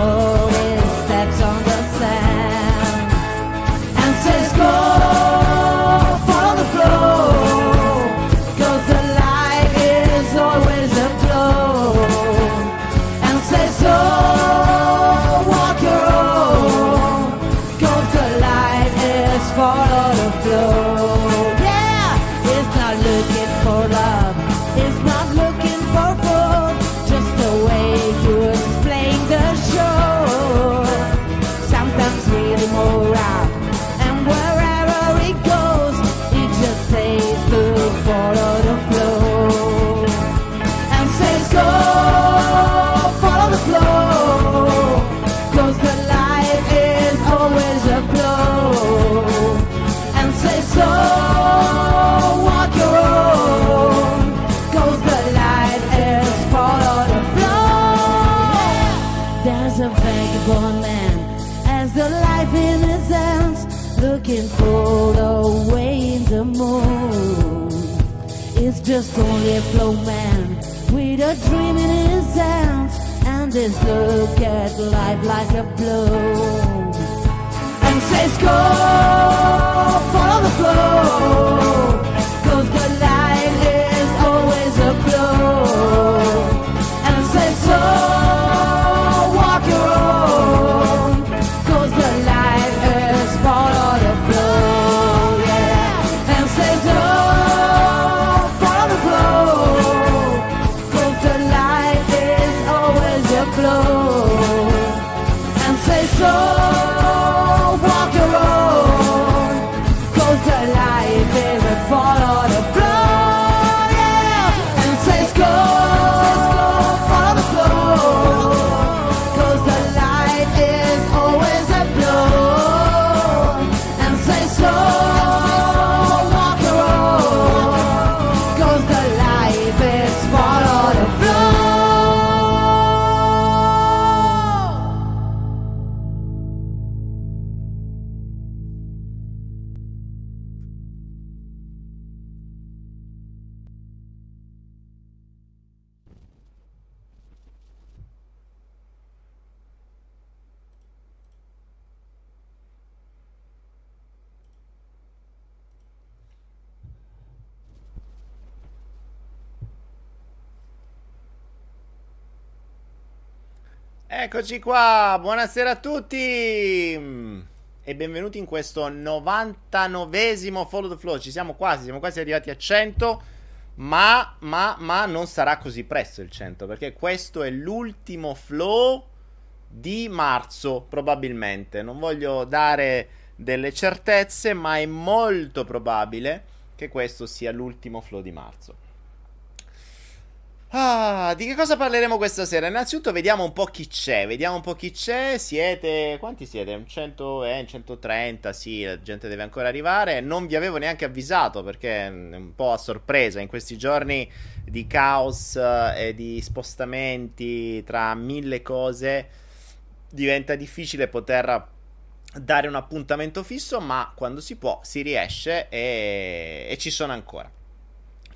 Oh. Looking for the way in the moon it's just only a flow man with a dream in his hands and this look at life like a blow. And says go follow the flow, cause the Eccoci qua, buonasera a tutti e benvenuti in questo 99esimo Follow the Flow. Ci siamo quasi, siamo quasi arrivati a 100, ma, ma, ma non sarà così presto il 100 perché questo è l'ultimo flow di marzo probabilmente. Non voglio dare delle certezze, ma è molto probabile che questo sia l'ultimo flow di marzo. Ah, di che cosa parleremo questa sera? Innanzitutto vediamo un po' chi c'è, vediamo un po' chi c'è, siete... quanti siete? Un 100, eh, 130, sì, la gente deve ancora arrivare, non vi avevo neanche avvisato perché è un po' a sorpresa in questi giorni di caos eh, e di spostamenti tra mille cose diventa difficile poter dare un appuntamento fisso, ma quando si può si riesce e, e ci sono ancora.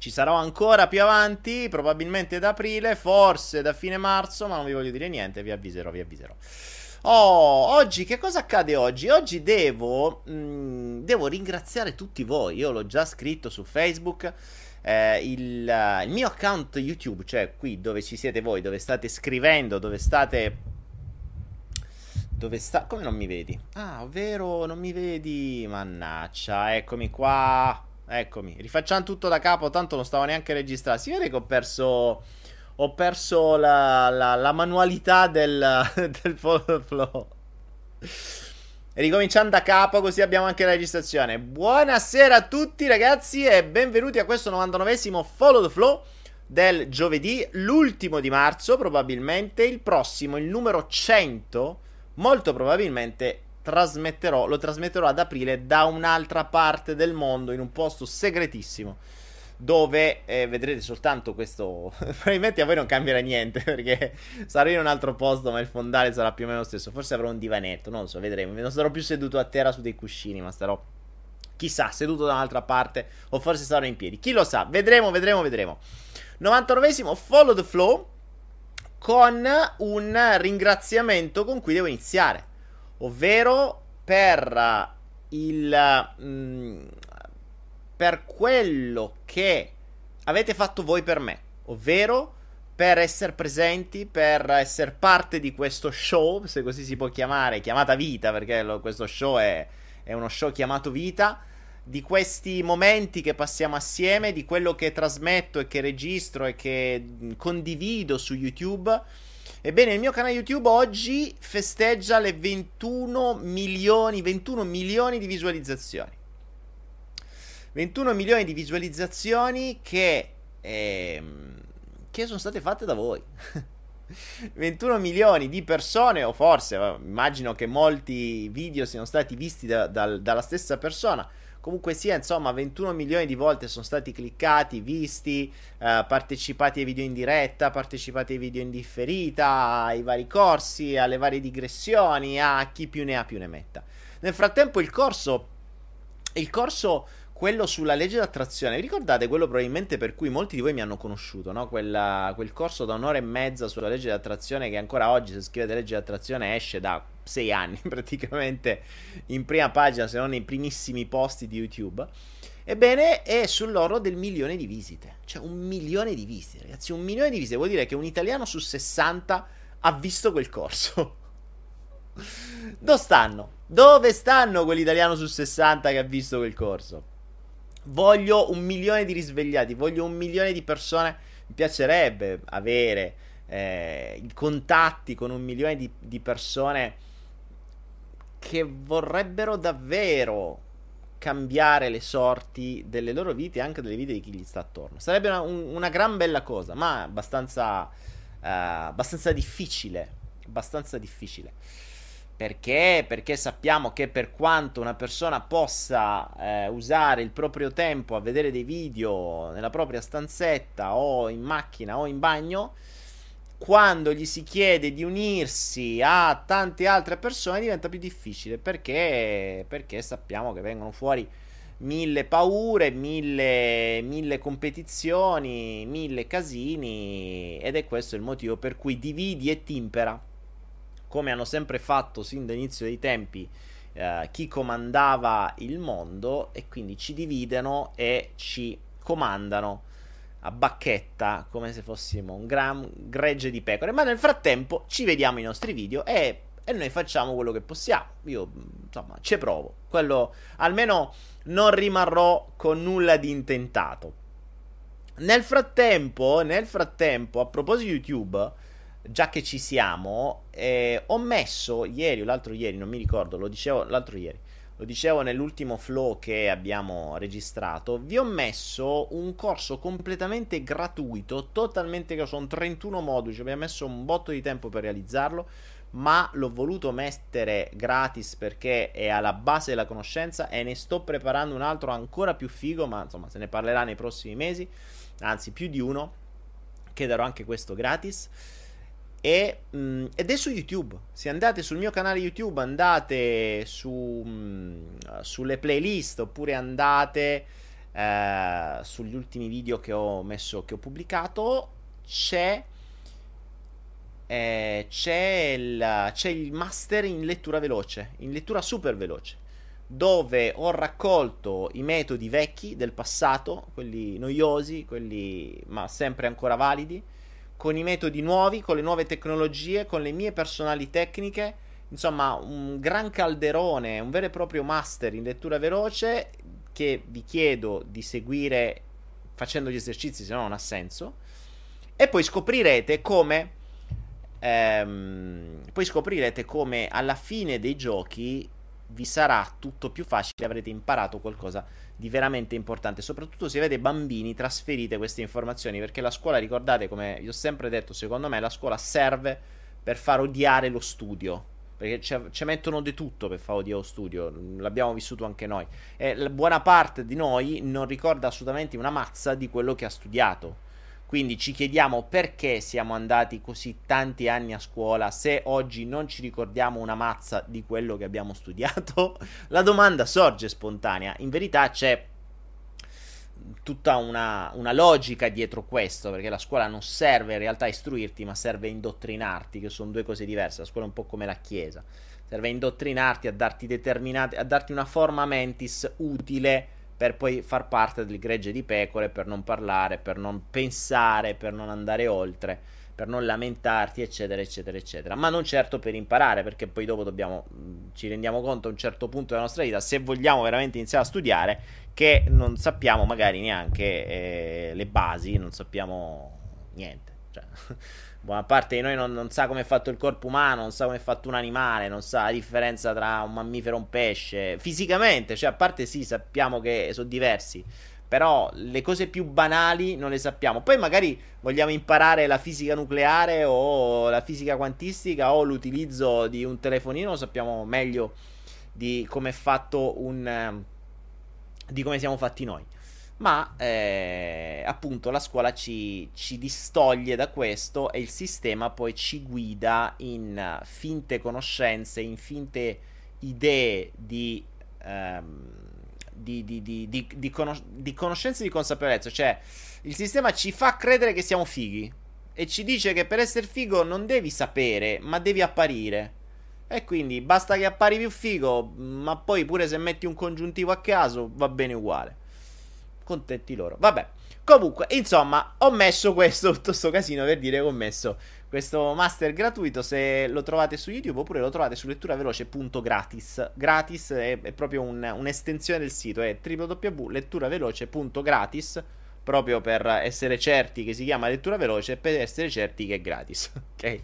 Ci sarò ancora più avanti, probabilmente ad aprile, forse da fine marzo, ma non vi voglio dire niente, vi avviserò, vi avviserò. Oh, oggi che cosa accade oggi? Oggi devo, mh, devo ringraziare tutti voi, io l'ho già scritto su Facebook. Eh, il, il mio account YouTube, cioè qui dove ci siete voi, dove state scrivendo, dove state dove sta? Come non mi vedi? Ah, ovvero non mi vedi? Mannaccia, eccomi qua. Eccomi. Rifacciamo tutto da capo, tanto non stavo neanche registrando. Si vede che ho perso ho perso la, la, la manualità del, del follow flow. Ricominciando da capo, così abbiamo anche la registrazione. Buonasera a tutti, ragazzi, e benvenuti a questo 99esimo Follow the Flow del giovedì, l'ultimo di marzo probabilmente, il prossimo, il numero 100, molto probabilmente trasmetterò, lo trasmetterò ad aprile da un'altra parte del mondo, in un posto segretissimo, dove eh, vedrete soltanto questo, probabilmente a voi non cambierà niente, perché sarò in un altro posto, ma il fondale sarà più o meno lo stesso, forse avrò un divanetto, non lo so, vedremo, non sarò più seduto a terra su dei cuscini, ma starò chissà, seduto da un'altra parte o forse starò in piedi. Chi lo sa? Vedremo, vedremo, vedremo. 99esimo Follow the Flow con un ringraziamento con cui devo iniziare, ovvero per il mh, mm, per quello che avete fatto voi per me, ovvero per essere presenti, per essere parte di questo show, se così si può chiamare, chiamata vita, perché lo, questo show è, è uno show chiamato vita di questi momenti che passiamo assieme, di quello che trasmetto e che registro e che condivido su YouTube. Ebbene, il mio canale YouTube oggi festeggia le 21 milioni, 21 milioni di visualizzazioni. 21 milioni di visualizzazioni che, eh, che sono state fatte da voi. 21 milioni di persone, o forse immagino che molti video siano stati visti da, da, dalla stessa persona Comunque sia, insomma, 21 milioni di volte sono stati cliccati, visti, eh, partecipati ai video in diretta, partecipati ai video in differita, ai vari corsi, alle varie digressioni, a chi più ne ha più ne metta. Nel frattempo il corso, il corso quello sulla legge d'attrazione, vi ricordate quello probabilmente per cui molti di voi mi hanno conosciuto, no? Quella, quel corso da un'ora e mezza sulla legge d'attrazione che ancora oggi se scrivete legge d'attrazione esce da sei anni praticamente in prima pagina, se non nei primissimi posti di YouTube. Ebbene, è sull'oro del milione di visite. Cioè, un milione di visite, ragazzi. Un milione di visite vuol dire che un italiano su 60 ha visto quel corso. Dove stanno? Dove stanno quell'italiano su 60 che ha visto quel corso? Voglio un milione di risvegliati, voglio un milione di persone. Mi piacerebbe avere eh, contatti con un milione di, di persone che vorrebbero davvero cambiare le sorti delle loro vite e anche delle vite di chi gli sta attorno. Sarebbe una, un, una gran bella cosa, ma abbastanza, uh, abbastanza difficile. Abbastanza difficile. Perché? Perché sappiamo che per quanto una persona possa eh, usare il proprio tempo a vedere dei video nella propria stanzetta o in macchina o in bagno, quando gli si chiede di unirsi a tante altre persone diventa più difficile perché, perché sappiamo che vengono fuori mille paure, mille, mille competizioni, mille casini ed è questo il motivo per cui dividi e timpera come hanno sempre fatto sin dall'inizio dei tempi eh, chi comandava il mondo e quindi ci dividono e ci comandano a bacchetta come se fossimo un gran gregge di pecore. Ma nel frattempo ci vediamo i nostri video e, e noi facciamo quello che possiamo. Io insomma ci provo. Quello almeno non rimarrò con nulla di intentato. Nel frattempo nel frattempo a proposito di YouTube già che ci siamo, eh, ho messo ieri o l'altro ieri, non mi ricordo, lo dicevo l'altro ieri, lo dicevo nell'ultimo flow che abbiamo registrato, vi ho messo un corso completamente gratuito, totalmente gratuito, sono 31 moduli, ci abbiamo messo un botto di tempo per realizzarlo, ma l'ho voluto mettere gratis perché è alla base della conoscenza e ne sto preparando un altro ancora più figo, ma insomma se ne parlerà nei prossimi mesi, anzi più di uno, che darò anche questo gratis. E, mh, mm, ed è su YouTube. Se andate sul mio canale YouTube, andate su, mh, mm, sulle playlist oppure andate eh, sugli ultimi video che ho messo, che ho pubblicato, c'è, eh, c'è, il, c'è il master in lettura veloce, in lettura super veloce dove ho raccolto i metodi vecchi del passato, quelli noiosi, quelli ma sempre ancora validi, con i metodi nuovi, con le nuove tecnologie, con le mie personali tecniche. Insomma, un gran calderone, un vero e proprio master in lettura veloce che vi chiedo di seguire facendo gli esercizi, se no non ha senso. E poi scoprirete come. Ehm, poi scoprirete come alla fine dei giochi vi sarà tutto più facile, avrete imparato qualcosa di veramente importante. Soprattutto se avete bambini, trasferite queste informazioni perché la scuola, ricordate, come vi ho sempre detto, secondo me la scuola serve per far odiare lo studio. Perché ci mettono di tutto per fare odiare lo studio, l'abbiamo vissuto anche noi. E buona parte di noi non ricorda assolutamente una mazza di quello che ha studiato quindi ci chiediamo perché siamo andati così tanti anni a scuola se oggi non ci ricordiamo una mazza di quello che abbiamo studiato. La domanda sorge spontanea. In verità c'è tutta una, una, logica dietro questo, perché la scuola non serve in realtà istruirti, ma serve indottrinarti, che sono due cose diverse. La scuola è un po' come la chiesa, serve indottrinarti, a darti a darti una forma mentis utile per poi far parte del gregge di pecore, per non parlare, per non pensare, per non andare oltre, per non lamentarti, eccetera, eccetera, eccetera. Ma non certo per imparare, perché poi dopo dobbiamo, ci rendiamo conto a un certo punto della nostra vita, se vogliamo veramente iniziare a studiare, che non sappiamo magari neanche eh, le basi, non sappiamo niente. Cioè, buona parte di noi non, non, sa come è fatto il corpo umano, non sa come è fatto un animale, non sa la differenza tra un mammifero e un pesce. Fisicamente, cioè, a parte sì, sappiamo che sono diversi. Però le cose più banali non le sappiamo. Poi magari vogliamo imparare la fisica nucleare o la fisica quantistica o l'utilizzo di un telefonino, sappiamo meglio di come è fatto un... di come siamo fatti noi ma eh, appunto la scuola ci, ci, distoglie da questo e il sistema poi ci guida in finte conoscenze, in finte idee di, ehm, di, di, di conos- conoscenza e di consapevolezza. Cioè, il sistema ci fa credere che siamo fighi e ci dice che per essere figo non devi sapere, ma devi apparire. E quindi basta che appari più figo, ma poi pure se metti un congiuntivo a caso va bene uguale contenti loro. Vabbè. Comunque, insomma, ho messo questo, tutto questo casino per dire che ho messo questo master gratuito. Se lo trovate su YouTube oppure lo trovate su letturaveloce.gratis. Gratis è, è proprio un, un'estensione del sito, è www.letturaveloce.gratis. Proprio per essere certi che si chiama lettura veloce e per essere certi che è gratis. ok?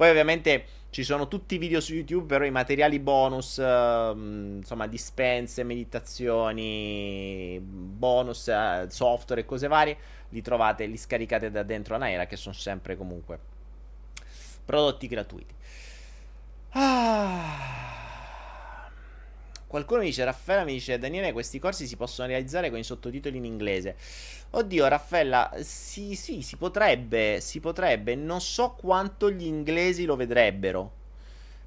Poi, ovviamente ci sono tutti i video su YouTube, però i materiali bonus, uh, insomma, dispense, meditazioni, bonus, uh, software e cose varie, li trovate, li scaricate da dentro Anaera, che sono sempre comunque prodotti gratuiti. Ah. Qualcuno mi dice, Raffaella mi dice, Daniele, questi corsi si possono realizzare con i sottotitoli in inglese. Oddio, Raffaella, sì, sì, si potrebbe, si potrebbe. Non so quanto gli inglesi lo vedrebbero.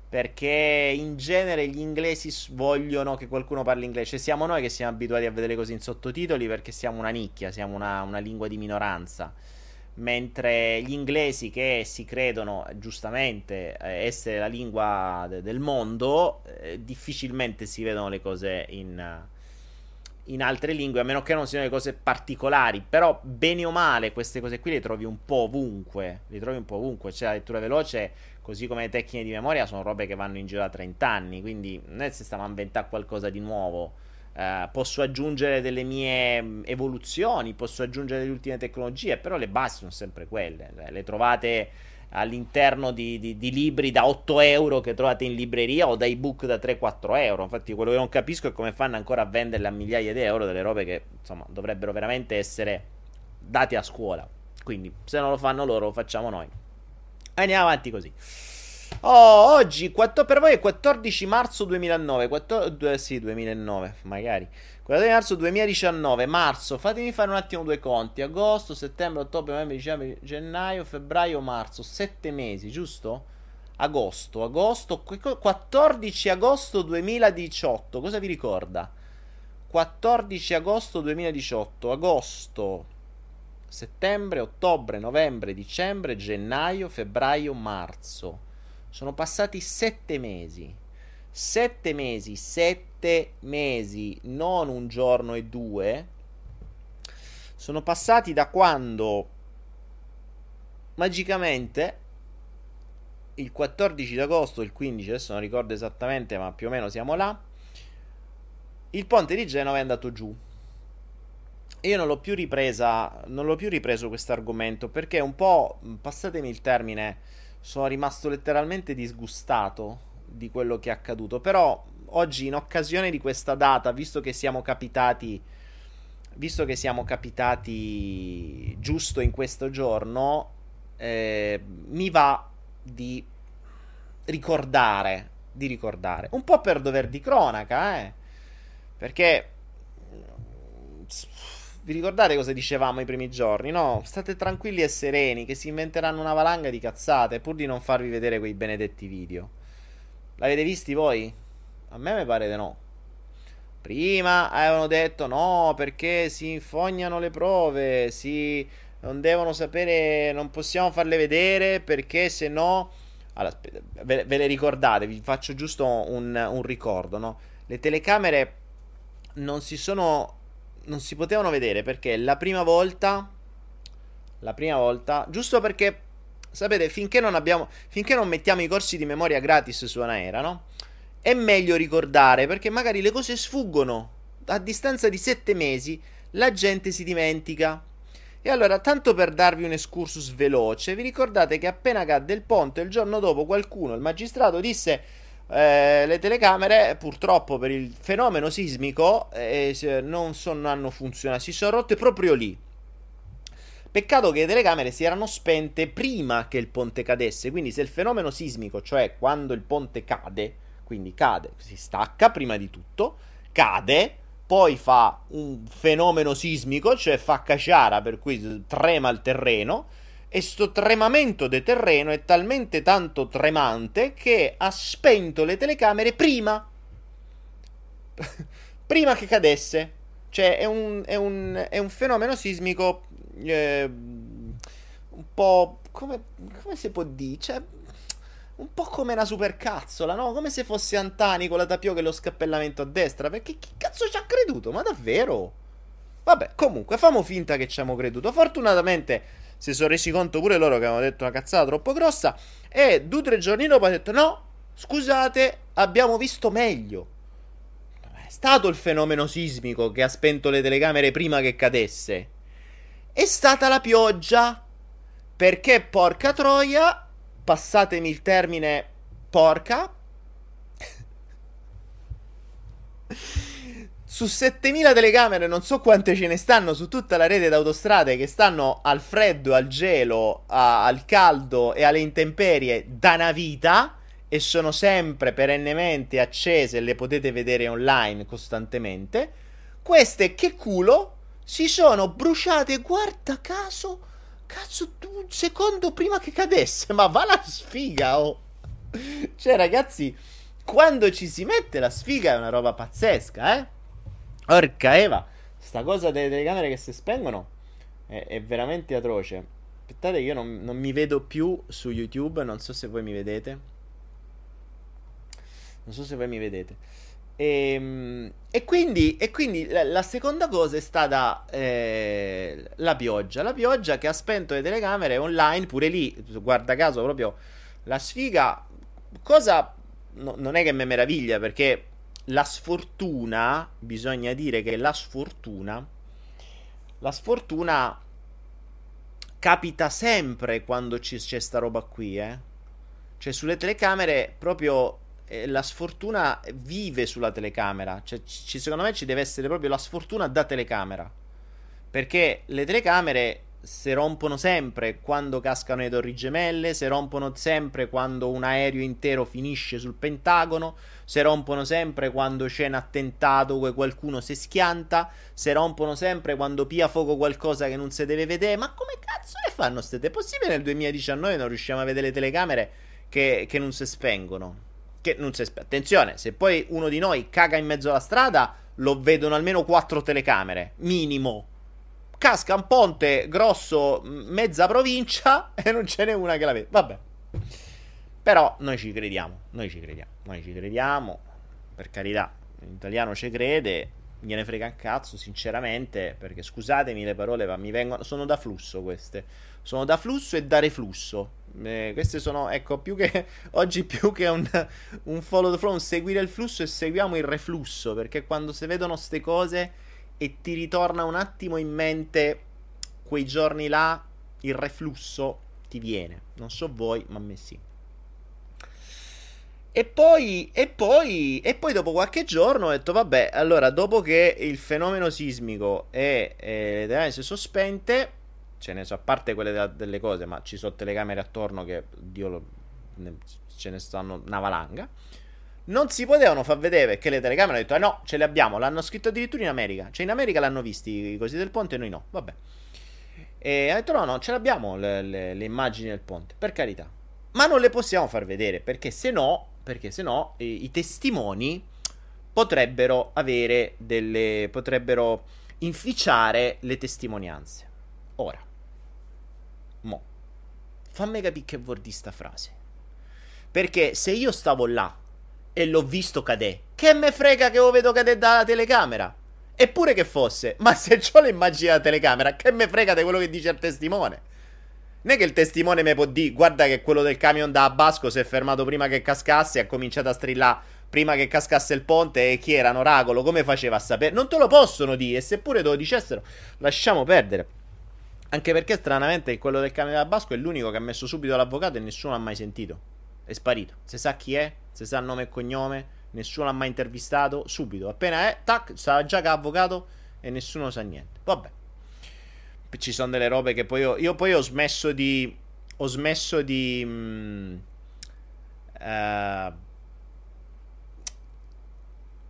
Perché in genere gli inglesi vogliono che qualcuno parli inglese. Siamo noi che siamo abituati a vedere cose in sottotitoli perché siamo una nicchia, siamo una, una lingua di minoranza mentre gli inglesi che si credono giustamente eh, essere la lingua de- del mondo eh, difficilmente si vedono le cose in, in, altre lingue a meno che non siano le cose particolari. Però bene o male queste cose qui le trovi un po' ovunque le trovi un po' ovunque. C'è la lettura veloce così come le tecniche di memoria sono robe che vanno in giro da 30 anni quindi non è se stiamo a inventare qualcosa di nuovo Uh, posso aggiungere delle mie evoluzioni, posso aggiungere delle ultime tecnologie, però le basi sono sempre quelle. Cioè, le trovate all'interno di, di, di, libri da 8 euro che trovate in libreria o da ebook da 3-4 euro. Infatti, quello che non capisco è come fanno ancora a venderle a migliaia di euro delle robe che insomma dovrebbero veramente essere date a scuola. Quindi, se non lo fanno loro, lo facciamo noi. Andiamo avanti così. Oh, oggi, 4, per voi è 14 marzo 2009. 14, sì, 2009, magari. 14 marzo 2019, marzo, fatemi fare un attimo due conti. Agosto, settembre, ottobre, novembre, dicembre, gennaio, febbraio, marzo. Sette mesi, giusto? Agosto, agosto, 14 agosto 2018. Cosa vi ricorda? 14 agosto 2018. Agosto, settembre, ottobre, novembre, dicembre, gennaio, febbraio, marzo. Sono passati sette mesi. Sette mesi, sette mesi, non un giorno e due. Sono passati da quando magicamente il 14 d'agosto, il 15, adesso non ricordo esattamente, ma più o meno siamo là. Il ponte di Genova è andato giù. Io non l'ho più ripresa, non l'ho più ripreso questo argomento perché un po', passatemi il termine, sono rimasto letteralmente disgustato di quello che è accaduto. Però oggi in occasione di questa data, visto che siamo capitati visto che siamo capitati giusto in questo giorno, eh, mi va di ricordare, di ricordare, un po' per dover di cronaca, eh, perché vi ricordate cosa dicevamo i primi giorni? No, state tranquilli e sereni che si inventeranno una valanga di cazzate pur di non farvi vedere quei benedetti video. L'avete visti voi? A me mi pare di no. Prima avevano detto no, perché si infognano le prove, si non devono sapere, non possiamo farle vedere perché se no... Allora, ve, le ricordate, vi faccio giusto un, un ricordo, no? Le telecamere non si sono... non si potevano vedere perché la prima volta... La prima volta, giusto perché, sapete, finché non abbiamo... finché non mettiamo i corsi di memoria gratis su Anaera, no? è meglio ricordare perché magari le cose sfuggono. A distanza di sette mesi la gente si dimentica. E allora, tanto per darvi un excursus veloce, vi ricordate che appena cadde il ponte, il giorno dopo qualcuno, il magistrato, disse eh, le telecamere purtroppo per il fenomeno sismico eh, non, sono, non hanno funzionato, si sono rotte proprio lì. Peccato che le telecamere si erano spente prima che il ponte cadesse, quindi se il fenomeno sismico, cioè quando il ponte cade, quindi cade, si stacca prima di tutto, cade, poi fa un fenomeno sismico, cioè fa caciara, per cui trema il terreno, e sto tremamento del terreno è talmente tanto tremante che ha spento le telecamere prima. prima che cadesse. Cioè è un, è un, è un fenomeno sismico eh, un po'... Come, come si può dire? Cioè, un po' come una supercazzola, no? Come se fosse Antani con la tapioca e lo scappellamento a destra. Perché chi cazzo ci ha creduto? Ma davvero? Vabbè, comunque, famo finta che ci abbiamo creduto. Fortunatamente si sono resi conto pure loro che avevano detto una cazzata troppo grossa. E due o tre giorni dopo hanno detto: No, scusate, abbiamo visto meglio. È stato il fenomeno sismico che ha spento le telecamere prima che cadesse. È stata la pioggia. Perché, porca troia, passatemi il termine porca. Su 7000 telecamere non so quante ce ne stanno su tutta la rete d'autostrade che stanno al freddo, al gelo, a, al caldo e alle intemperie da una vita e sono sempre perennemente accese le potete vedere online costantemente. Queste che culo si sono bruciate, guarda caso, Cazzo, un secondo prima che cadesse, ma va la sfiga, oh. Cioè, ragazzi, quando ci si mette la sfiga è una roba pazzesca, eh? Orca Eva, sta cosa delle telecamere che si spengono è, è veramente atroce. Aspettate, io non, non mi vedo più su YouTube, non so se voi mi vedete. Non so se voi mi vedete. E, ehm, e, quindi, e quindi la, la, seconda cosa è stata eh, la pioggia. La pioggia che ha spento le telecamere online, pure lì, guarda caso, proprio la sfiga. Cosa no, non è che mi meraviglia perché la sfortuna, bisogna dire che la sfortuna, la sfortuna capita sempre quando ci, c'è sta roba qui, eh. Cioè sulle telecamere proprio eh, la sfortuna vive sulla telecamera. Cioè, ci, secondo me ci deve essere proprio la sfortuna da telecamera. Perché le telecamere si rompono sempre quando cascano le torri gemelle, si rompono sempre quando un aereo intero finisce sul Pentagono, si rompono sempre quando c'è un attentato e qualcuno si schianta, si rompono sempre quando pia fuoco qualcosa che non si deve vedere. Ma come cazzo le fanno queste? È possibile nel 2019 non riusciamo a vedere le telecamere che, che non si spengono? Che non si sp- Attenzione, se poi uno di noi caga in mezzo alla strada, lo vedono almeno quattro telecamere, minimo. Casca un ponte grosso, mezza provincia, e non ce n'è una che la vede. Vabbè. Però noi ci crediamo, noi ci crediamo, noi ci crediamo. Per carità, l'italiano ci crede, gliene frega un cazzo, sinceramente, perché scusatemi le parole, ma mi vengono, sono da flusso queste. Sono da flusso e da reflusso. Eh, queste sono, ecco, più che oggi più che un, un follow the flow, un seguire il flusso e seguiamo il reflusso, perché quando si vedono queste cose e ti ritorna un attimo in mente quei giorni là, il reflusso ti viene. Non so voi, ma a me sì. E poi, e, poi, e poi dopo qualche giorno ho detto, vabbè, allora dopo che il fenomeno sismico è, è, è sospente, ce ne so, a parte quelle da, delle cose, ma ci sono telecamere attorno che, Dio lo, ne, ce ne stanno una valanga, non si potevano far vedere perché le telecamere hanno detto, eh no, ce le abbiamo, l'hanno scritto addirittura in America, cioè in America l'hanno visti i cosi del ponte e noi no, vabbè. E ha detto, no, no, ce l'abbiamo le, le, le immagini del ponte, per carità. Ma non le possiamo far vedere perché se no perché se no i, i testimoni potrebbero avere delle potrebbero inficiare le testimonianze. Ora, mo, fammi capire che vuol dire sta frase. Perché se io stavo là e l'ho visto cadere, che me frega che lo vedo cadere dalla telecamera? Eppure che fosse, ma se ho le immagini della telecamera, che me frega di quello che dice il testimone? Non è che il testimone mi può dire, guarda che quello del camion da Basco si è fermato prima che cascasse e ha cominciato a strillare prima che cascasse il ponte e chi era Noracolo, come faceva a sapere? Non te lo possono dire, e seppure te lo dicessero, lasciamo perdere. Anche perché stranamente quello del camion da Basco è l'unico che ha messo subito l'avvocato e nessuno l'ha mai sentito. È sparito. Se sa chi è, se sa nome e cognome, nessuno l'ha mai intervistato, subito. Appena è, tac, sa già che ha avvocato e nessuno sa niente. Vabbè ci sono delle robe che poi io, io poi ho smesso di ho smesso di mm, uh,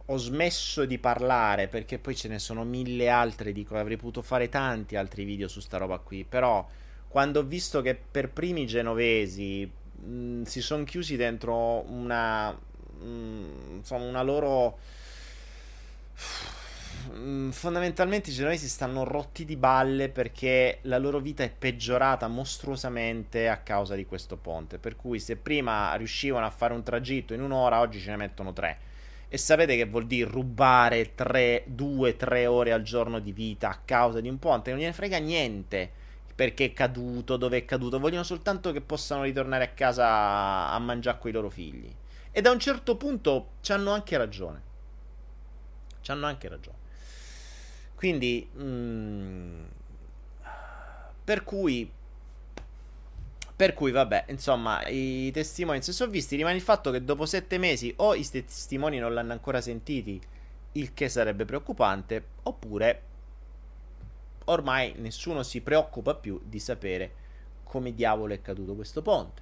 ho smesso di parlare perché poi ce ne sono mille altre dico avrei potuto fare tanti altri video su sta roba qui però quando ho visto che per primi genovesi mh, mm, si sono chiusi dentro una mh, mm, insomma una loro fondamentalmente i genovesi stanno rotti di balle perché la loro vita è peggiorata mostruosamente a causa di questo ponte. Per cui se prima riuscivano a fare un tragitto in un'ora, oggi ce ne mettono tre. E sapete che vuol dire rubare 2-3 ore al giorno di vita a causa di un ponte? Non gliene frega niente perché è caduto, dove è caduto. Vogliono soltanto che possano ritornare a casa a mangiare con i loro figli. E da un certo punto ci hanno anche ragione. Ci hanno anche ragione. Quindi, mm, per cui, per cui, vabbè, insomma, i testimoni si sono visti. Rimane il fatto che dopo sette mesi o i testimoni non l'hanno ancora sentiti, il che sarebbe preoccupante, oppure ormai nessuno si preoccupa più di sapere come diavolo è caduto questo ponte.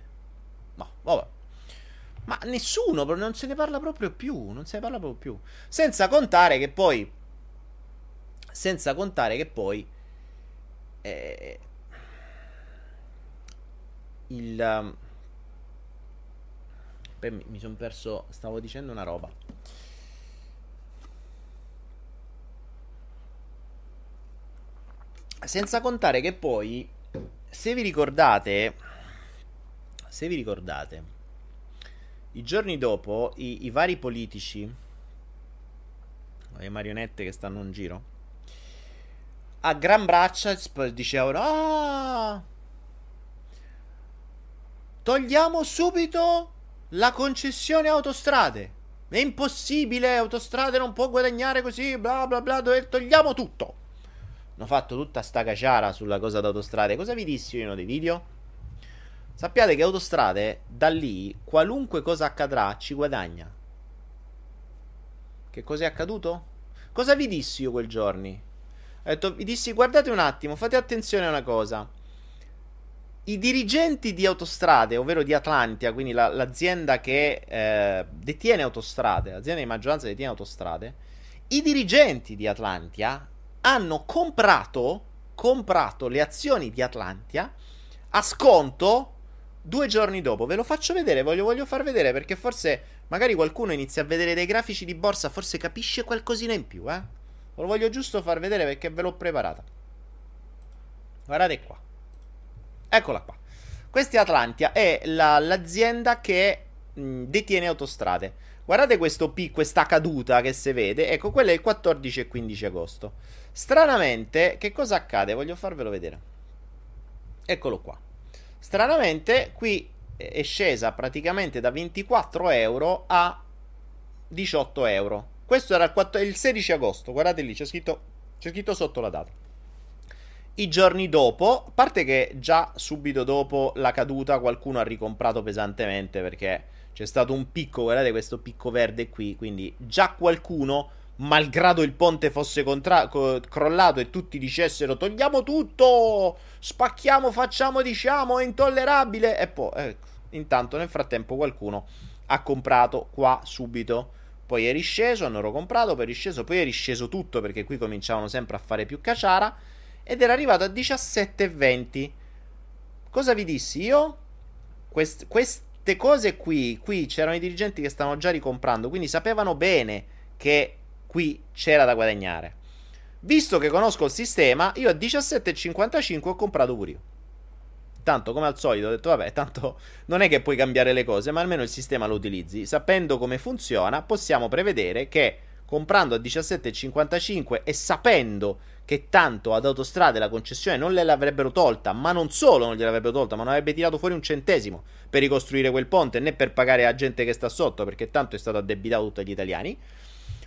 Ma, vabbè. Ma nessuno, non se ne parla proprio più, non se ne parla proprio più. Senza contare che poi senza contare che poi eh, il um, mi, mi sono perso, stavo dicendo una roba. Senza contare che poi, se vi ricordate, se vi ricordate, i giorni dopo i, i vari politici, le marionette che stanno in giro, a gran braccia dicevano ah! Togliamo subito la concessione autostrade. È impossibile autostrade non può guadagnare così bla bla bla togliamo tutto. Hanno fatto tutta sta caciara sulla cosa d'autostrade. Cosa vi dissi io in uno dei video? Sappiate che autostrade da lì qualunque cosa accadrà ci guadagna. Che cosa è accaduto? Cosa vi dissi io quel giorni ho detto, vi dissi, guardate un attimo, fate attenzione a una cosa. I dirigenti di autostrade, ovvero di Atlantia, quindi la, l'azienda che eh, detiene autostrade, l'azienda di maggioranza detiene autostrade, i dirigenti di Atlantia hanno comprato, comprato le azioni di Atlantia a sconto due giorni dopo. Ve lo faccio vedere, voglio, voglio far vedere perché forse magari qualcuno inizia a vedere dei grafici di borsa, forse capisce qualcosina in più, eh. Lo voglio giusto far vedere perché ve l'ho preparata. Guardate qua. Eccola qua. Questa è Atlantia, è la, l'azienda che mh, detiene autostrade. Guardate questo P, questa caduta che si vede. Ecco, quella è il 14 e 15 agosto. Stranamente, che cosa accade? Voglio farvelo vedere. Eccolo qua. Stranamente, qui è scesa praticamente da 24 euro a 18 euro. Questo era il, 4, il 16 agosto, guardate lì, c'è scritto, c'è scritto sotto la data. I giorni dopo, a parte che già subito dopo la caduta qualcuno ha ricomprato pesantemente perché c'è stato un picco, guardate questo picco verde qui, quindi già qualcuno, malgrado il ponte fosse contra- co- crollato e tutti dicessero togliamo tutto, spacchiamo, facciamo, diciamo, è intollerabile, e poi, ecco, intanto nel frattempo qualcuno ha comprato qua subito. Poi è risceso, hanno comprato, poi è risceso, poi è risceso tutto perché qui cominciavano sempre a fare più caciara ed era arrivato a 17,20. Cosa vi dissi io? Quest- queste cose qui, qui c'erano i dirigenti che stavano già ricomprando, quindi sapevano bene che qui c'era da guadagnare. Visto che conosco il sistema, io a 17,55 ho comprato pure io. Tanto come al solito ho detto, vabbè, tanto non è che puoi cambiare le cose, ma almeno il sistema lo utilizzi. Sapendo come funziona, possiamo prevedere che comprando a 17,55 e sapendo che tanto ad autostrade la concessione non gliel'avrebbero tolta, ma non solo non gliel'avrebbero tolta, ma non avrebbe tirato fuori un centesimo per ricostruire quel ponte né per pagare la gente che sta sotto, perché tanto è stato addebitato tutto agli italiani.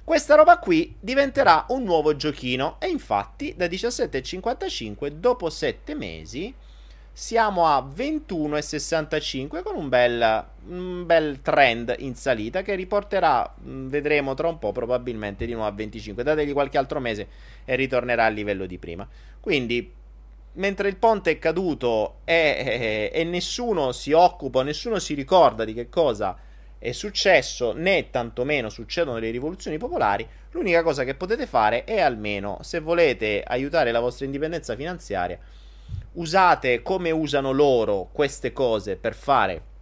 Questa roba qui diventerà un nuovo giochino e infatti da 17,55 dopo 7 mesi siamo a 21,65 con un bel, un bel, trend in salita che riporterà, mm, vedremo tra un po' probabilmente di nuovo a 25. Dategli qualche altro mese e ritornerà al livello di prima. Quindi, mentre il ponte è caduto e, e, e nessuno si occupa, nessuno si ricorda di che cosa è successo, né tantomeno succedono le rivoluzioni popolari, l'unica cosa che potete fare è almeno, se volete aiutare la vostra indipendenza finanziaria, usate come usano loro queste cose per fare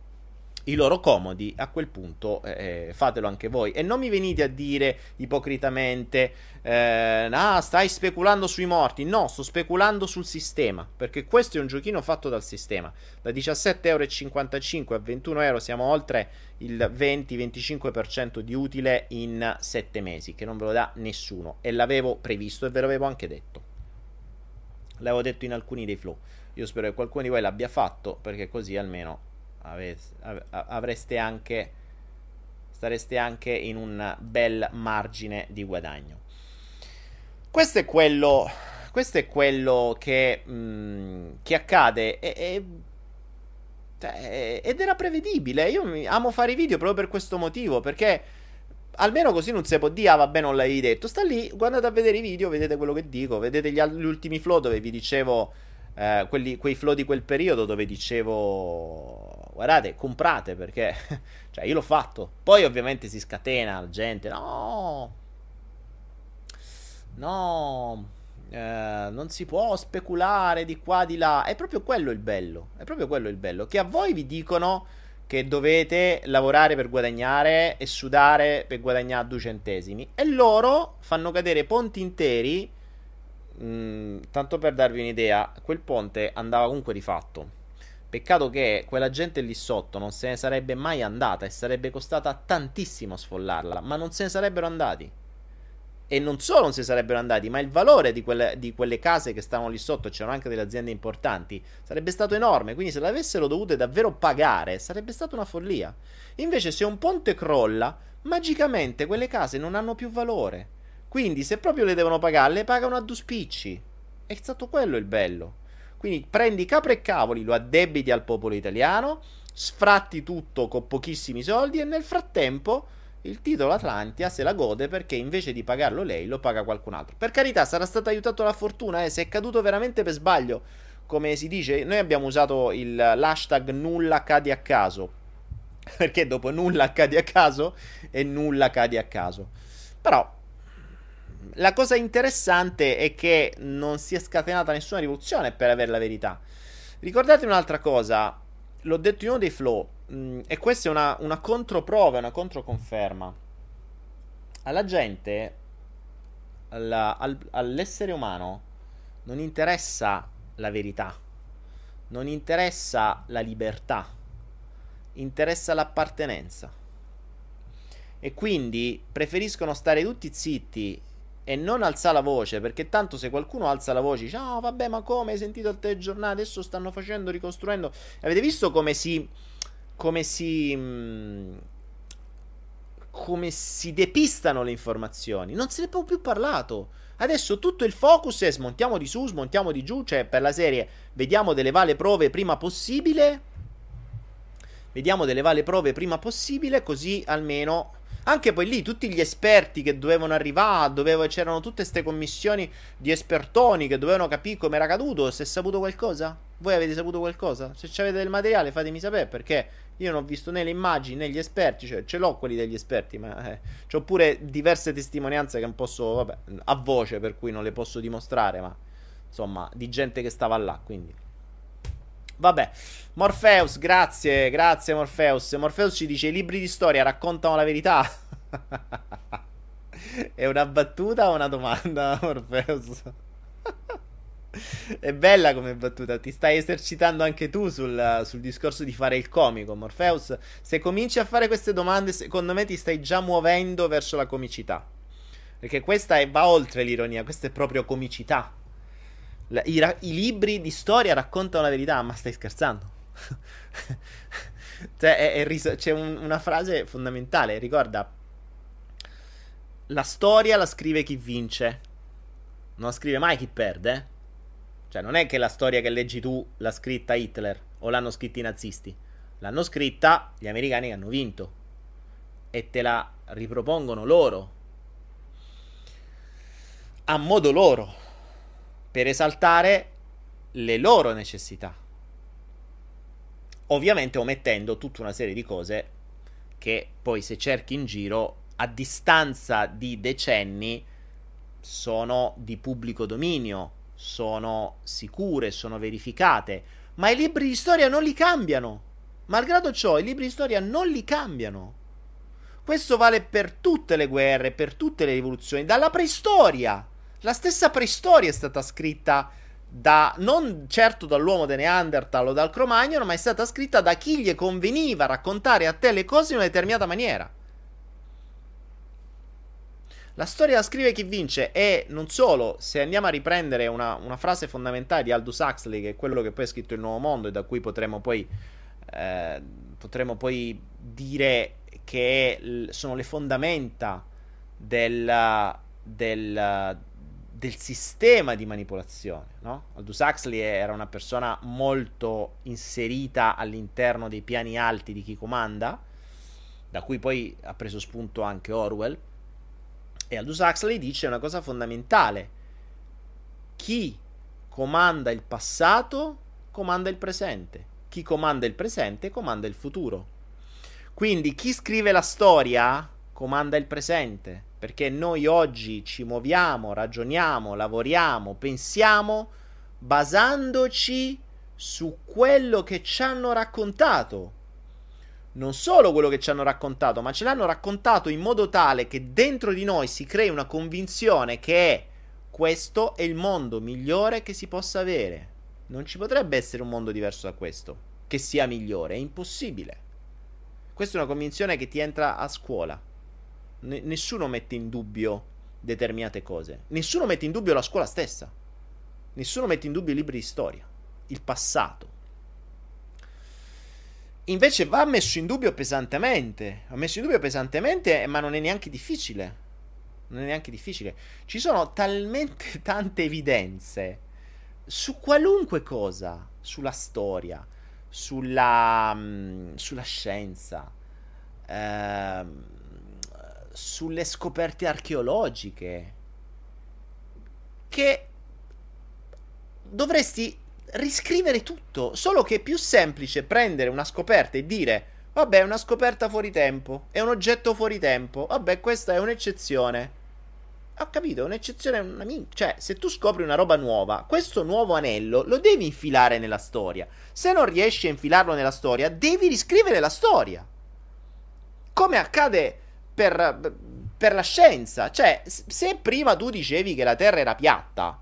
i loro comodi, a quel punto eh, eh, fatelo anche voi. E non mi venite a dire ipocritamente, eh, ah, stai speculando sui morti. No, sto speculando sul sistema, perché questo è un giochino fatto dal sistema. Da 17,55€ a 21 euro siamo oltre il 20-25% di utile in 7 mesi, che non ve lo dà nessuno. E l'avevo previsto e ve l'avevo anche detto. L'avevo detto in alcuni dei flow. Io spero che qualcuno di voi l'abbia fatto, perché così almeno aveste, avreste anche. Stareste anche in un bel margine di guadagno. Questo è quello. Questo è quello che, mh, mm, che accade. E, e, cioè, ed era prevedibile. Io amo fare i video proprio per questo motivo. Perché almeno così non si può dire, ah vabbè non l'avevi detto. Sta lì, guardate a vedere i video, vedete quello che dico, vedete gli, gli ultimi flow dove vi dicevo, eh, quelli, quei flow di quel periodo dove dicevo, guardate, comprate perché, cioè io l'ho fatto. Poi ovviamente si scatena la gente, no, no, eh, non si può speculare di qua, di là. È proprio quello il bello, è proprio quello il bello, che a voi vi dicono che dovete lavorare per guadagnare e sudare per guadagnare due centesimi. E loro fanno cadere ponti interi. Mh, mm, tanto per darvi un'idea, quel ponte andava comunque rifatto. Peccato che quella gente lì sotto non se ne sarebbe mai andata e sarebbe costata tantissimo sfollarla, ma non se ne sarebbero andati e non solo non si sarebbero andati, ma il valore di quelle, di quelle case che stavano lì sotto, c'erano anche delle aziende importanti, sarebbe stato enorme. Quindi se l'avessero dovute davvero pagare, sarebbe stata una follia. Invece se un ponte crolla, magicamente quelle case non hanno più valore. Quindi se proprio le devono pagare, le pagano a due spicci. È stato quello il bello. Quindi prendi capre e cavoli, lo addebiti al popolo italiano, sfratti tutto con pochissimi soldi e nel frattempo il titolo Atlantia se la gode perché invece di pagarlo lei lo paga qualcun altro. Per carità, sarà stato aiutato la fortuna, eh, se è caduto veramente per sbaglio, come si dice, noi abbiamo usato il, l'hashtag nulla cadi a caso. Perché dopo nulla cadi a caso e nulla cadi a caso. Però la cosa interessante è che non si è scatenata nessuna rivoluzione per avere la verità. Ricordate un'altra cosa, l'ho detto in uno dei flow Mm, e questa è una, una controprova, una controconferma. Alla gente, alla, al, all'essere umano, non interessa la verità, non interessa la libertà, interessa l'appartenenza. E quindi preferiscono stare tutti zitti e non alzare la voce, perché tanto se qualcuno alza la voce dice, oh vabbè ma come hai sentito il telegiornale, adesso stanno facendo, ricostruendo. Avete visto come si come si mm, come si depistano le informazioni. Non se ne proprio più parlato. Adesso tutto il focus è smontiamo di su, smontiamo di giù, cioè per la serie vediamo delle vale prove prima possibile. Vediamo delle vale prove prima possibile, così almeno anche poi lì tutti gli esperti che dovevano arrivare, dovevo, c'erano tutte queste commissioni di espertoni che dovevano capire come era caduto. Se è saputo qualcosa? Voi avete saputo qualcosa? Se avete del materiale fatemi sapere perché io non ho visto né le immagini né gli esperti, cioè ce l'ho quelli degli esperti, ma eh, ho pure diverse testimonianze che non posso, vabbè, a voce per cui non le posso dimostrare, ma insomma, di gente che stava là, quindi Vabbè, Morpheus, grazie, grazie Morpheus. Morpheus ci dice: i libri di storia raccontano la verità. È una battuta o una domanda, Morpheus? È bella come battuta, ti stai esercitando anche tu sul, sul, discorso di fare il comico, Morpheus. Se cominci a fare queste domande, secondo me ti stai già muovendo verso la comicità. Perché questa è, va oltre l'ironia, questa è proprio comicità. I, ra- I, libri di storia raccontano la verità, ma stai scherzando? cioè, è, è riso- c'è un, una frase fondamentale, ricorda, la storia la scrive chi vince, non la scrive mai chi perde. Cioè, non è che la storia che leggi tu l'ha scritta Hitler o l'hanno scritta i nazisti. L'hanno scritta gli americani che hanno vinto. E te la ripropongono loro. A modo loro per esaltare le loro necessità. Ovviamente omettendo tutta una serie di cose che poi se cerchi in giro a distanza di decenni sono di pubblico dominio, sono sicure, sono verificate, ma i libri di storia non li cambiano. Malgrado ciò, i libri di storia non li cambiano. Questo vale per tutte le guerre, per tutte le rivoluzioni, dalla preistoria. La stessa preistoria è stata scritta da, non certo dall'uomo de Neanderthal o dal Cro-Magnon, ma è stata scritta da chi gli conveniva raccontare a te le cose in una determinata maniera. La storia la scrive chi vince e non solo, se andiamo a riprendere una, una, frase fondamentale di Aldous Huxley, che è quello che poi ha scritto Il Nuovo Mondo e da cui potremo poi, eh, potremo poi dire che sono le fondamenta del, del, del sistema di manipolazione. No? Aldous Huxley era una persona molto inserita all'interno dei piani alti di chi comanda, da cui poi ha preso spunto anche Orwell. E Aldous Huxley dice una cosa fondamentale: chi comanda il passato comanda il presente, chi comanda il presente comanda il futuro. Quindi chi scrive la storia comanda il presente perché noi oggi ci muoviamo, ragioniamo, lavoriamo, pensiamo basandoci su quello che ci hanno raccontato. Non solo quello che ci hanno raccontato, ma ce l'hanno raccontato in modo tale che dentro di noi si crei una convinzione che questo è il mondo migliore che si possa avere. Non ci potrebbe essere un mondo diverso da questo, che sia migliore, è impossibile. Questa è una convinzione che ti entra a scuola N- nessuno mette in dubbio determinate cose. Nessuno mette in dubbio la scuola stessa. Nessuno mette in dubbio i libri di storia, il passato. Invece va messo in dubbio pesantemente. Va messo in dubbio pesantemente, ma non è neanche difficile. Non è neanche difficile. Ci sono talmente tante evidenze su qualunque cosa, sulla storia, sulla, mh, sulla scienza. Ehm, sulle scoperte archeologiche che dovresti riscrivere tutto, solo che è più semplice prendere una scoperta e dire vabbè è una scoperta fuori tempo, è un oggetto fuori tempo, vabbè questa è un'eccezione. Ho capito, un'eccezione è una min- Cioè, se tu scopri una roba nuova, questo nuovo anello lo devi infilare nella storia. Se non riesci a infilarlo nella storia, devi riscrivere la storia. Come accade per, per la scienza. Cioè, se prima tu dicevi che la Terra era piatta,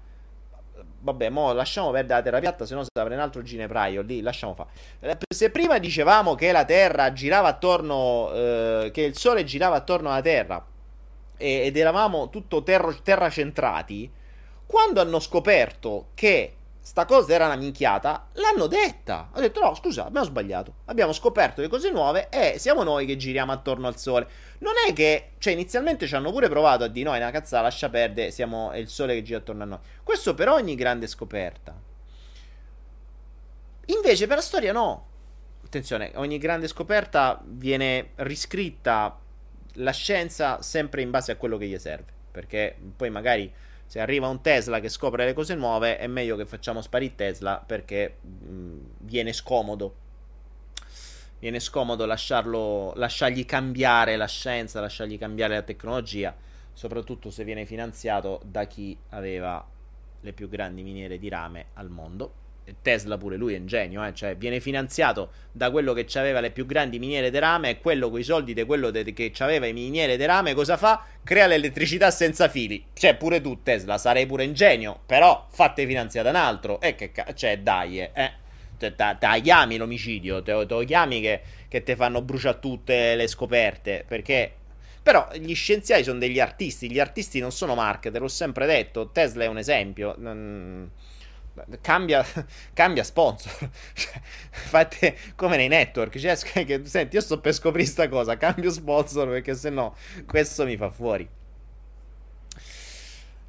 vabbè, mo lasciamo perdere la Terra piatta, se no si apre un altro ginepraio lì, lasciamo fare. Eh, se prima dicevamo che la Terra girava attorno, eh, che il Sole girava attorno alla Terra ed eravamo tutto terra centrati, quando hanno scoperto che sta cosa era una minchiata, l'hanno detta. Ha detto: no, scusa, abbiamo sbagliato. Abbiamo scoperto le cose nuove e siamo noi che giriamo attorno al sole. Non è che, cioè, inizialmente ci hanno pure provato a dire: no, è una cazzata, lascia perdere, siamo, è il sole che gira attorno a noi. Questo per ogni grande scoperta. Invece, per la storia, no. Attenzione, ogni grande scoperta viene riscritta la scienza sempre in base a quello che gli serve. Perché poi magari se arriva un Tesla che scopre le cose nuove, è meglio che facciamo sparire Tesla perché mh, viene scomodo. Viene scomodo lasciarlo, lasciargli cambiare la scienza, lasciargli cambiare la tecnologia, soprattutto se viene finanziato da chi aveva le più grandi miniere di rame al mondo. Tesla pure lui è un genio, eh? cioè viene finanziato da quello che aveva le più grandi miniere di rame e quello con i soldi di quello de- che aveva i miniere di rame cosa fa? Crea l'elettricità senza fili. Cioè pure tu Tesla sarei pure un genio, però fate finanziare un altro. E eh, che cazzo, cioè dai, eh. eh. Te, te, te chiami l'omicidio, te, te lo chiami che, che te fanno bruciare tutte le scoperte, perché però gli scienziati sono degli artisti, gli artisti non sono marketer, l'ho sempre detto, Tesla è un esempio. Non Cambia, cambia sponsor. Cioè, fate come nei network. Cioè, che, senti, io sto per scoprire questa cosa. Cambio sponsor perché se no questo mi fa fuori.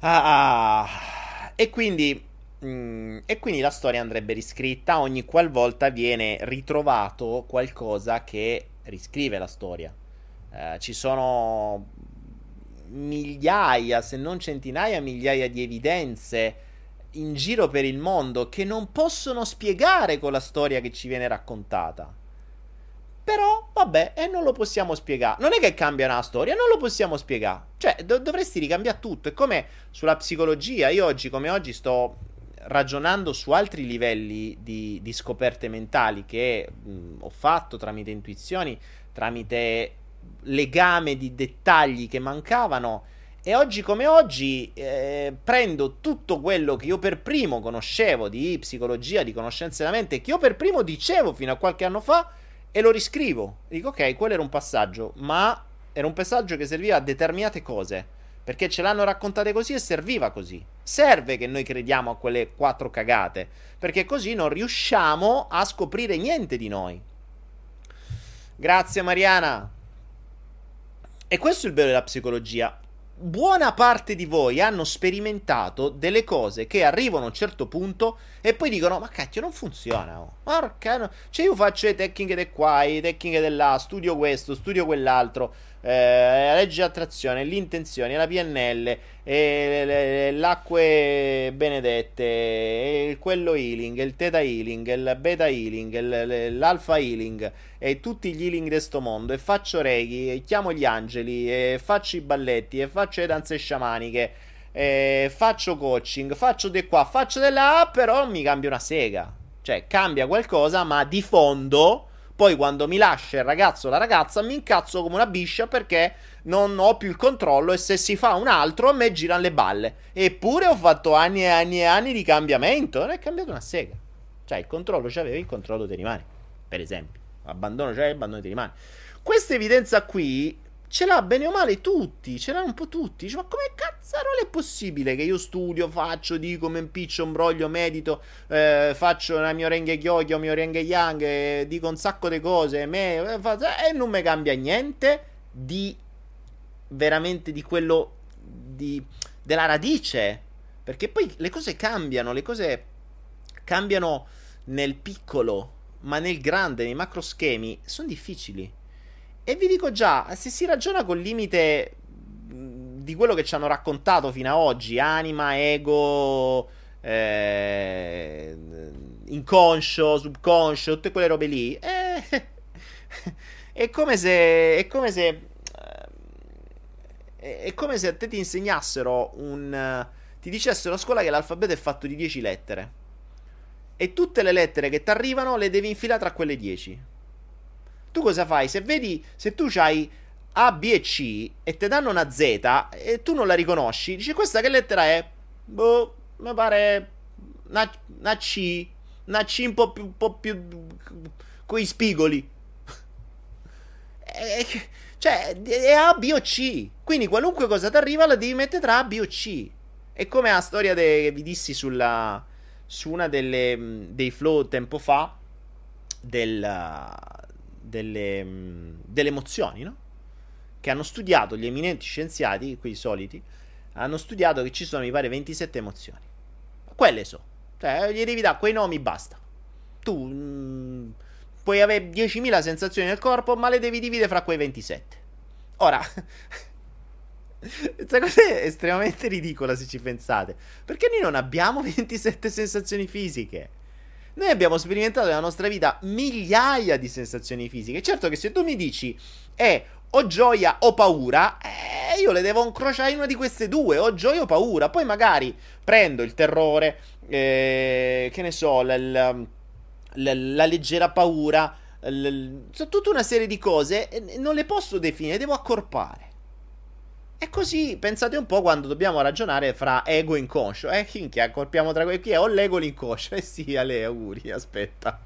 Ah, ah. E quindi. Mm, e quindi la storia andrebbe riscritta ogni qualvolta viene ritrovato qualcosa che riscrive la storia. Eh, ci sono migliaia, se non centinaia, migliaia di evidenze in giro per il mondo che non possono spiegare con la storia che ci viene raccontata. Però, vabbè, e non lo possiamo spiegare. Non è che cambia una storia, non lo possiamo spiegare. Cioè, do- dovresti ricambiare tutto. È come sulla psicologia. Io oggi, come oggi, sto ragionando su altri livelli di, di scoperte mentali che mh, ho fatto tramite intuizioni, tramite legame di dettagli che mancavano e oggi come oggi eh, prendo tutto quello che io per primo conoscevo di psicologia, di conoscenze della mente, che io per primo dicevo fino a qualche anno fa, e lo riscrivo. dico, ok, quello era un passaggio, ma era un passaggio che serviva a determinate cose. Perché ce l'hanno raccontate così e serviva così. Serve che noi crediamo a quelle quattro cagate. Perché così non riusciamo a scoprire niente di noi. Grazie Mariana. E questo è il bello della psicologia buona parte di voi hanno sperimentato delle cose che arrivano a un certo punto e poi dicono: Ma cacchio, non funziona. Oh. Porca, no. Cioè, io faccio le tecniche di qua, le tecniche di là, studio questo, studio quell'altro. Eh, la legge di attrazione, l'intenzione, la PNL, eh, l'acque benedette, eh, quello healing, il theta healing, il beta healing, il, l'alfa healing e tutti gli healing di sto mondo. E faccio reiki, e chiamo gli angeli, e faccio i balletti, e faccio le danze sciamaniche. E faccio coaching, faccio di qua, faccio di là, però mi cambia una sega. Cioè, cambia qualcosa, ma di fondo poi quando mi lascia il ragazzo o la ragazza mi incazzo come una biscia perché non ho più il controllo e se si fa un altro a me girano le balle. Eppure ho fatto anni e anni e anni di cambiamento, non è cambiato una sega. Cioè il controllo c'avevi, il controllo ti rimane. Per esempio, abbandono c'è, abbandono ti rimane. Questa evidenza qui ce l'ha bene o male tutti, ce l'hanno un po' tutti. Dice, ma come cazzarola è possibile che io studio, faccio, dico, mi impiccio, imbroglio, medito, eh, faccio la mia renghe chiocchio, mio renghe yang, eh, dico un sacco di cose me, eh, e non mi cambia niente di veramente di quello di, della radice. Perché poi le cose cambiano, le cose cambiano nel piccolo, ma nel grande, nei macro schemi, sono difficili. E vi dico già, se si ragiona col limite di quello che ci hanno raccontato fino ad oggi, anima, ego, eh, inconscio, subconscio, tutte quelle robe lì, eh, è come se... È come se... Eh, è come se a te ti insegnassero un... Ti dicessero a scuola che l'alfabeto è fatto di 10 lettere. E tutte le lettere che ti arrivano le devi infilare tra quelle 10 tu cosa fai? Se vedi, se tu hai A, B e C e ti danno una Z e tu non la riconosci, dici questa che lettera è? Boh, mi pare una, una C, una C un po' più, un po' più con i spigoli. E, cioè, è A, B o C. Quindi qualunque cosa ti arriva la devi mettere tra A, B o C. È come la storia de, che vi dissi sulla su una delle, dei flow tempo fa del, delle, delle emozioni, no? Che hanno studiato gli eminenti scienziati, quei soliti, hanno studiato che ci sono, mi pare, 27 emozioni. Quelle so. Cioè, gli devi dare quei nomi, basta. Tu mh, puoi avere 10.000 sensazioni nel corpo, ma le devi dividere fra quei 27. Ora, questa cosa è estremamente ridicola se ci pensate. Perché noi non abbiamo 27 sensazioni fisiche. Noi abbiamo sperimentato nella nostra vita migliaia di sensazioni fisiche. Certo che se tu mi dici è o gioia o paura, eh, io le devo incrociare in una di queste due, o gioia o paura. Poi magari prendo il terrore, eh, che ne so, la, la, la, la leggera paura, tutta una serie di cose, non le posso definire, devo accorpare. E così pensate un po' quando dobbiamo ragionare fra ego e inconscio. Eh, chi accorpiamo tra quei chi è o l'ego l'inconscio? Eh sì, a lei auguri, aspetta.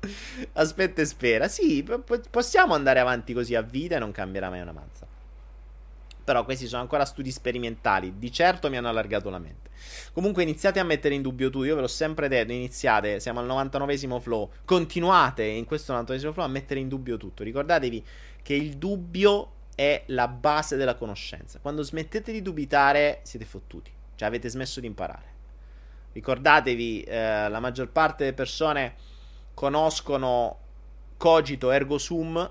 Aspetta e spera. Sì, p- possiamo andare avanti così a vita e non cambierà mai una mazza. Però questi sono ancora studi sperimentali. Di certo mi hanno allargato la mente. Comunque iniziate a mettere in dubbio tutto. Io ve l'ho sempre detto. Iniziate, siamo al 99 flow. Continuate in questo 99 flow a mettere in dubbio tutto. Ricordatevi che il dubbio è la base della conoscenza. Quando smettete di dubitare, siete fottuti. Cioè, avete smesso di imparare. Ricordatevi, eh, la maggior parte delle persone conoscono cogito ergo sum,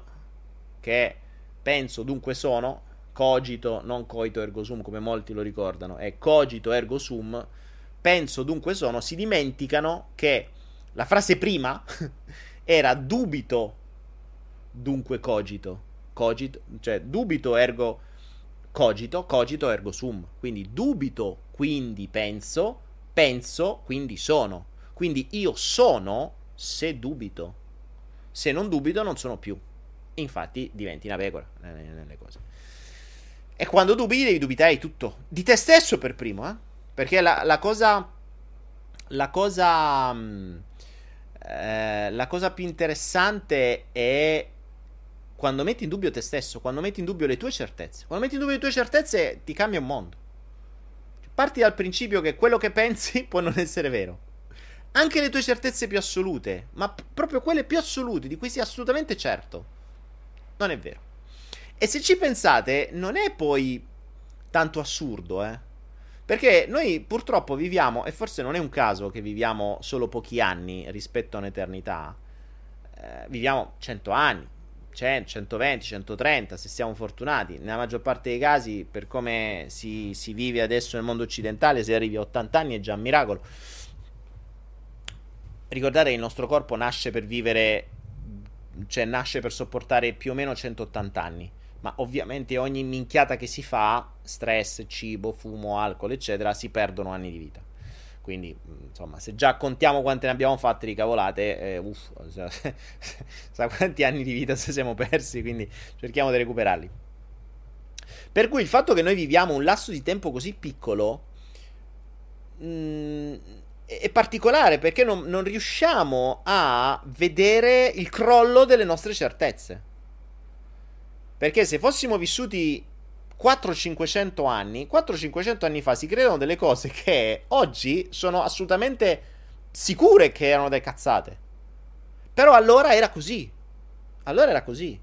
che è penso dunque sono. Cogito, non coito ergo sum, come molti lo ricordano, è cogito ergo sum. Penso dunque sono. Si dimenticano che la frase prima era dubito dunque cogito cogito, cioè dubito ergo cogito, cogito ergo sum. Quindi dubito, quindi penso, penso, quindi sono. Quindi io sono se dubito. Se non dubito non sono più. Infatti diventi una pecora nelle cose. E quando dubiti devi dubitare di tutto. Di te stesso per primo, eh? Perché la, la cosa... La cosa... Mh, eh, la cosa più interessante è quando metti in dubbio te stesso, quando metti in dubbio le tue certezze. Quando metti in dubbio le tue certezze ti cambia un mondo. Parti dal principio che quello che pensi può non essere vero. Anche le tue certezze più assolute, ma p- proprio quelle più assolute, di cui sei assolutamente certo, non è vero. E se ci pensate, non è poi tanto assurdo, eh? Perché noi purtroppo viviamo, e forse non è un caso che viviamo solo pochi anni rispetto a un'eternità, eh, viviamo 100 anni, 100, 120, 130 se siamo fortunati. Nella maggior parte dei casi, per come si, si vive adesso nel mondo occidentale, se arrivi a 80 anni è già un miracolo. Ricordate che il nostro corpo nasce per vivere, cioè nasce per sopportare più o meno 180 anni. Ma ovviamente ogni minchiata che si fa, stress, cibo, fumo, alcol, eccetera, si perdono anni di vita. Quindi, insomma, se già contiamo quante ne abbiamo fatte di cavolate, eh, uff, sa quanti anni di vita ci siamo persi, quindi cerchiamo di recuperarli. Per cui il fatto che noi viviamo un lasso di tempo così piccolo mh, mm, è particolare perché non, non riusciamo a vedere il crollo delle nostre certezze. Perché se fossimo vissuti 400-500 anni, 400-500 anni fa si credono delle cose che oggi sono assolutamente sicure che erano delle cazzate. Però allora era così. Allora era così.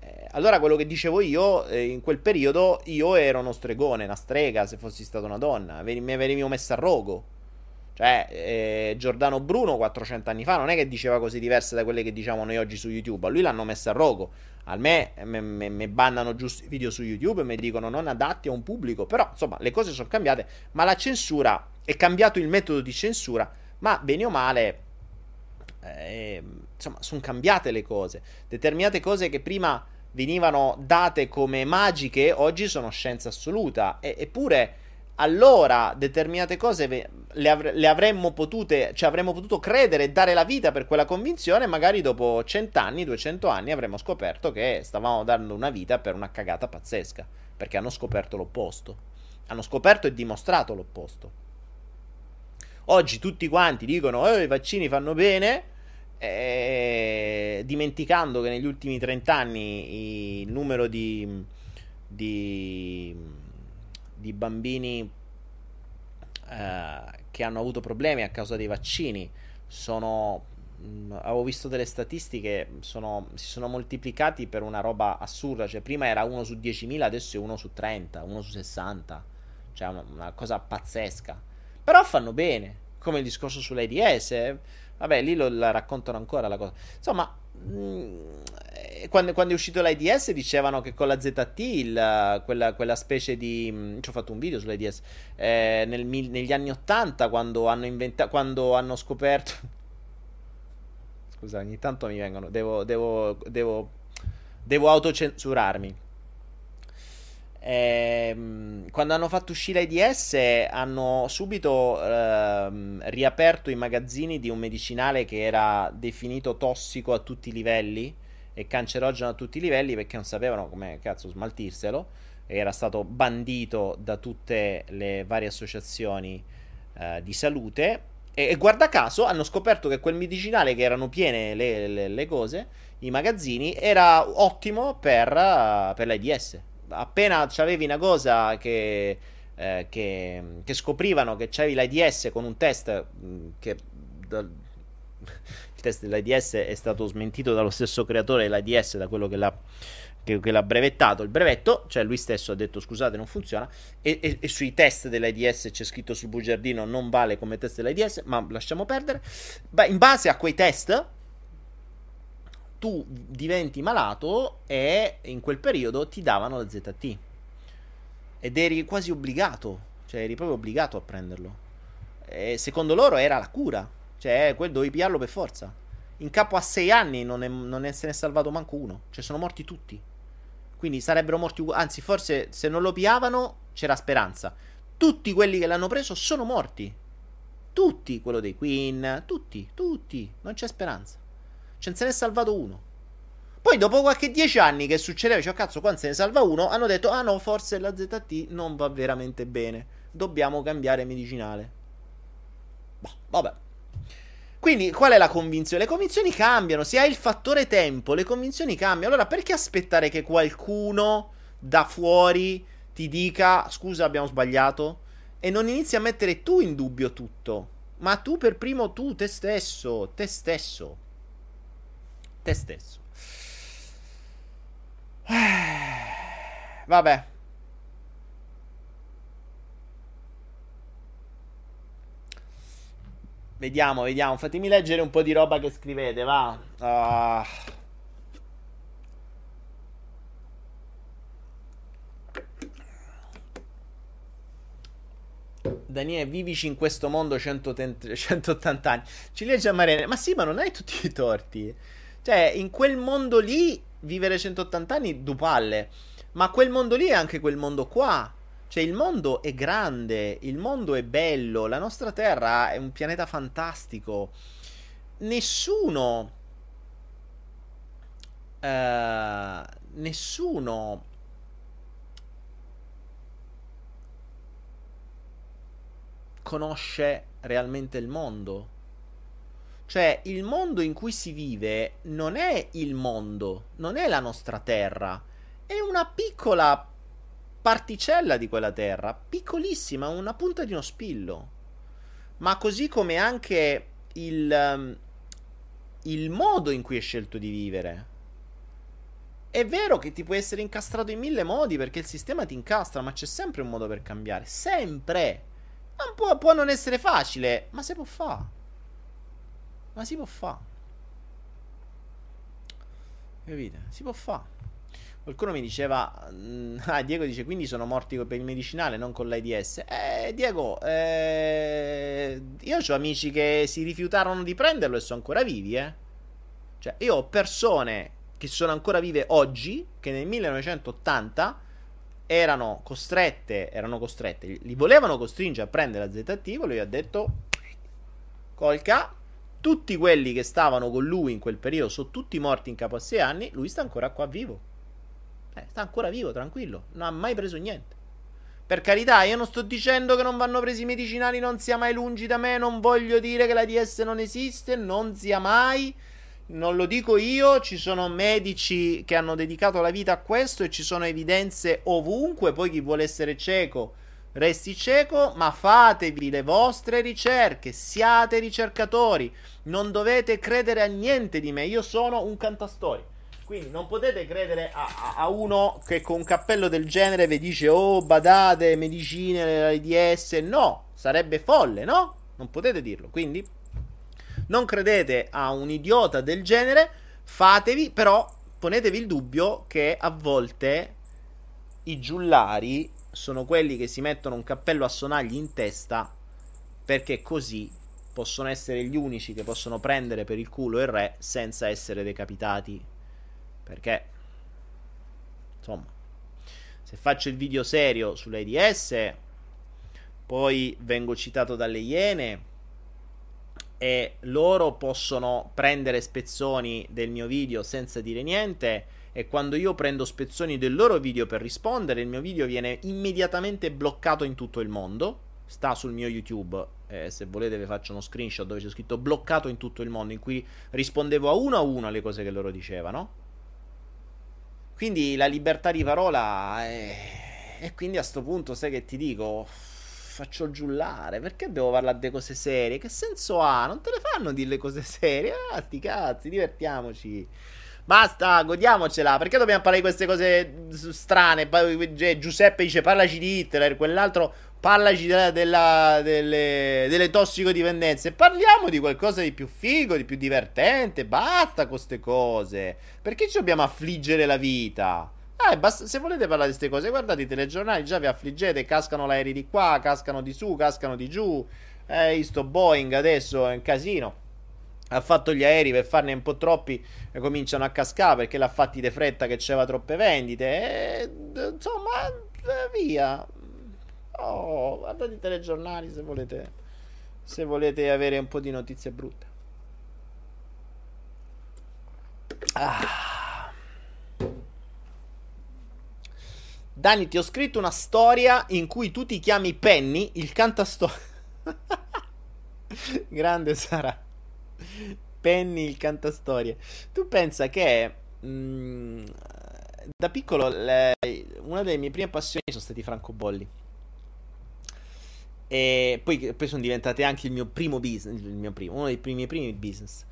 Eh, allora quello che dicevo io, eh, in quel periodo, io ero uno stregone, una strega, se fossi stata una donna. Mi avrei messo a rogo. Cioè, eh, Giordano Bruno 400 anni fa non è che diceva cose diverse da quelle che diciamo noi oggi su YouTube. A lui l'hanno messo a rogo. A me mi bannano i video su YouTube e mi dicono non adatti a un pubblico. Però, insomma, le cose sono cambiate. Ma la censura è cambiato il metodo di censura. Ma bene o male, eh, insomma, sono cambiate le cose. Determinate cose che prima venivano date come magiche, oggi sono scienza assoluta. E, eppure allora determinate cose le, avre- le, avremmo potute, cioè avremmo potuto credere e dare la vita per quella convinzione, magari dopo 100 anni, 200 anni avremmo scoperto che stavamo dando una vita per una cagata pazzesca, perché hanno scoperto l'opposto. Hanno scoperto e dimostrato l'opposto. Oggi tutti quanti dicono eh, i vaccini fanno bene, eh, dimenticando che negli ultimi 30 anni il numero di, di di bambini eh, che hanno avuto problemi a causa dei vaccini. Sono mh, avevo visto delle statistiche sono, si sono moltiplicati per una roba assurda. Cioè prima era 1 su 10.000 adesso è 1 su 30 1 su 60 cioè una, una cosa pazzesca. Però fanno bene come il discorso sull'AIDS vabbè lì lo, la raccontano ancora la cosa. Insomma quando, quando, è uscito l'AIDS dicevano che con la ZT, il, quella, quella, specie di... Mm, ci ho fatto un video sull'AIDS, eh, nel, negli anni 80 quando hanno, inventa, quando hanno scoperto... Scusa, ogni tanto mi vengono... Devo, devo, devo, devo autocensurarmi. Eh, quando hanno fatto uscire l'AIDS hanno subito eh, riaperto i magazzini di un medicinale che era definito tossico a tutti i livelli e cancerogeno a tutti i livelli perché non sapevano come cazzo smaltirselo. Era stato bandito da tutte le varie associazioni eh, di salute. E, e, guarda caso hanno scoperto che quel medicinale che erano piene le, le, le cose, i magazzini, era ottimo per, per l'AIDS. Appena avevi una cosa che, eh, che, che scoprivano che c'avevi l'AIDS con un test mm, che test dell'AIDS è stato smentito dallo stesso creatore dell'AIDS, da quello che l'ha, che, che l'ha brevettato il brevetto, cioè lui stesso ha detto scusate non funziona, e, e, e sui test dell'AIDS c'è scritto sul bugiardino non vale come test dell'AIDS, ma lasciamo perdere. Beh, in base a quei test tu diventi malato e in quel periodo ti davano la ZT. Ed eri quasi obbligato, cioè eri proprio obbligato a prenderlo. E secondo loro era la cura. Cioè, quel dovevi pigliarlo per forza. In capo a sei anni non, è, non è, se ne è salvato manco uno. Cioè, sono morti tutti. Quindi sarebbero morti. Anzi, forse se non lo pigliavano c'era speranza. Tutti quelli che l'hanno preso sono morti. Tutti, quello dei Queen, tutti, tutti. Non c'è speranza. Ce ne è salvato uno. Poi dopo qualche dieci anni che succedeva, cioè cazzo, quando se ne salva uno, hanno detto, ah no, forse la ZT non va veramente bene. Dobbiamo cambiare medicinale. Bah, vabbè. Quindi qual è la convinzione? Le convinzioni cambiano, se hai il fattore tempo, le convinzioni cambiano. Allora perché aspettare che qualcuno da fuori ti dica scusa abbiamo sbagliato? E non inizi a mettere tu in dubbio tutto. Ma tu per primo tu, te stesso, te stesso. Te stesso. Vabbè. Vediamo, vediamo. Fatemi leggere un po' di roba che scrivete, va. Uh... Daniele, vivici in questo mondo 180, 180 anni. Ci legge a Marene. Ma sì, ma non hai tutti i torti. Cioè, in quel mondo lì, vivere 180 anni, du palle. Ma quel mondo lì è anche quel mondo qua. Cioè, il mondo è grande, il mondo è bello, la nostra Terra è un pianeta fantastico. Nessuno. Uh, nessuno. conosce realmente il mondo. Cioè, il mondo in cui si vive non è il mondo, non è la nostra terra, è una piccola particella di quella terra, piccolissima, una punta di uno spillo. Ma così come anche il, um, il modo in cui hai scelto di vivere. È vero che ti puoi essere incastrato in mille modi perché il sistema ti incastra, ma c'è sempre un modo per cambiare. Sempre! Non può, può non essere facile, ma si può fare. Ma si può fare. Capite? Si può fare. Qualcuno mi diceva, mm, ah Diego dice quindi sono morti per il medicinale, non con l'AIDS. Eh Diego, eh, io ho amici che si rifiutarono di prenderlo e sono ancora vivi, eh. Cioè, io ho persone che sono ancora vive oggi, che nel 1980 erano costrette, erano costrette, li volevano costringere a prendere la ZT, lui ha detto, colca, tutti quelli che stavano con lui in quel periodo sono tutti morti in capo a sei anni, lui sta ancora qua vivo. Eh, sta ancora vivo, tranquillo. Non ha mai preso niente. Per carità, io non sto dicendo che non vanno presi i medicinali, non sia mai lungi da me, non voglio dire che la DS non esiste, non sia mai. Non lo dico io, ci sono medici che hanno dedicato la vita a questo e ci sono evidenze ovunque, poi chi vuole essere cieco resti cieco, ma fatevi le vostre ricerche, siate ricercatori, non dovete credere a niente di me, io sono un cantastorie. Quindi non potete credere a, a, uno che con un cappello del genere vi dice oh badate, medicine, l'AIDS, no, sarebbe folle, no? Non potete dirlo, quindi non credete a un idiota del genere, fatevi, però ponetevi il dubbio che a volte i giullari sono quelli che si mettono un cappello a sonagli in testa perché così possono essere gli unici che possono prendere per il culo il re senza essere decapitati. Perché, insomma, se faccio il video serio sull'AIDS, poi vengo citato dalle Iene e loro possono prendere spezzoni del mio video senza dire niente e quando io prendo spezzoni del loro video per rispondere, il mio video viene immediatamente bloccato in tutto il mondo. Sta sul mio YouTube, eh, se volete vi faccio uno screenshot dove c'è scritto bloccato in tutto il mondo, in cui rispondevo a uno a uno alle cose che loro dicevano. Quindi la libertà di parola è... E quindi a sto punto sai che ti dico faccio giullare. Perché devo parlare di cose serie? Che senso ha? Non te le fanno dire le cose serie? Ah, sti cazzi, divertiamoci. Basta, godiamocela. Perché dobbiamo parlare di queste cose strane? Giuseppe dice parlaci di Hitler, quell'altro parlaci della, della, delle, delle tossicodipendenze. Parliamo di qualcosa di più figo, di più divertente. Basta con queste cose. Perché ci dobbiamo affliggere la vita? Eh, basta, se volete parlare di queste cose, guardate i telegiornali, già vi affliggete, cascano l'aereo di qua, cascano di su, cascano di giù. Eh, sto Boeing adesso è un casino. Ha fatto gli aerei per farne un po' troppi e cominciano a cascare perché l'ha fatti de fretta che c'era troppe vendite. E, insomma, eh, via. Oh, guardate i telegiornali se volete, se volete avere un po' di notizie brutte. Ah. Dani, ti ho scritto una storia in cui tu ti chiami Penny, il cantastoria. Grande Sara. Penny, il cantastorie. Tu pensa che mh, mm, da piccolo le, una delle mie prime passioni sono stati i francobolli. E poi, poi sono diventate anche il mio primo business, il mio primo, uno dei primi, primi business.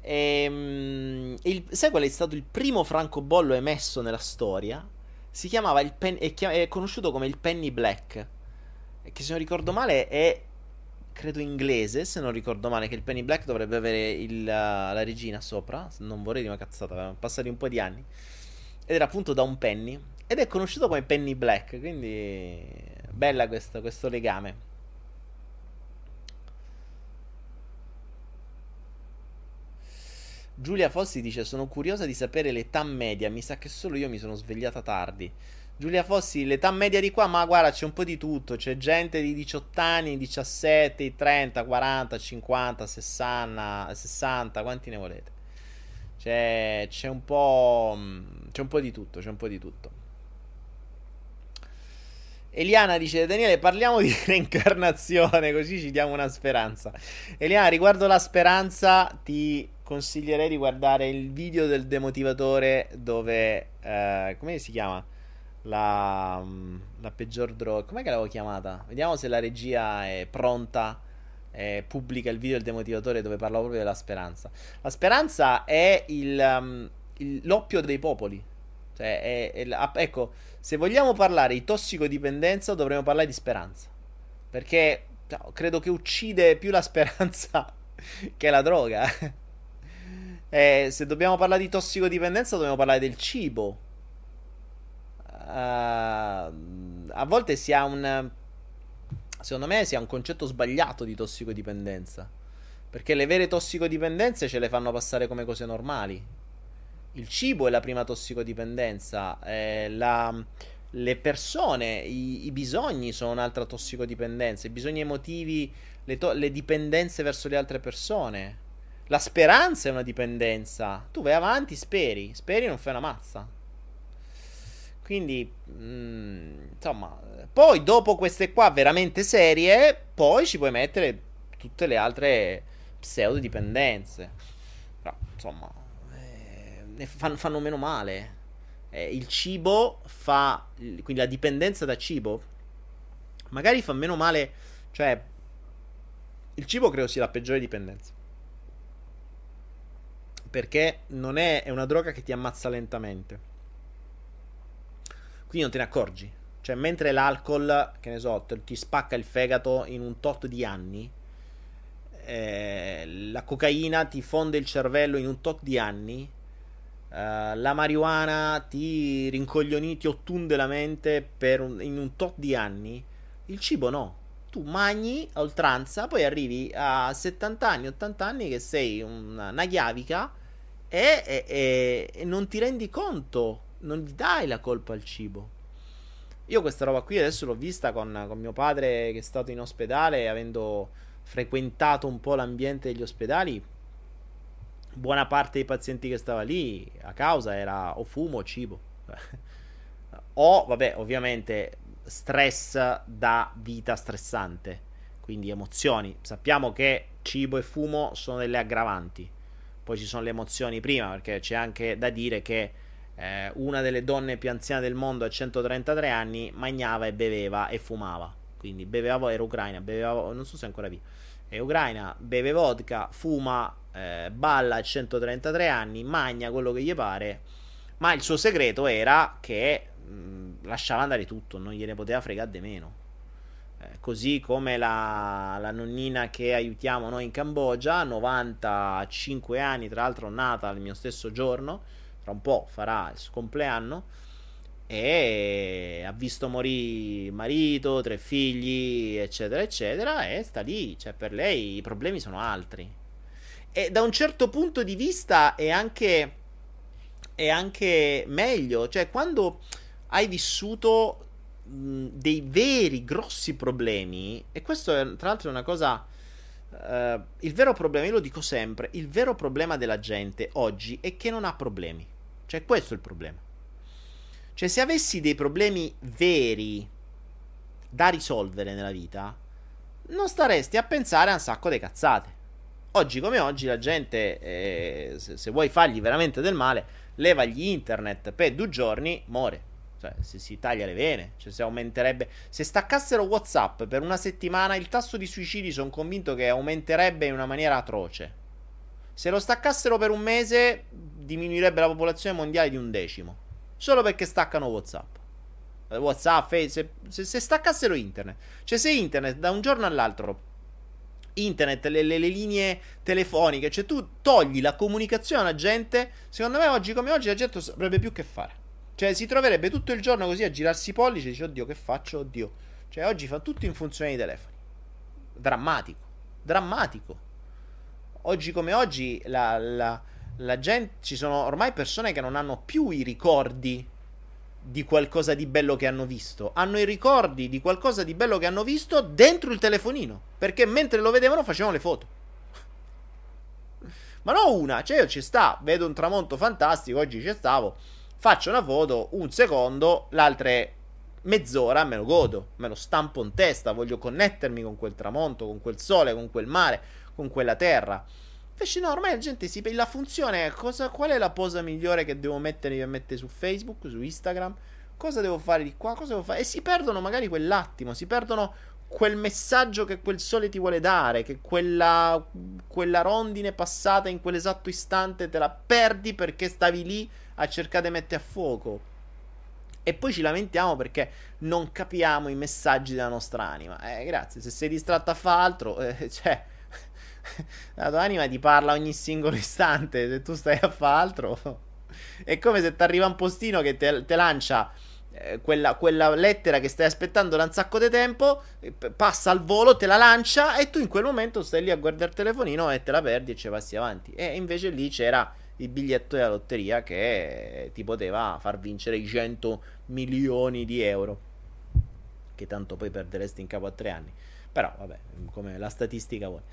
E, mh, mm, il, sai qual è stato il primo francobollo emesso nella storia? si chiamava il pen- è, chiam- è conosciuto come il Penny Black. Che se non ricordo male è credo inglese, se non ricordo male, che il Penny Black dovrebbe avere il, la regina sopra. Non vorrei dire una cazzata, erano passati un po' di anni. Ed era appunto da un penny. Ed è conosciuto come Penny Black, quindi bella questo, questo legame. Giulia Fossi dice: Sono curiosa di sapere l'età media. Mi sa che solo io mi sono svegliata tardi. Giulia Fossi, l'età media di qua, ma guarda, c'è un po' di tutto. C'è gente di 18 anni, 17, 30, 40, 50, 60, 60, quanti ne volete? C'è, c'è un po'. C'è un po' di tutto. C'è un po' di tutto. Eliana dice: Daniele, parliamo di reincarnazione, così ci diamo una speranza. Eliana, riguardo la speranza, ti consiglierei di guardare il video del demotivatore dove... Eh, come si chiama? La, la peggior droga. Com'è che l'avevo chiamata? Vediamo se la regia è pronta. E pubblica il video del demotivatore dove parla proprio della speranza. La speranza è il, um, il, l'oppio dei popoli. Cioè, è, è, è, ecco, se vogliamo parlare di tossicodipendenza, dovremmo parlare di speranza. Perché credo che uccide più la speranza che la droga. Eh, se dobbiamo parlare di tossicodipendenza, dobbiamo parlare del cibo. Uh, a volte si ha un. Secondo me si ha un concetto sbagliato di tossicodipendenza. Perché le vere tossicodipendenze ce le fanno passare come cose normali. Il cibo è la prima tossicodipendenza. Eh, la, le persone, i, i, bisogni sono un'altra tossicodipendenza. I bisogni emotivi, le, to- le dipendenze verso le altre persone. La speranza è una dipendenza. Tu vai avanti, speri. Speri non fai una mazza. Quindi, mh, mm, insomma, poi dopo queste qua veramente serie, poi ci puoi mettere tutte le altre pseudo dipendenze. Però, insomma, eh, fanno, fanno, meno male. Eh, il cibo fa, quindi la dipendenza da cibo Magari fa meno male, cioè il cibo credo sia la peggiore dipendenza. Perché non è, è una droga che ti ammazza lentamente. Quindi non te ne accorgi. Cioè, mentre l'alcol, che ne so, ti spacca il fegato in un tot di anni, eh, la cocaina ti fonde il cervello in un tot di anni, eh, la marijuana ti rincoglioni, ti ottunde la mente un, in un tot di anni, il cibo no. Tu mangi a oltranza, poi arrivi a 70 anni, 80 anni che sei una, una chiavica e, e, e non ti rendi conto, non gli dai la colpa al cibo. Io questa roba qui adesso l'ho vista con, con mio padre che è stato in ospedale, avendo frequentato un po' l'ambiente degli ospedali, buona parte dei pazienti che stava lì a causa era o fumo o cibo. o, vabbè, ovviamente stress da vita stressante, quindi emozioni. Sappiamo che cibo e fumo sono delle aggravanti. Poi ci sono le emozioni prima, perché c'è anche da dire che eh, una delle donne più anziane del mondo a 133 anni mangiava e beveva e fumava. Quindi beveva, era ucraina, beveva, non so se è ancora viva. È ucraina, beve vodka, fuma, eh, balla a 133 anni, magna quello che gli pare. Ma il suo segreto era che mh, mm, lasciava andare tutto, non gliene poteva fregare di meno. Eh, così come la, la, nonnina che aiutiamo noi in Cambogia, 95 anni, tra l'altro nata al mio stesso giorno, tra un po' farà il suo compleanno e ha visto morire marito, tre figli, eccetera, eccetera, e sta lì, cioè per lei i problemi sono altri. E da un certo punto di vista è anche, è anche meglio, cioè quando hai vissuto mh, dei veri grossi problemi, e questo è, tra l'altro è una cosa... Uh, il vero problema, io lo dico sempre, il vero problema della gente oggi è che non ha problemi. Cioè, questo è il problema. Cioè, se avessi dei problemi veri da risolvere nella vita, non staresti a pensare a un sacco di cazzate. Oggi come oggi la gente, eh, se, se, vuoi fargli veramente del male, levagli internet per due giorni, muore. Cioè, se si taglia le vene, cioè se aumenterebbe... Se staccassero WhatsApp per una settimana, il tasso di suicidi sono convinto che aumenterebbe in una maniera atroce. Se lo staccassero per un mese, diminuirebbe la popolazione mondiale di un decimo solo perché staccano WhatsApp. WhatsApp, se, se, se staccassero internet, cioè se internet da un giorno all'altro internet, le, le, le, linee telefoniche, cioè tu togli la comunicazione alla gente, secondo me oggi come oggi la gente avrebbe più che fare. Cioè si troverebbe tutto il giorno così a girarsi i pollici e dice oddio che faccio, oddio. Cioè oggi fa tutto in funzione dei telefoni. Drammatico, drammatico. Oggi come oggi la, la la gente, ci sono ormai persone che non hanno più i ricordi di qualcosa di bello che hanno visto. Hanno i ricordi di qualcosa di bello che hanno visto dentro il telefonino. Perché mentre lo vedevano facevano le foto. Ma non una, cioè io ci sta, vedo un tramonto fantastico, oggi ci stavo, faccio una foto, un secondo, l'altra è mezz'ora, me lo godo, me lo stampo in testa, voglio connettermi con quel tramonto, con quel sole, con quel mare, con quella terra. Invece no, ormai la gente si... La funzione è cosa, qual è la posa migliore che devo mettere per mettere su Facebook, su Instagram? Cosa devo fare di qua? Cosa devo fare? E si perdono magari quell'attimo, si perdono quel messaggio che quel sole ti vuole dare, che quella, quella rondine passata in quell'esatto istante te la perdi perché stavi lì a cercare di mettere a fuoco. E poi ci lamentiamo perché non capiamo i messaggi della nostra anima. Eh, grazie, se sei distratto a fare altro, eh, cioè la tua anima ti parla ogni singolo istante. Se tu stai a fare altro, è come se ti arriva un postino che te, te lancia. Eh, quella, quella, lettera che stai aspettando da un sacco di tempo passa al volo, te la lancia e tu in quel momento stai lì a guardare il telefonino e te la perdi e ci passi avanti. E invece lì c'era il biglietto della lotteria che ti poteva far vincere i 100 milioni di euro. Che tanto poi perderesti in capo a tre anni. Però vabbè, come la statistica vuole.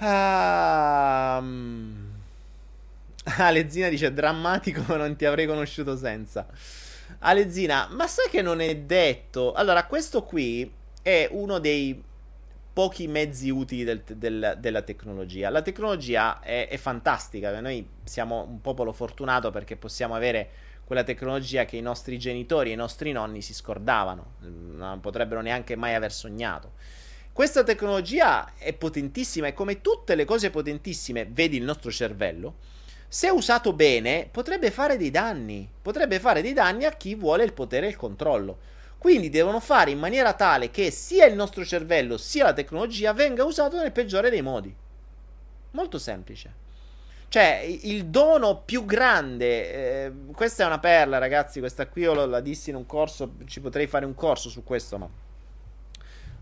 Um... Alezzina dice drammatico, non ti avrei conosciuto senza. Alezzina, ma sai che non è detto? Allora, questo qui è uno dei pochi mezzi utili del, del, della tecnologia. La tecnologia è, è fantastica, noi siamo un popolo fortunato perché possiamo avere quella tecnologia che i nostri genitori e i nostri nonni si scordavano, non potrebbero neanche mai aver sognato. Questa tecnologia è potentissima e come tutte le cose potentissime, vedi il nostro cervello, se usato bene potrebbe fare dei danni, potrebbe fare dei danni a chi vuole il potere e il controllo. Quindi devono fare in maniera tale che sia il nostro cervello sia la tecnologia venga usato nel peggiore dei modi. Molto semplice. Cioè, il dono più grande. Eh, questa è una perla, ragazzi. Questa qui io la dissi in un corso. Ci potrei fare un corso su questo, ma.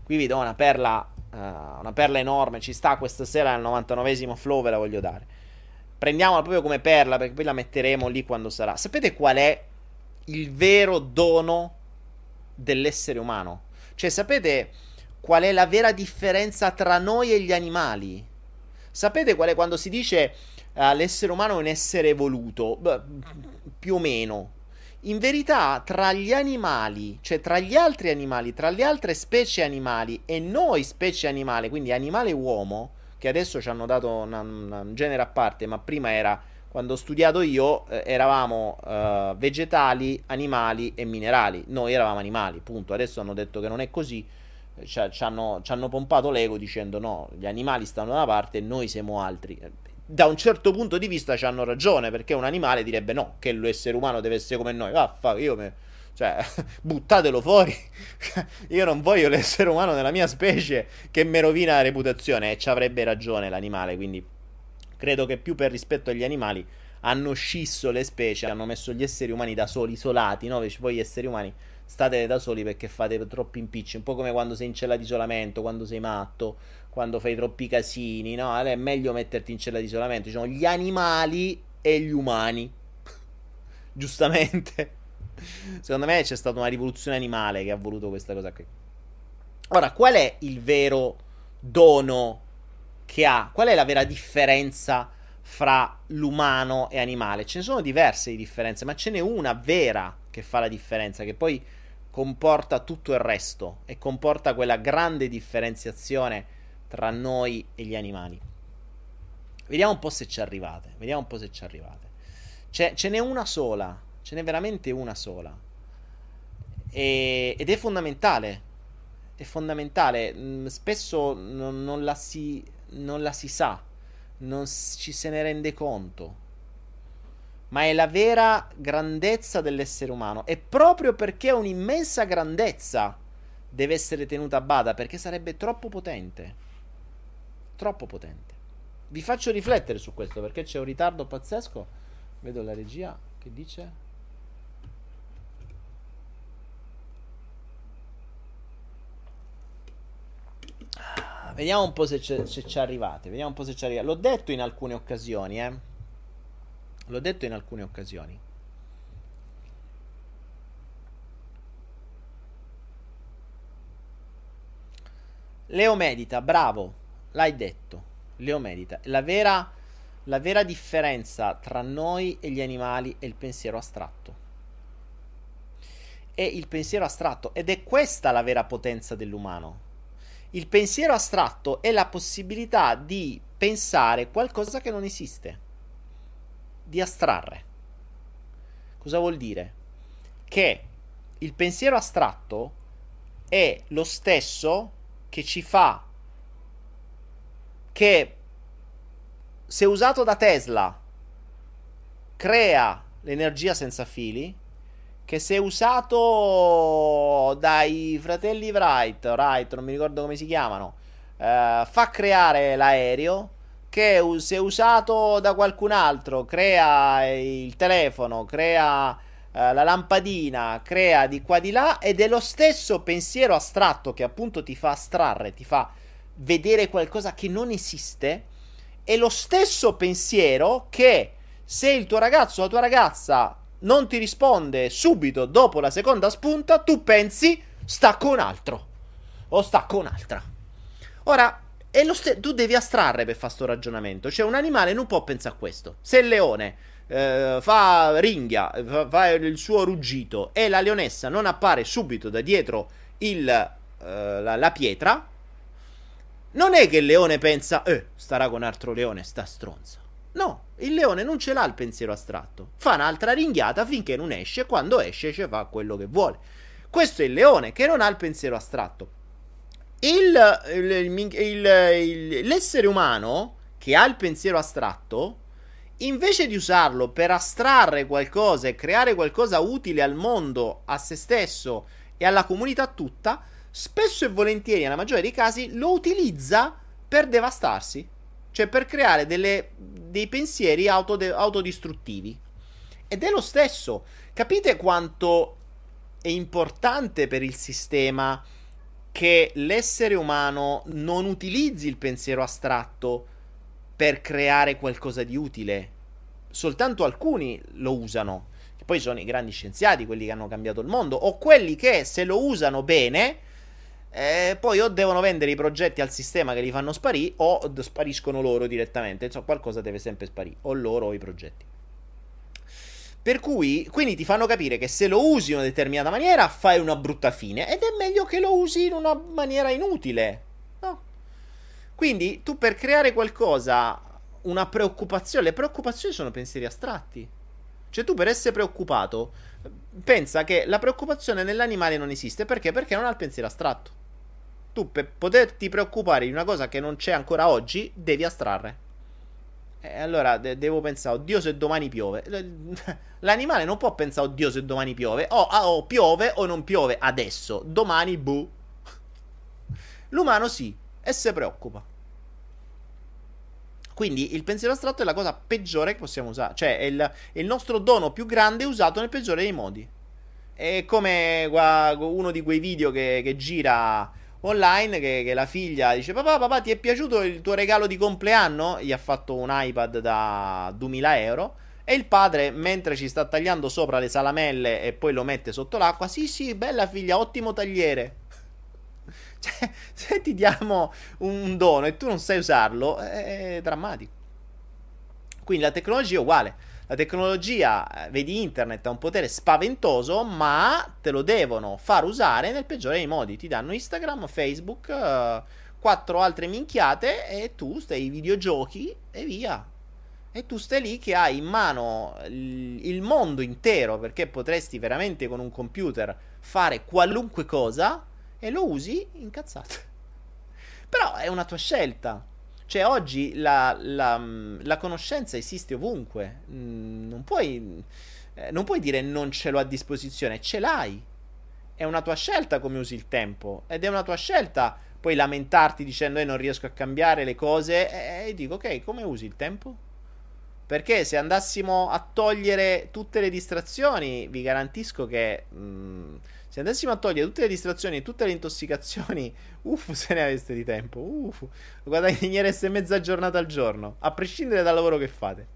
Qui vi do una perla. Uh, una perla enorme. Ci sta questa sera al 99esimo flow. Ve la voglio dare. Prendiamola proprio come perla. Perché poi la metteremo lì quando sarà. Sapete qual è il vero dono dell'essere umano. Cioè, sapete qual è la vera differenza tra noi e gli animali? Sapete qual è quando si dice uh, l'essere umano è un essere evoluto? Beh, più o meno. In verità, tra gli animali, cioè tra gli altri animali, tra le altre specie animali e noi specie animali, quindi animale uomo, che adesso ci hanno dato un genere a parte, ma prima era quando ho studiato io eh, eravamo eh, vegetali, animali e minerali. Noi eravamo animali, punto. Adesso hanno detto che non è così. Ci, ci, hanno, ci hanno pompato l'ego dicendo no, gli animali stanno da una parte e noi siamo altri. Da un certo punto di vista ci hanno ragione, perché un animale direbbe no, che l'essere umano deve essere come noi. Vaffa, io me... Cioè, buttatelo fuori. io non voglio l'essere umano nella mia specie che mi rovina la reputazione. E ci avrebbe ragione l'animale, quindi Credo che più per rispetto agli animali hanno scisso le specie, hanno messo gli esseri umani da soli, isolati, no? Voi esseri umani state da soli perché fate troppi impicci, un po' come quando sei in cella di isolamento, quando sei matto, quando fai troppi casini, no? Allora è meglio metterti in cella di isolamento, sono gli animali e gli umani. Giustamente. Secondo me c'è stata una rivoluzione animale che ha voluto questa cosa qui. Ora, qual è il vero dono che ha. Qual è la vera differenza fra l'umano e animale? Ce ne sono diverse di differenze, ma ce n'è una vera che fa la differenza, che poi comporta tutto il resto e comporta quella grande differenziazione tra noi e gli animali. Vediamo un po' se ci arrivate. Vediamo un po' se ci arrivate. C'è, ce n'è una sola. Ce n'è veramente una sola. E, ed è fondamentale. È fondamentale. Mm, spesso non, non la si non la si sa, non ci se ne rende conto. Ma è la vera grandezza dell'essere umano. E proprio perché è un'immensa grandezza deve essere tenuta a bada, perché sarebbe troppo potente. Troppo potente. Vi faccio riflettere su questo perché c'è un ritardo pazzesco. Vedo la regia che dice. vediamo un po' se, se ci arrivate. Vediamo un po' se ci arrivate. L'ho detto in alcune occasioni, eh. L'ho detto in alcune occasioni. Leo medita, bravo, l'hai detto. Leo medita. La vera, la vera differenza tra noi e gli animali è il pensiero astratto. È il pensiero astratto ed è questa la vera potenza dell'umano. Il pensiero astratto è la possibilità di pensare qualcosa che non esiste, di astrarre. Cosa vuol dire? Che il pensiero astratto è lo stesso che ci fa che se usato da Tesla crea l'energia senza fili che se usato dai fratelli Wright, Wright, non mi ricordo come si chiamano, eh, fa creare l'aereo, che se usato da qualcun altro crea il telefono, crea eh, la lampadina, crea di qua di là ed è lo stesso pensiero astratto che appunto ti fa astrarre, ti fa vedere qualcosa che non esiste, è lo stesso pensiero che se il tuo ragazzo o la tua ragazza non ti risponde subito dopo la seconda spunta, tu pensi sta con altro o sta con un'altra. Ora, st- tu devi astrarre per fare questo ragionamento. Cioè, un animale non può pensare a questo. Se il leone eh, fa ringhia, fa, fa, il suo ruggito e la leonessa non appare subito da dietro il, eh, la, la pietra, Non è che il leone pensa, eh, starà con altro leone, sta stronza. No, il leone non ce l'ha il pensiero astratto. Fa un'altra ringhiata finché non esce, quando esce ci fa quello che vuole. Questo è il leone che non ha il pensiero astratto. Il, il, il, l'essere umano che ha il pensiero astratto, invece di usarlo per astrarre qualcosa e creare qualcosa utile al mondo, a se stesso e alla comunità tutta, spesso e volentieri, nella maggiore dei casi, lo utilizza per devastarsi. Cioè per creare delle, dei pensieri autode- autodistruttivi. Ed è lo stesso. Capite quanto è importante per il sistema che l'essere umano non utilizzi il pensiero astratto per creare qualcosa di utile. Soltanto alcuni lo usano. Che poi sono i grandi scienziati, quelli che hanno cambiato il mondo, o quelli che se lo usano bene eh, poi o devono vendere i progetti al sistema che li fanno sparire o spariscono loro direttamente. Insomma, qualcosa deve sempre sparire, o loro o i progetti. Per cui, quindi ti fanno capire che se lo usi in una determinata maniera fai una brutta fine ed è meglio che lo usi in una maniera inutile. No? Quindi tu per creare qualcosa, una preoccupazione, le preoccupazioni sono pensieri astratti. Cioè tu per essere preoccupato, pensa che la preoccupazione nell'animale non esiste perché? Perché non ha il pensiero astratto tu per poterti preoccupare di una cosa che non c'è ancora oggi, devi astrarre. E allora de- devo pensare, oddio se domani piove. L'animale non può pensare, oddio se domani piove. O, ah, o piove o non piove adesso. Domani, buh. L'umano sì, e se preoccupa. Quindi il pensiero astratto è la cosa peggiore che possiamo usare. Cioè è il, è il nostro dono più grande usato nel peggiore dei modi. È come uno di quei video che, che gira online che, che, la figlia dice papà papà ti è piaciuto il tuo regalo di compleanno? Gli ha fatto un iPad da 2000 euro e il padre mentre ci sta tagliando sopra le salamelle e poi lo mette sotto l'acqua sì sì bella figlia ottimo tagliere. Cioè se ti diamo un dono e tu non sai usarlo è drammatico. Quindi la tecnologia è uguale la tecnologia, eh, vedi internet, ha un potere spaventoso, ma te lo devono far usare nel peggiore dei modi. Ti danno Instagram, Facebook, uh, quattro altre minchiate e tu stai ai videogiochi e via. E tu stai lì che hai in mano il mondo intero perché potresti veramente con un computer fare qualunque cosa e lo usi incazzato. Però è una tua scelta. Cioè, oggi la, la, la conoscenza esiste ovunque. Mm, non puoi, eh, non puoi dire non ce l'ho a disposizione, ce l'hai. È una tua scelta come usi il tempo. Ed è una tua scelta poi lamentarti dicendo eh, non riesco a cambiare le cose. E, e dico, ok, come usi il tempo? Perché se andassimo a togliere tutte le distrazioni, vi garantisco che mh, mm, se andassimo a togliere tutte le distrazioni e tutte le intossicazioni, uff, se ne aveste di tempo. Uff, guadagnereste mezza giornata al giorno, a prescindere dal lavoro che fate.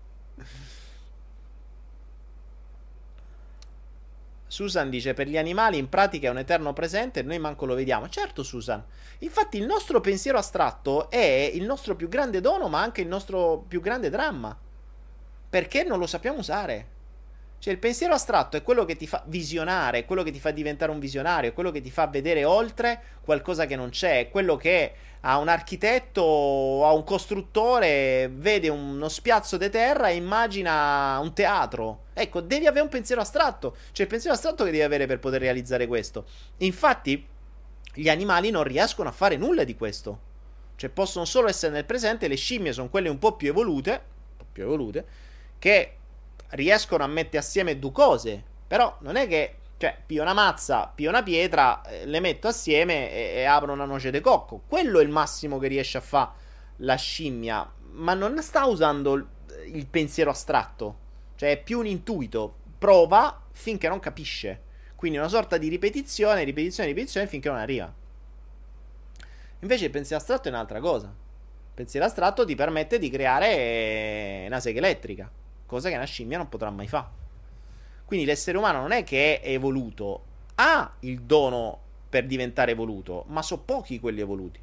Susan dice: Per gli animali in pratica è un eterno presente e noi manco lo vediamo. Certo, Susan. Infatti, il nostro pensiero astratto è il nostro più grande dono, ma anche il nostro più grande dramma. Perché non lo sappiamo usare. Cioè, il pensiero astratto è quello che ti fa visionare, è quello che ti fa diventare un visionario, è quello che ti fa vedere oltre qualcosa che non c'è, è quello che a un architetto o a un costruttore vede uno spiazzo di terra e immagina un teatro. Ecco, devi avere un pensiero astratto. Cioè, il pensiero astratto che devi avere per poter realizzare questo. Infatti, gli animali non riescono a fare nulla di questo. Cioè, possono solo essere nel presente. Le scimmie sono quelle un po' più evolute. Un po' più evolute. Che riescono a mettere assieme due cose. Però non è che, cioè, pio una mazza, pio una pietra, eh, le metto assieme e, e, apro una noce di cocco. Quello è il massimo che riesce a fare la scimmia. Ma non sta usando il, il pensiero astratto. Cioè, è più un intuito. Prova finché non capisce. Quindi una sorta di ripetizione, ripetizione, ripetizione finché non arriva. Invece il pensiero astratto è un'altra cosa. Il pensiero astratto ti permette di creare una sega elettrica cosa che una scimmia non potrà mai fare. Quindi l'essere umano non è che è evoluto, ha il dono per diventare evoluto, ma sono pochi quelli evoluti.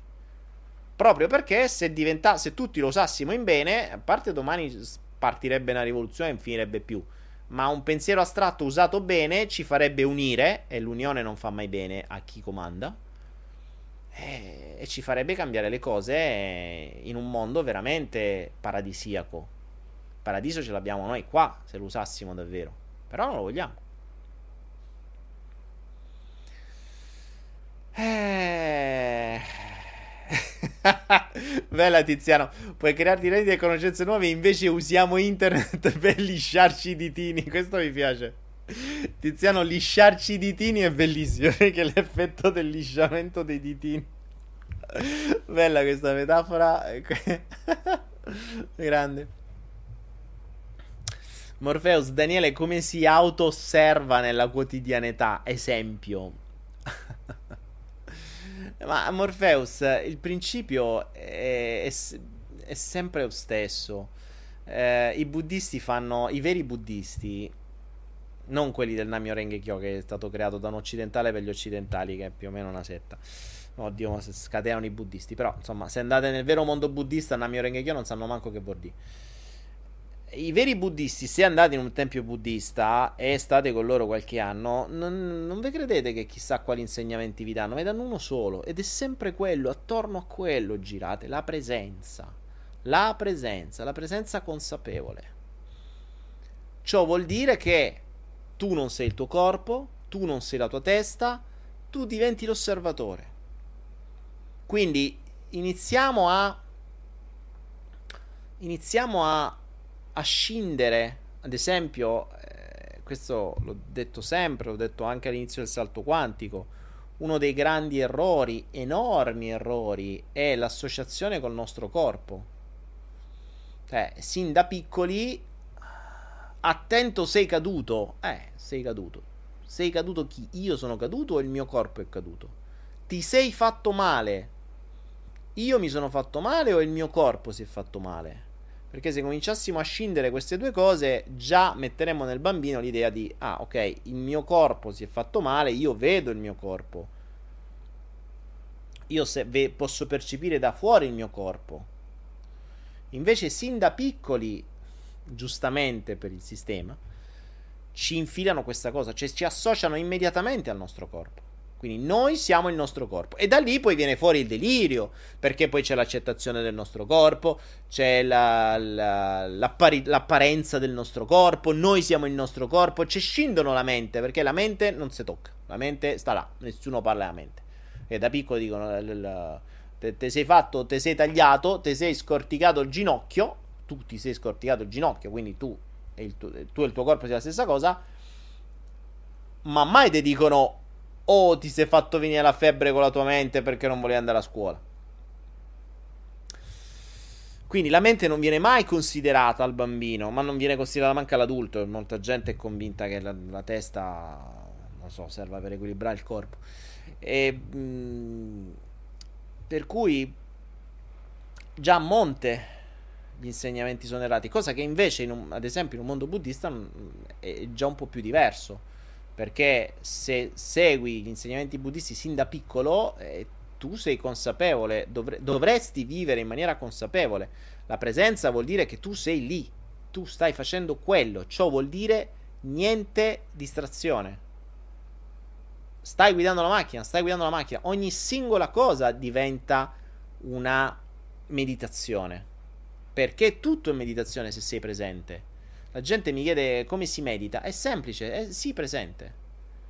Proprio perché se, diventa- se tutti lo usassimo in bene, a parte domani partirebbe una rivoluzione e non finirebbe più. Ma un pensiero astratto usato bene ci farebbe unire, e l'unione non fa mai bene a chi comanda. e, e ci farebbe cambiare le cose in un mondo veramente paradisiaco. Paradiso ce l'abbiamo noi qua, se lo usassimo davvero. Però non lo vogliamo. Eh... Bella Tiziano, puoi crearti reti e conoscenze nuove, invece usiamo internet per lisciarci i ditini. Questo mi piace. Tiziano, lisciarci i ditini è bellissimo perché l'effetto del lisciamento dei ditini. Bella questa metafora. Grande. Morpheus, Daniele, come si auto-osserva nella quotidianità? Esempio. Ma Morpheus, il principio è, è, è sempre lo stesso. Eh, I buddisti fanno. I veri buddisti, non quelli del Namyo Rengekyo che è stato creato da un occidentale per gli occidentali, che è più o meno una setta. Oddio, ma scatenano i buddisti. Però, insomma, se andate nel vero mondo buddista, Namyo Rengekyo non sanno manco che vuol dire i veri buddisti, se andate in un tempio buddista e state con loro qualche anno, non, non vi credete che chissà quali insegnamenti vi danno, vi danno uno solo ed è sempre quello, attorno a quello girate, la presenza, la presenza, la presenza consapevole. Ciò vuol dire che tu non sei il tuo corpo, tu non sei la tua testa, tu diventi l'osservatore. Quindi iniziamo a iniziamo a a scindere, ad esempio, eh, questo l'ho detto sempre, l'ho detto anche all'inizio del salto quantico, uno dei grandi errori, enormi errori, è l'associazione col nostro corpo. Cioè, sin da piccoli, attento sei caduto. Eh, sei caduto. Sei caduto chi? Io sono caduto o il mio corpo è caduto? Ti sei fatto male? Io mi sono fatto male o il mio corpo si è fatto male? Perché se cominciassimo a scindere queste due cose, già metteremmo nel bambino l'idea di, ah ok, il mio corpo si è fatto male, io vedo il mio corpo. Io se, ve, posso percepire da fuori il mio corpo. Invece, sin da piccoli, giustamente per il sistema, ci infilano questa cosa, cioè ci associano immediatamente al nostro corpo. Quindi noi siamo il nostro corpo. E da lì poi viene fuori il delirio, perché poi c'è l'accettazione del nostro corpo, c'è la, la, l'apparenza del nostro corpo, noi siamo il nostro corpo, ci scindono la mente, perché la mente non si tocca, la mente sta là, nessuno parla della mente. E da piccolo dicono, te, te sei fatto, te sei tagliato, te sei scorticato il ginocchio, tu ti sei scorticato il ginocchio, quindi tu e il, tu, tu e il tuo corpo sia la stessa cosa, ma mai ti dicono o ti sei fatto venire la febbre con la tua mente perché non volevi andare a scuola. Quindi la mente non viene mai considerata al bambino, ma non viene considerata manca all'adulto. Molta gente è convinta che la, la testa, non so, serva per equilibrare il corpo. E, mh, mm, per cui già a monte gli insegnamenti sono errati, cosa che invece, un, ad esempio, in un mondo buddista mm, è già un po' più diverso perché se segui gli insegnamenti buddisti sin da piccolo, eh, tu sei consapevole, dovre- dovresti vivere in maniera consapevole. La presenza vuol dire che tu sei lì, tu stai facendo quello, ciò vuol dire niente distrazione. Stai guidando la macchina, stai guidando la macchina, ogni singola cosa diventa una meditazione. Perché tutto è meditazione se sei presente. La gente mi chiede come si medita. È semplice, è sì presente.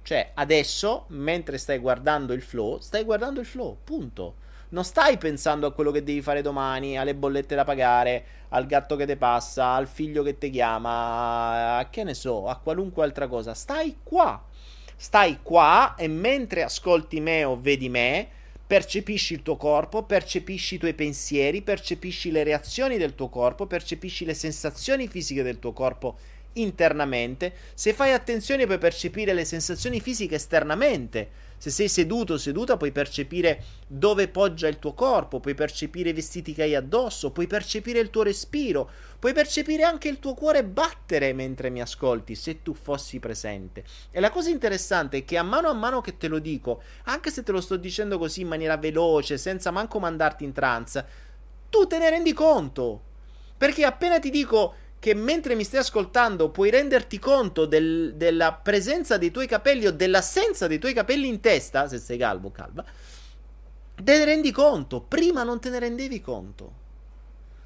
Cioè, adesso, mentre stai guardando il flow, stai guardando il flow, punto. Non stai pensando a quello che devi fare domani, alle bollette da pagare, al gatto che ti passa, al figlio che ti chiama, a che ne so, a qualunque altra cosa. Stai qua. Stai qua e mentre ascolti me o vedi me, percepisci il tuo corpo, percepisci i tuoi pensieri, percepisci le reazioni del tuo corpo, percepisci le sensazioni fisiche del tuo corpo internamente. Se fai attenzione puoi percepire le sensazioni fisiche esternamente. Se sei seduto o seduta puoi percepire dove poggia il tuo corpo, puoi percepire i vestiti che hai addosso, puoi percepire il tuo respiro, puoi percepire anche il tuo cuore battere mentre mi ascolti, se tu fossi presente. E la cosa interessante è che a mano a mano che te lo dico, anche se te lo sto dicendo così in maniera veloce, senza manco mandarti in trance, tu te ne rendi conto. Perché appena ti dico che mentre mi stai ascoltando puoi renderti conto del, della presenza dei tuoi capelli o dell'assenza dei tuoi capelli in testa, se sei calvo o calva, Te ne rendi conto, prima non te ne rendevi conto.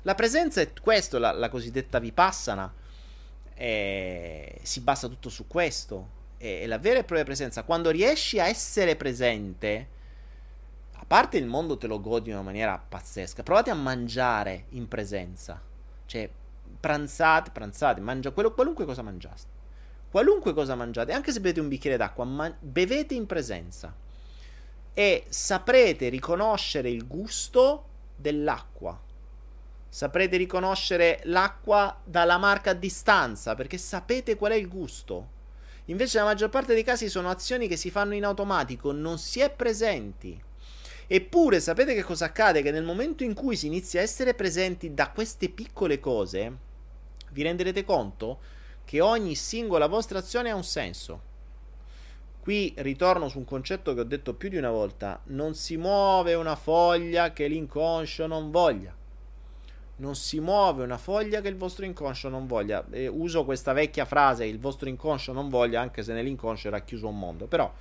La presenza è questo, la, la cosiddetta vipassana. E si basa tutto su questo. È la vera e propria presenza. Quando riesci a essere presente, a parte il mondo te lo godi in una maniera pazzesca. Provate a mangiare in presenza. Cioè, pranzate, pranzate, mangia quello, qualunque cosa mangiate. Qualunque cosa mangiate, anche se bevete un bicchiere d'acqua, ma bevete in presenza. E saprete riconoscere il gusto dell'acqua Saprete riconoscere l'acqua dalla marca a distanza perché sapete qual è il gusto. Invece, nella maggior parte dei casi sono azioni che si fanno in automatico, non si è presenti. Eppure, sapete che cosa accade? Che nel momento in cui si inizia a essere presenti da queste piccole cose, vi renderete conto che ogni singola vostra azione ha un senso. Qui ritorno su un concetto che ho detto più di una volta: non si muove una foglia che l'inconscio non voglia non si muove una foglia che il vostro inconscio non voglia. E uso questa vecchia frase, il vostro inconscio non voglia, anche se nell'inconscio era chiuso un mondo. Però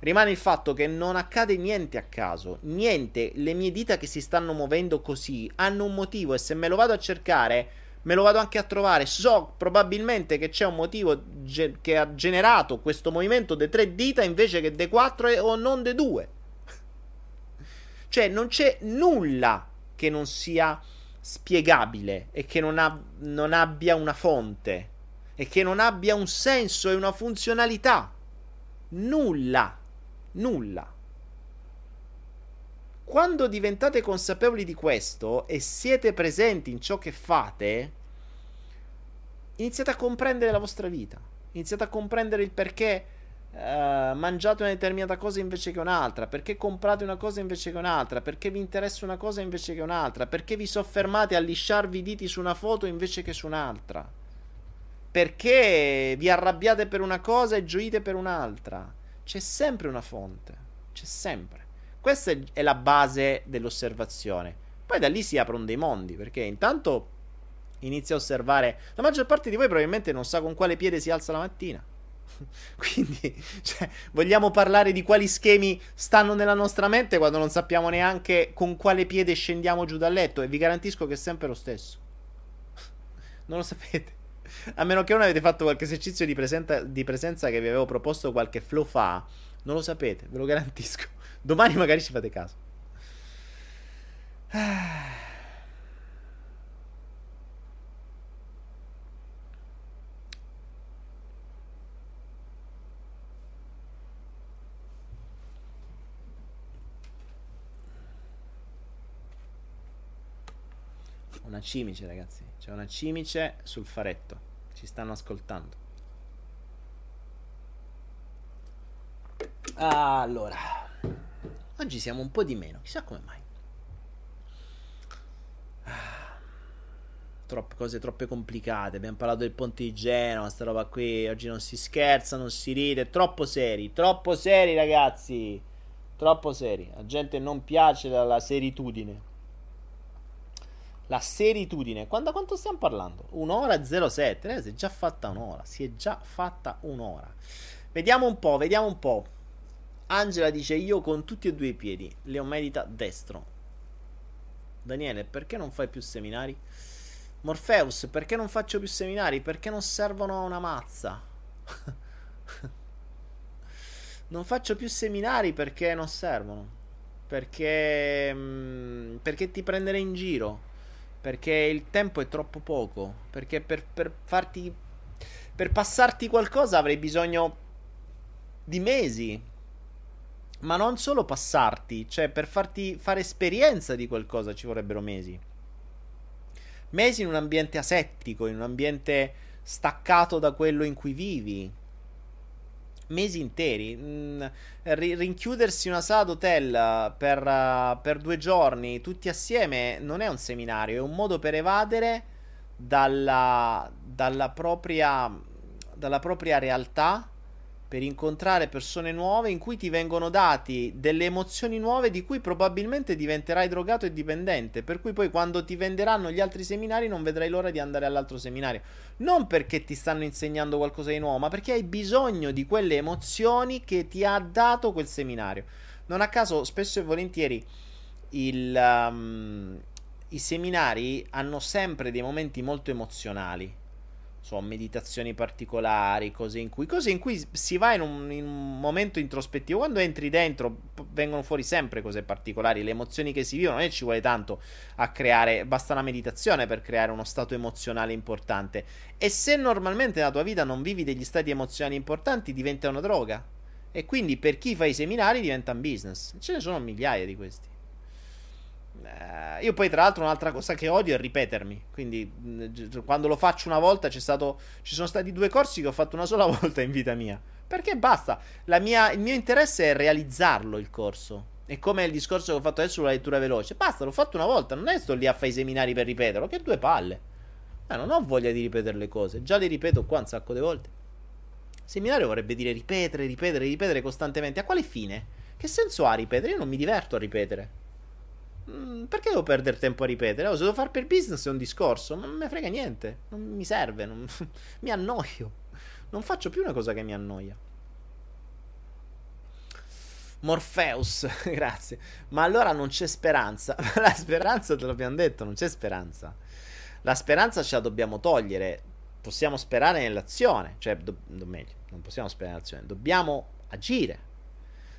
rimane il fatto che non accade niente a caso, niente, le mie dita che si stanno muovendo così hanno un motivo e se me lo vado a cercare, me lo vado anche a trovare. So probabilmente che c'è un motivo ge- che ha generato questo movimento de tre dita invece che de quattro e- o non de due. cioè non c'è nulla che non sia spiegabile e che non, ha, non abbia una fonte e che non abbia un senso e una funzionalità. Nulla. Nulla. Quando diventate consapevoli di questo e siete presenti in ciò che fate, iniziate a comprendere la vostra vita. Iniziate a comprendere il perché Uh, mangiate una determinata cosa invece che un'altra, perché comprate una cosa invece che un'altra, perché vi interessa una cosa invece che un'altra, perché vi soffermate a lisciarvi i diti su una foto invece che su un'altra, perché vi arrabbiate per una cosa e gioite per un'altra. C'è sempre una fonte, c'è sempre. Questa è la base dell'osservazione. Poi da lì si aprono dei mondi, perché intanto inizia a osservare. La maggior parte di voi probabilmente non sa con quale piede si alza la mattina Quindi, cioè, vogliamo parlare di quali schemi stanno nella nostra mente quando non sappiamo neanche con quale piede scendiamo giù dal letto? E vi garantisco che è sempre lo stesso. Non lo sapete. A meno che non avete fatto qualche esercizio di, presenta- di presenza che vi avevo proposto qualche flow fa, non lo sapete, ve lo garantisco. Domani magari ci fate caso. Una cimice, ragazzi. C'è una cimice sul faretto. Ci stanno ascoltando. Allora, oggi siamo un po' di meno, chissà come mai. Troppe cose troppe complicate. Abbiamo parlato del ponte di Genova, sta roba qui. Oggi non si scherza, non si ride. Troppo seri, troppo seri, ragazzi. Troppo seri. La gente non piace la seritudine. La seritudine. Quando, quanto stiamo parlando? Un'ora e 07. Eh, si è già fatta un'ora. Si è già fatta un'ora. Vediamo un po', vediamo un po'. Angela dice io con tutti e due i piedi. Leo medita destro. Daniele, perché non fai più seminari? Morpheus, perché non faccio più seminari? Perché non servono a una mazza. non faccio più seminari perché non servono. Perché, mm, perché ti prenderei in giro perché il tempo è troppo poco. Perché per, per farti. Per passarti qualcosa avrei bisogno di mesi. Ma non solo passarti, cioè per farti fare esperienza di qualcosa ci vorrebbero mesi. Mesi in un ambiente asettico, in un ambiente staccato da quello in cui vivi mesi interi. Mm, rinchiudersi in una sala d'hotel per, uh, per due giorni tutti assieme non è un seminario, è un modo per evadere dalla, dalla, propria, dalla propria realtà per incontrare persone nuove in cui ti vengono dati delle emozioni nuove di cui probabilmente diventerai drogato e dipendente, per cui poi quando ti venderanno gli altri seminari non vedrai l'ora di andare all'altro seminario. Non perché ti stanno insegnando qualcosa di nuovo, ma perché hai bisogno di quelle emozioni che ti ha dato quel seminario. Non a caso, spesso e volentieri il, um, i seminari hanno sempre dei momenti molto emozionali so, meditazioni particolari, cose in cui, cose in cui si va in un, in un, momento introspettivo. Quando entri dentro vengono fuori sempre cose particolari, le emozioni che si vivono, è ci vuole tanto a creare, basta una meditazione per creare uno stato emozionale importante. E se normalmente nella tua vita non vivi degli stati emozionali importanti, diventa una droga. E quindi per chi fa i seminari diventa un business. Ce ne sono migliaia di questi. Uh, io poi, tra l'altro, un'altra cosa che odio è ripetermi. Quindi, quando lo faccio una volta, stato, ci sono stati due corsi che ho fatto una sola volta in vita mia. Perché basta. Mia, il mio interesse è realizzarlo il corso. È come il discorso che ho fatto adesso sulla lettura veloce. Basta, l'ho fatto una volta. Non è sto lì a fare i seminari per ripeterlo. Che due palle. Eh, non ho voglia di ripetere le cose. Già le ripeto qua un sacco di volte. Seminario vorrebbe dire ripetere, ripetere, ripetere costantemente. A quale fine? Che senso ha ripetere? Io non mi diverto a ripetere. Mm, perché devo perdere tempo a ripetere? Oh, se devo fare per business è un discorso, ma non mi frega niente, non mi serve, non... mi annoio. Non faccio più una cosa che mi annoia. Morpheus, grazie. Ma allora non c'è speranza. la speranza te l'abbiamo detto, non c'è speranza. La speranza ce la dobbiamo togliere. Possiamo sperare nell'azione, cioè, do, do, meglio, non possiamo sperare nell'azione, dobbiamo agire.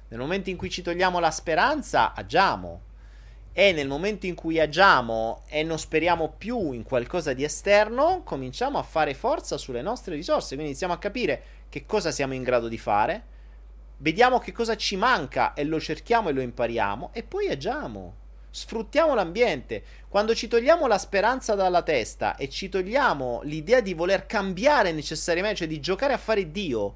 Nel momento in cui ci togliamo la speranza, agiamo e nel momento in cui agiamo e non speriamo più in qualcosa di esterno, cominciamo a fare forza sulle nostre risorse, quindi iniziamo a capire che cosa siamo in grado di fare, vediamo che cosa ci manca e lo cerchiamo e lo impariamo e poi agiamo. Sfruttiamo l'ambiente. Quando ci togliamo la speranza dalla testa e ci togliamo l'idea di voler cambiare necessariamente, cioè di giocare a fare Dio,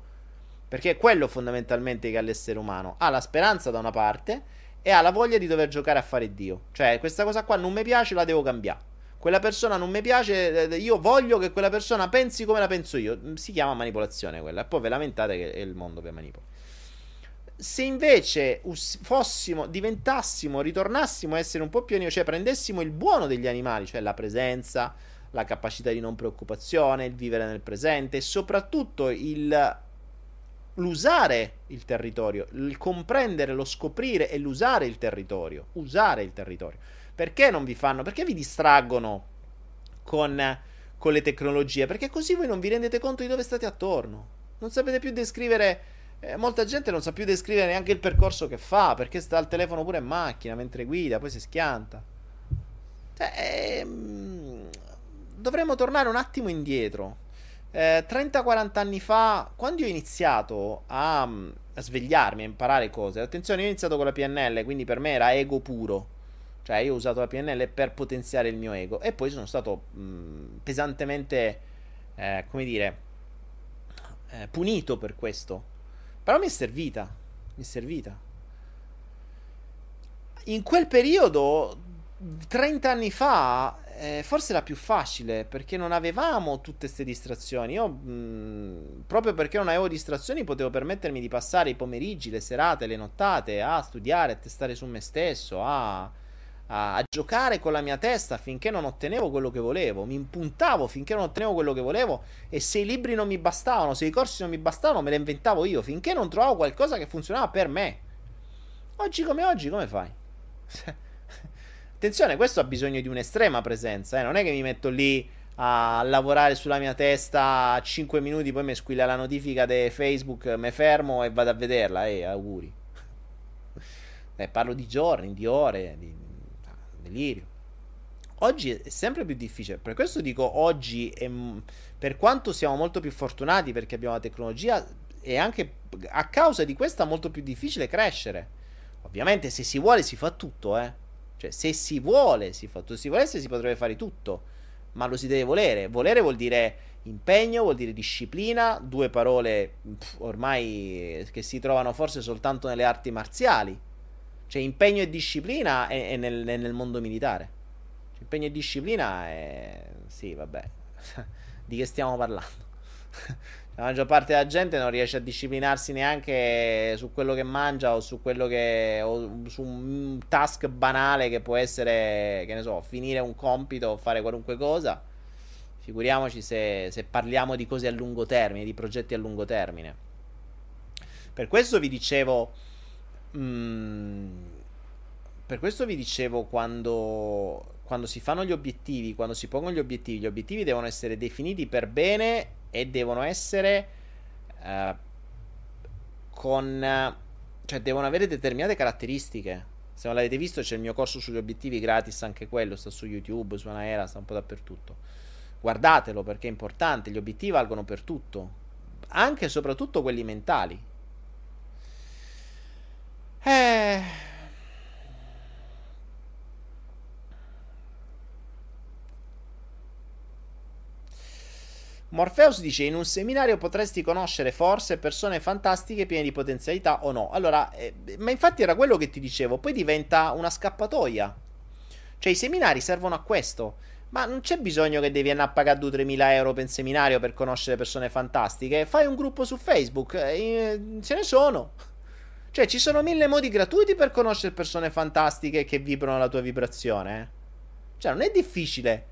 perché è quello fondamentalmente che ha l'essere umano, ha la speranza da una parte e ha la voglia di dover giocare a fare Dio. Cioè, questa cosa qua non mi piace, la devo cambiare. Quella persona non mi piace, eh, io voglio che quella persona pensi come la penso io. Mm, si chiama manipolazione quella. E poi ve lamentate che è il mondo che manipola. Se invece fossimo, diventassimo, ritornassimo a essere un po' più cioè prendessimo il buono degli animali, cioè la presenza, la capacità di non preoccupazione, il vivere nel presente e soprattutto il l'usare il territorio, il comprendere, lo scoprire e l'usare il territorio. Usare il territorio. Perché non vi fanno? Perché vi distraggono con, con le tecnologie? Perché così voi non vi rendete conto di dove state attorno. Non sapete più descrivere. Eh, molta gente non sa più descrivere neanche il percorso che fa perché sta al telefono pure in macchina mentre guida, poi si schianta. Cioè, ehm, dovremmo tornare un attimo indietro eh, 30-40 anni fa, quando io ho iniziato a, a, svegliarmi, a imparare cose, attenzione, io ho iniziato con la PNL, quindi per me era ego puro. Cioè, io ho usato la PNL per potenziare il mio ego. E poi sono stato mh, pesantemente, eh, come dire, eh, punito per questo. Però mi è servita. Mi è servita. In quel periodo, 30 anni fa, eh, forse era più facile perché non avevamo tutte queste distrazioni. Io, mh, proprio perché non avevo distrazioni, potevo permettermi di passare i pomeriggi, le serate, le nottate a studiare, a testare su me stesso, a, a, a giocare con la mia testa finché non ottenevo quello che volevo. Mi impuntavo finché non ottenevo quello che volevo. E se i libri non mi bastavano, se i corsi non mi bastavano, me le inventavo io finché non trovavo qualcosa che funzionava per me. Oggi come oggi, come fai? Attenzione, questo ha bisogno di un'estrema presenza, eh? non è che mi metto lì a lavorare sulla mia testa 5 minuti, poi mi squilla la notifica di Facebook, mi fermo e vado a vederla, e eh, auguri. Eh, parlo di giorni, di ore, di delirio. Oggi è sempre più difficile, per questo dico oggi, è, per quanto siamo molto più fortunati perché abbiamo la tecnologia, è anche a causa di questa molto più difficile crescere. Ovviamente se si vuole si fa tutto, eh. Cioè, se si vuole, si fa. Se si volesse, si potrebbe fare tutto. Ma lo si deve volere. Volere vuol dire impegno, vuol dire disciplina. Due parole pff, ormai che si trovano forse soltanto nelle arti marziali. Cioè, impegno e disciplina è, è, nel, è nel, mondo militare. Cioè, impegno e disciplina è. Sì, vabbè. Di che stiamo parlando? la maggior parte della gente non riesce a disciplinarsi neanche su quello che mangia o su quello che o su un task banale che può essere che ne so finire un compito o fare qualunque cosa. Figuriamoci se, se parliamo di cose a lungo termine di progetti a lungo termine. Per questo vi dicevo mh, mm, Per questo vi dicevo quando, quando si fanno gli obiettivi, quando si pongono gli obiettivi, gli obiettivi devono essere definiti per bene e devono essere uh, con... cioè devono avere determinate caratteristiche. Se non l'avete visto c'è il mio corso sugli obiettivi gratis, anche quello, sta su YouTube, su Anaera, sta un po' dappertutto. Guardatelo perché è importante, gli obiettivi valgono per tutto, anche e soprattutto quelli mentali. Eh... Morpheus dice: In un seminario potresti conoscere forse persone fantastiche piene di potenzialità o no? Allora, eh, ma infatti era quello che ti dicevo. Poi diventa una scappatoia. Cioè, i seminari servono a questo. Ma non c'è bisogno che devi andare a pagare 2-3 mila euro per seminario per conoscere persone fantastiche. Fai un gruppo su Facebook, eh, ce ne sono. Cioè, ci sono mille modi gratuiti per conoscere persone fantastiche che vibrano la tua vibrazione. Eh? Cioè, non è difficile.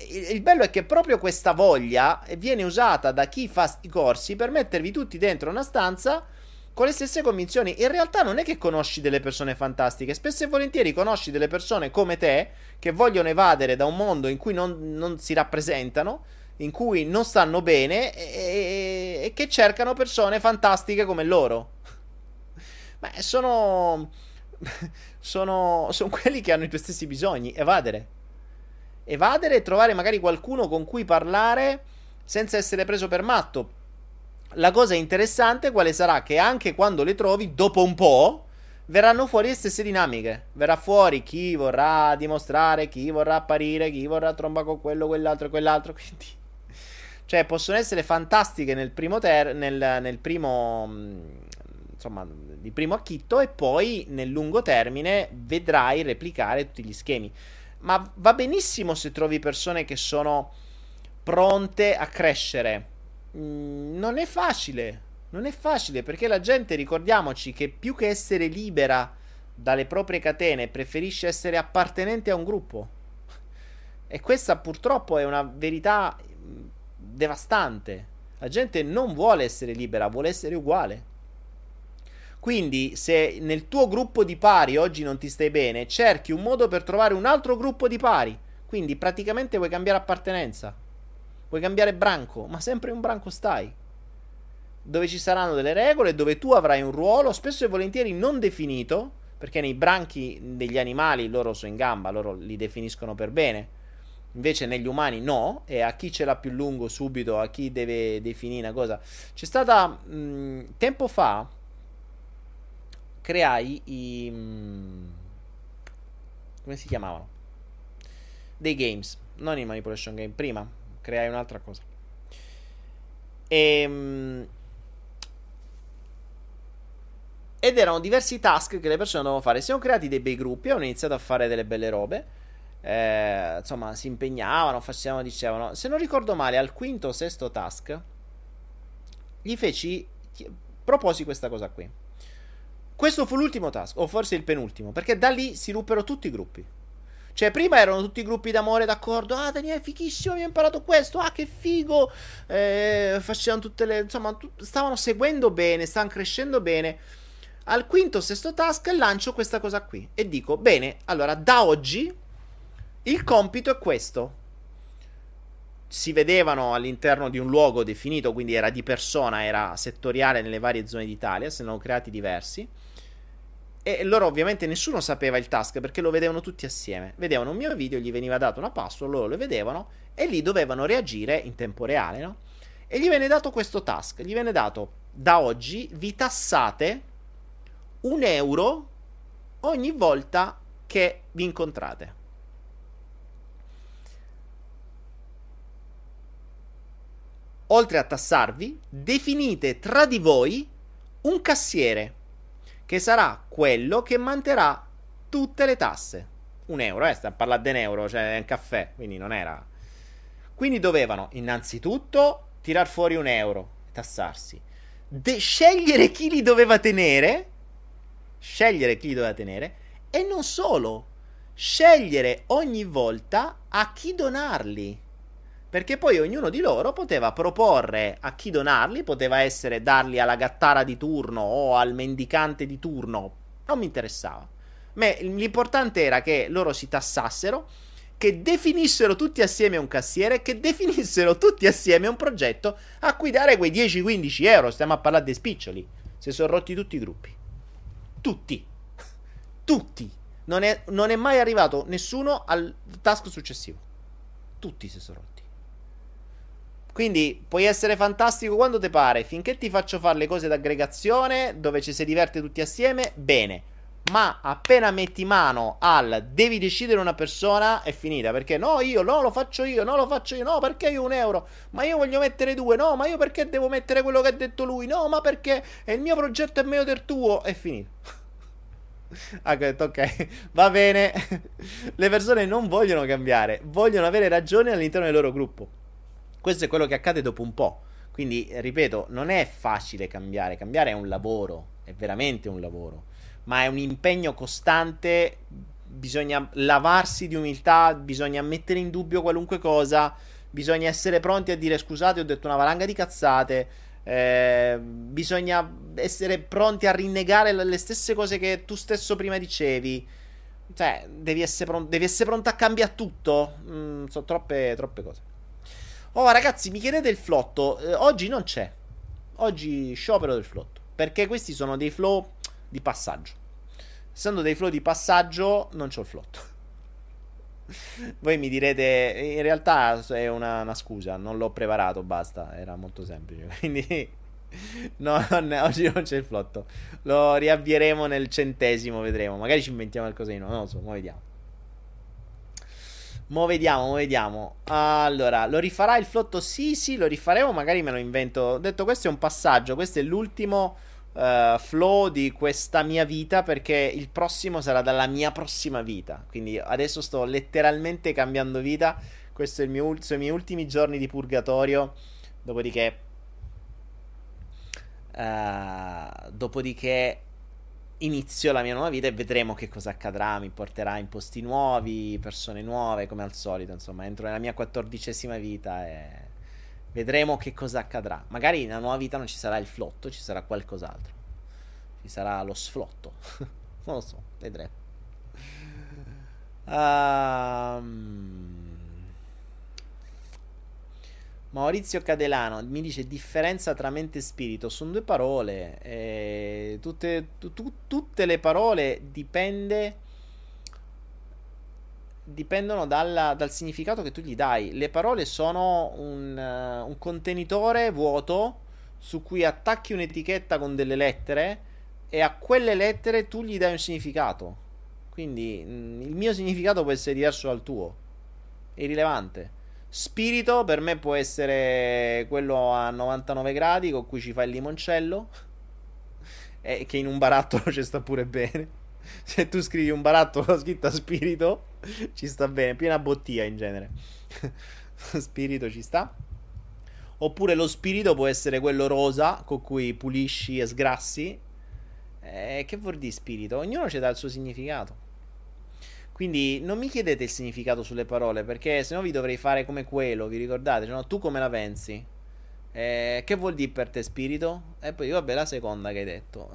Il bello è che proprio questa voglia viene usata da chi fa i corsi per mettervi tutti dentro una stanza con le stesse convinzioni. In realtà non è che conosci delle persone fantastiche, spesso e volentieri conosci delle persone come te che vogliono evadere da un mondo in cui non, non si rappresentano, in cui non stanno bene e, e, che cercano persone fantastiche come loro. Beh, sono, sono, sono quelli che hanno i tuoi stessi bisogni, evadere. Evadere e trovare magari qualcuno con cui parlare senza essere preso per matto la cosa interessante quale sarà che anche quando le trovi, dopo un po', verranno fuori le stesse dinamiche. Verrà fuori chi vorrà dimostrare, chi vorrà apparire, chi vorrà tromba con quello, quell'altro e quell'altro. Quindi, cioè, possono essere fantastiche nel primo, ter- nel, nel primo mm, insomma, di primo acchitto e poi nel lungo termine vedrai replicare tutti gli schemi. Ma va benissimo se trovi persone che sono pronte a crescere Mm, non è facile. Non è facile perché la gente, ricordiamoci che più che essere libera dalle proprie catene, preferisce essere appartenente a un gruppo. E questa purtroppo è una verità mm, devastante. La gente non vuole essere libera, vuole essere uguale. Quindi, se nel tuo gruppo di pari oggi non ti stai bene, cerchi un modo per trovare un altro gruppo di pari. Quindi, praticamente vuoi cambiare appartenenza. Puoi cambiare branco, ma sempre un branco stai. Dove ci saranno delle regole, dove tu avrai un ruolo, spesso e volentieri non definito, perché nei branchi degli animali loro sono in gamba, loro li definiscono per bene. Invece negli umani no, e a chi ce l'ha più lungo subito, a chi deve definire una cosa. C'è stata mh, tempo fa creai i mh, come si chiamavano? Dei games, non i manipulation game, prima creai un'altra cosa. E, ehm, ed erano diversi task che le persone dovevano fare. Si sono creati dei bei gruppi, hanno iniziato a fare delle belle robe. Eh, insomma, si impegnavano, facevano, dicevano. Se non ricordo male, al quinto o sesto task, gli feci. proposi questa cosa qui. Questo fu l'ultimo task, o forse il penultimo, perché da lì si ruppero tutti i gruppi. Cioè, prima erano tutti gruppi d'amore d'accordo. Ah, Daniele, fighissimo, mi ha imparato questo. Ah, che figo. Eh, facevano tutte le. Insomma, tu, stavano seguendo bene, stavano crescendo bene. Al quinto, sesto task lancio questa cosa qui. E dico, bene, allora, da oggi il compito è questo. Si vedevano all'interno di un luogo definito, quindi era di persona, era settoriale nelle varie zone d'Italia, se ne hanno creati diversi. E loro ovviamente nessuno sapeva il task perché lo vedevano tutti assieme. Vedevano un mio video, gli veniva dato una password, loro lo vedevano e lì dovevano reagire in tempo reale, no? E gli viene dato questo task, gli viene dato da oggi vi tassate un euro ogni volta che vi incontrate. Oltre a tassarvi, definite tra di voi un cassiere che sarà quello che manterrà tutte le tasse. Un euro, eh, stiamo parlando di un euro, cioè è un caffè, quindi non era... Quindi dovevano innanzitutto tirar fuori un euro, tassarsi, de- scegliere chi li doveva tenere, scegliere chi li doveva tenere, e non solo, scegliere ogni volta a chi donarli. Perché poi ognuno di loro poteva proporre a chi donarli, poteva essere darli alla gattara di turno o al mendicante di turno, non mi interessava. Me, l'importante era che loro si tassassero, che definissero tutti assieme un cassiere, che definissero tutti assieme un progetto a cui dare quei 10-15 euro. Stiamo a parlare dei spiccioli. Si sono rotti tutti i gruppi. Tutti. Tutti. Non è, non è mai arrivato nessuno al task successivo. Tutti si sono rotti. Quindi puoi essere fantastico quando ti pare, finché ti faccio fare le cose d'aggregazione dove ci si diverte tutti assieme, bene. Ma appena metti mano al devi decidere una persona, è finita. Perché no, io no, lo faccio io, no, lo faccio io, no, perché io un euro? Ma io voglio mettere due, no, ma io perché devo mettere quello che ha detto lui? No, ma perché il mio progetto è meglio del tuo? È finito. Ha detto ok, va bene. Le persone non vogliono cambiare, vogliono avere ragione all'interno del loro gruppo. Questo è quello che accade dopo un po'. Quindi, ripeto, non è facile cambiare. Cambiare è un lavoro, è veramente un lavoro. Ma è un impegno costante. Bisogna lavarsi di umiltà, bisogna mettere in dubbio qualunque cosa. Bisogna essere pronti a dire scusate, ho detto una valanga di cazzate. Eh, bisogna essere pronti a rinnegare le stesse cose che tu stesso prima dicevi. Cioè, devi essere, pron- devi essere pronto a cambiare tutto. Mm, sono troppe, troppe cose. Oh, ragazzi, mi chiedete il flotto. Eh, oggi non c'è. Oggi sciopero del flotto. Perché questi sono dei flow di passaggio. Essendo dei flow di passaggio, non c'ho il flotto. Voi mi direte, in realtà è una, una, scusa, non l'ho preparato, basta, era molto semplice. Quindi, no, non, oggi non c'è il flotto. Lo riavvieremo nel centesimo, vedremo. Magari ci inventiamo qualcosa di nuovo, non lo so, ma vediamo. Mo vediamo, mo vediamo. Allora, lo rifarà il flotto? Sì, sì, lo rifaremo. Magari me lo invento. Detto, questo è un passaggio. Questo è l'ultimo uh, flow di questa mia vita. Perché il prossimo sarà dalla mia prossima vita. Quindi adesso sto letteralmente cambiando vita. Questo è il mio, sono i miei ultimi giorni di purgatorio. Dopodiché. Uh, dopodiché inizio la mia nuova vita e vedremo che cosa accadrà. Mi porterà in posti nuovi, persone nuove, come al solito. Insomma, entro nella mia quattordicesima vita e vedremo che cosa accadrà. Magari nella nuova vita non ci sarà il flotto, ci sarà qualcos'altro. Ci sarà lo sflotto. non lo so, vedremo. Um... Maurizio Cadelano mi dice differenza tra mente e spirito. Sono due parole. Eh, tutte, tu, tu, tutte, le parole dipende, dipendono dalla, dal significato che tu gli dai. Le parole sono un, uh, un contenitore vuoto su cui attacchi un'etichetta con delle lettere e a quelle lettere tu gli dai un significato. Quindi mh, mm, il mio significato può essere diverso dal tuo. È irrilevante. Spirito per me può essere quello a 99 gradi con cui ci fai il limoncello. E che in un barattolo ci sta pure bene. Se tu scrivi un barattolo scritta spirito, ci sta bene. Piena bottiglia in genere. spirito ci sta. Oppure lo spirito può essere quello rosa con cui pulisci e sgrassi. Eh, che vuol dire spirito? Ognuno ci dà il suo significato. Quindi non mi chiedete il significato sulle parole, perché se no vi dovrei fare come quello, vi ricordate? No, tu come la pensi? Eh, che vuol dire per te spirito? E poi vabbè la seconda che hai detto.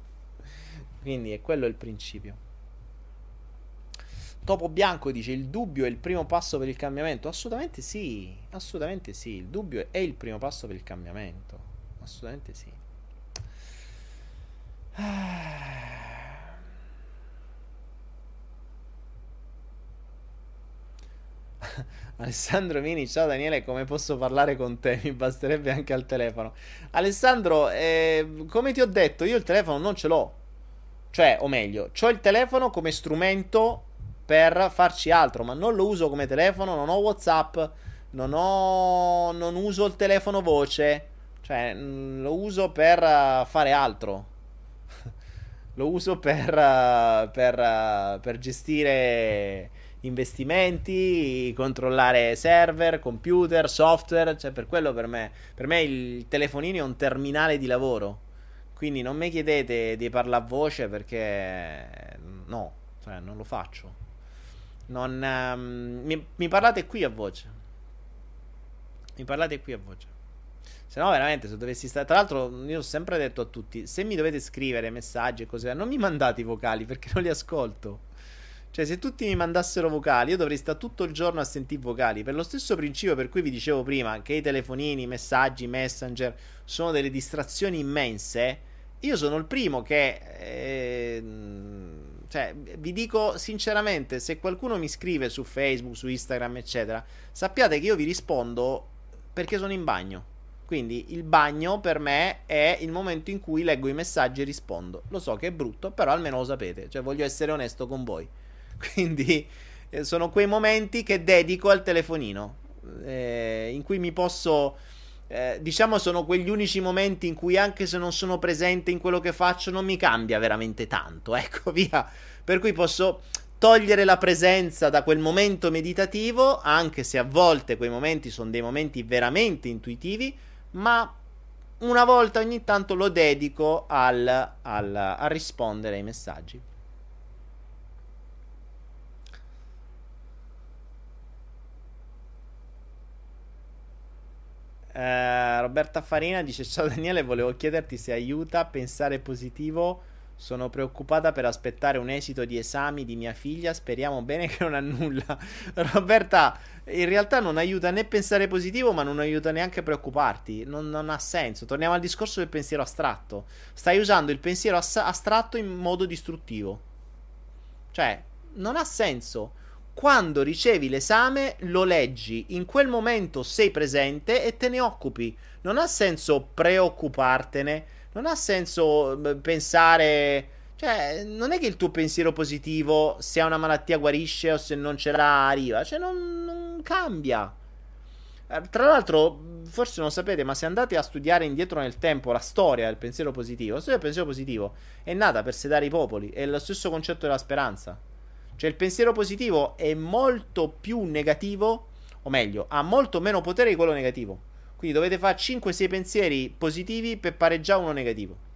Quindi è quello il principio. Topo Bianco dice il dubbio è il primo passo per il cambiamento. Assolutamente sì, assolutamente sì. Il dubbio è il primo passo per il cambiamento. Assolutamente sì. Ah. Alessandro Mini, ciao Daniele, come posso parlare con te? Mi basterebbe anche al telefono. Alessandro, eh, come ti ho detto, io il telefono non ce l'ho. Cioè, o meglio, ho il telefono come strumento per farci altro, ma non lo uso come telefono, non ho WhatsApp, non, ho, non uso il telefono voce, cioè mm, lo uso per uh, fare altro. lo uso per, uh, per, uh, per gestire investimenti, controllare server, computer, software, cioè per quello per me, per me il telefonino è un terminale di lavoro. Quindi non mi chiedete di parlare a voce perché no, cioè non lo faccio. Non, um, mi, mi parlate qui a voce. Mi parlate qui a voce. Se no, veramente, se dovessi stare. Tra l'altro, io ho sempre detto a tutti: se mi dovete scrivere messaggi e cose, non mi mandate i vocali perché non li ascolto. Cioè, se tutti mi mandassero vocali, io dovrei stare tutto il giorno a sentire vocali. Per lo stesso principio per cui vi dicevo prima che i telefonini, i messaggi, i messenger sono delle distrazioni immense. Io sono il primo che. Eh, cioè, vi dico sinceramente: se qualcuno mi scrive su Facebook, su Instagram, eccetera, sappiate che io vi rispondo perché sono in bagno. Quindi il bagno per me è il momento in cui leggo i messaggi e rispondo. Lo so che è brutto, però almeno lo sapete. Cioè, voglio essere onesto con voi. Quindi eh, sono quei momenti che dedico al telefonino. Eh, in cui mi posso. Eh, diciamo sono quegli unici momenti in cui anche se non sono presente in quello che faccio non mi cambia veramente tanto, ecco via. Per cui posso togliere la presenza da quel momento meditativo, anche se a volte quei momenti sono dei momenti veramente intuitivi, ma una volta ogni tanto lo dedico al, al, a rispondere ai messaggi. Uh, Roberta Farina dice: Ciao Daniele, volevo chiederti se aiuta a pensare positivo. Sono preoccupata per aspettare un esito di esami di mia figlia. Speriamo bene che non ha nulla. Roberta, in realtà non aiuta né pensare positivo, ma non aiuta neanche preoccuparti. Non, non ha senso. Torniamo al discorso del pensiero astratto. Stai usando il pensiero astratto in modo distruttivo. Cioè, non ha senso. Quando ricevi l'esame, lo leggi. In quel momento sei presente e te ne occupi. Non ha senso preoccupartene. Non ha senso pensare cioè, non è che il tuo pensiero positivo, se ha una malattia guarisce o se non ce l'ha arriva. Cioè, non, non cambia. Eh, tra l'altro, forse non sapete, ma se andate a studiare indietro nel tempo la storia del pensiero positivo, la storia del pensiero positivo è nata per sedare i popoli, è lo stesso concetto della speranza. Cioè, il pensiero positivo è molto più negativo, o meglio, ha molto meno potere di quello negativo. Quindi dovete fare 5-6 pensieri positivi per pareggiare uno negativo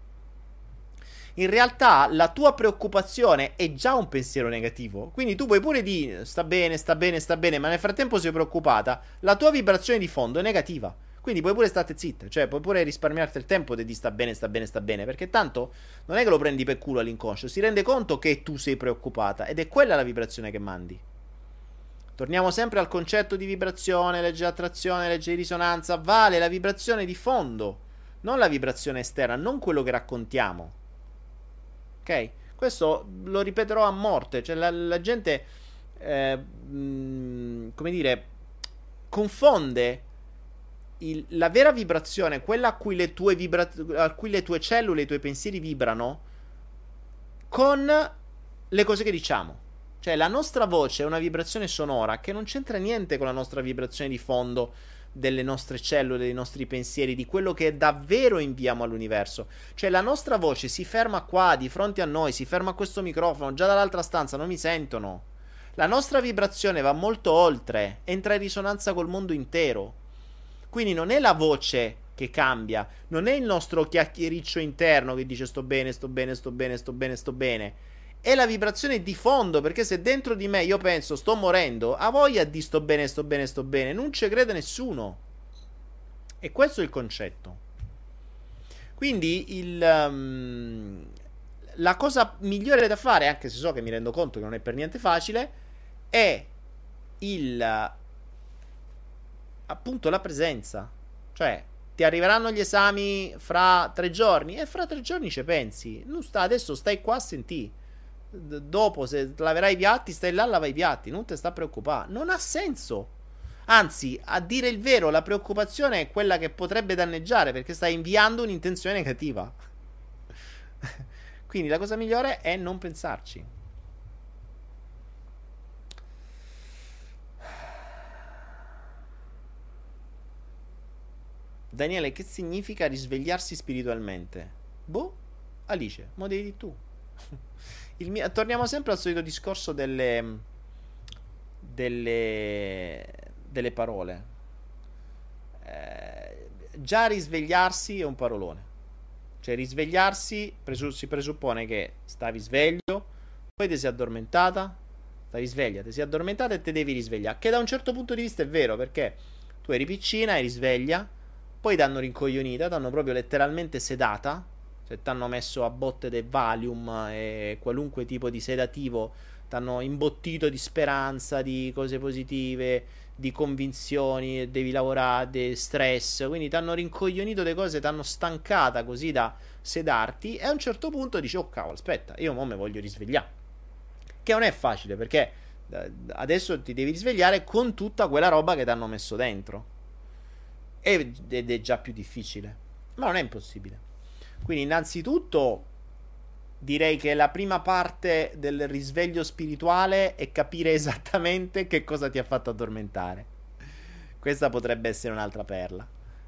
in realtà la tua preoccupazione è già un pensiero negativo. Quindi tu puoi pure dire sta bene, sta bene, sta bene, ma nel frattempo sei preoccupata. La tua vibrazione di fondo è negativa. Quindi puoi pure stare zitta, cioè puoi pure risparmiarti il tempo di sta bene, sta bene, sta bene, perché tanto non è che lo prendi per culo all'inconscio, si rende conto che tu sei preoccupata ed è quella la vibrazione che mandi. Torniamo sempre al concetto di vibrazione, legge di attrazione, legge di risonanza, vale la vibrazione di fondo, non la vibrazione esterna, non quello che raccontiamo. Ok? Questo lo ripeterò a morte. Cioè, la, la gente, eh, mh, mm, come dire, confonde il, la vera vibrazione, quella a cui, le tue vibra- a cui le tue cellule, i tuoi pensieri vibrano, con le cose che diciamo. Cioè, la nostra voce è una vibrazione sonora che non c'entra niente con la nostra vibrazione di fondo delle nostre cellule, dei nostri pensieri, di quello che davvero inviamo all'universo. Cioè la nostra voce si ferma qua, di fronte a noi, si ferma a questo microfono, già dall'altra stanza non mi sentono. La nostra vibrazione va molto oltre, entra in risonanza col mondo intero. Quindi non è la voce che cambia, non è il nostro chiacchiericcio interno che dice sto bene, sto bene, sto bene, sto bene, sto bene è la vibrazione di fondo. Perché se dentro di me io penso sto morendo, ha voglia di sto bene, sto bene, sto bene. Non ci crede nessuno. E questo è il concetto. Quindi il, um, la cosa migliore da fare, anche se so che mi rendo conto che non è per niente facile, è il appunto la presenza. Cioè, ti arriveranno gli esami fra tre giorni e fra tre giorni ci pensi. Non sta, adesso stai qua a sentire dopo se laverai i piatti, stai là, lava i piatti, non ti sta a preoccupare. Non ha senso. Anzi, a dire il vero, la preoccupazione è quella che potrebbe danneggiare perché stai inviando un'intenzione negativa. Quindi la cosa migliore è non pensarci. Daniele, che significa risvegliarsi spiritualmente? Boh, Alice, mo devi tu. mio, torniamo sempre al solito discorso delle, delle, delle parole. Eh, già risvegliarsi è un parolone. Cioè, risvegliarsi presu- si presuppone che stavi sveglio, poi ti sei addormentata, stavi sveglia, ti sei addormentata e ti devi risvegliare. Che da un certo punto di vista è vero, perché tu eri piccina, eri sveglia, poi ti hanno rincoglionita, ti hanno proprio letteralmente sedata, se ti hanno messo a botte del Valium e qualunque tipo di sedativo, ti hanno imbottito di speranza, di cose positive, di convinzioni, devi lavorare, di stress, quindi ti hanno rincoglionito le cose, ti hanno stancata così da sedarti e a un certo punto dici oh cavolo aspetta io mo me voglio risvegliare. Che non è facile perché adesso ti devi risvegliare con tutta quella roba che ti hanno messo dentro ed è già più difficile. Ma non è impossibile. Quindi innanzitutto direi che la prima parte del risveglio spirituale è capire esattamente che cosa ti ha fatto addormentare. Questa potrebbe essere un'altra perla.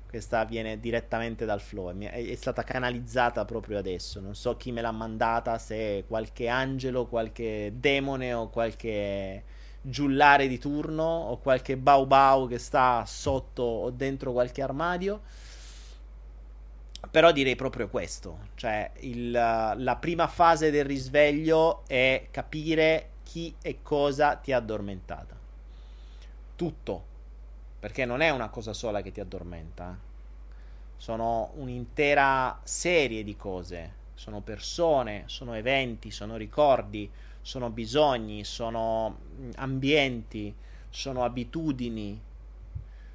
Questa viene direttamente dal flow, è, stata canalizzata proprio adesso. Non so chi me l'ha mandata, se qualche angelo, qualche demone o qualche giullare di turno o qualche bau bau che sta sotto o dentro qualche armadio. Però direi proprio questo, cioè il, la prima fase del risveglio è capire chi e cosa ti ha addormentata. Tutto, perché non è una cosa sola che ti addormenta. Eh. Sono un'intera serie di cose. Sono persone, sono eventi, sono ricordi, sono bisogni, sono mm, ambienti, sono abitudini,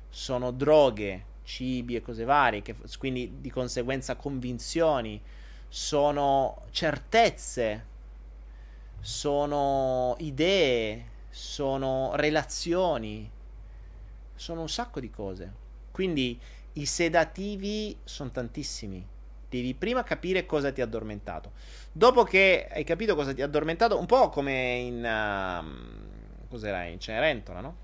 sono droghe, cibi e cose varie, che, quindi di conseguenza convinzioni, sono certezze, sono idee, sono relazioni, sono un sacco di cose. Quindi i sedativi sono tantissimi. Devi prima capire cosa ti ha addormentato. Dopo che hai capito cosa ti ha addormentato, un po' come in. Uh, cos'era? In Cenerentola, no?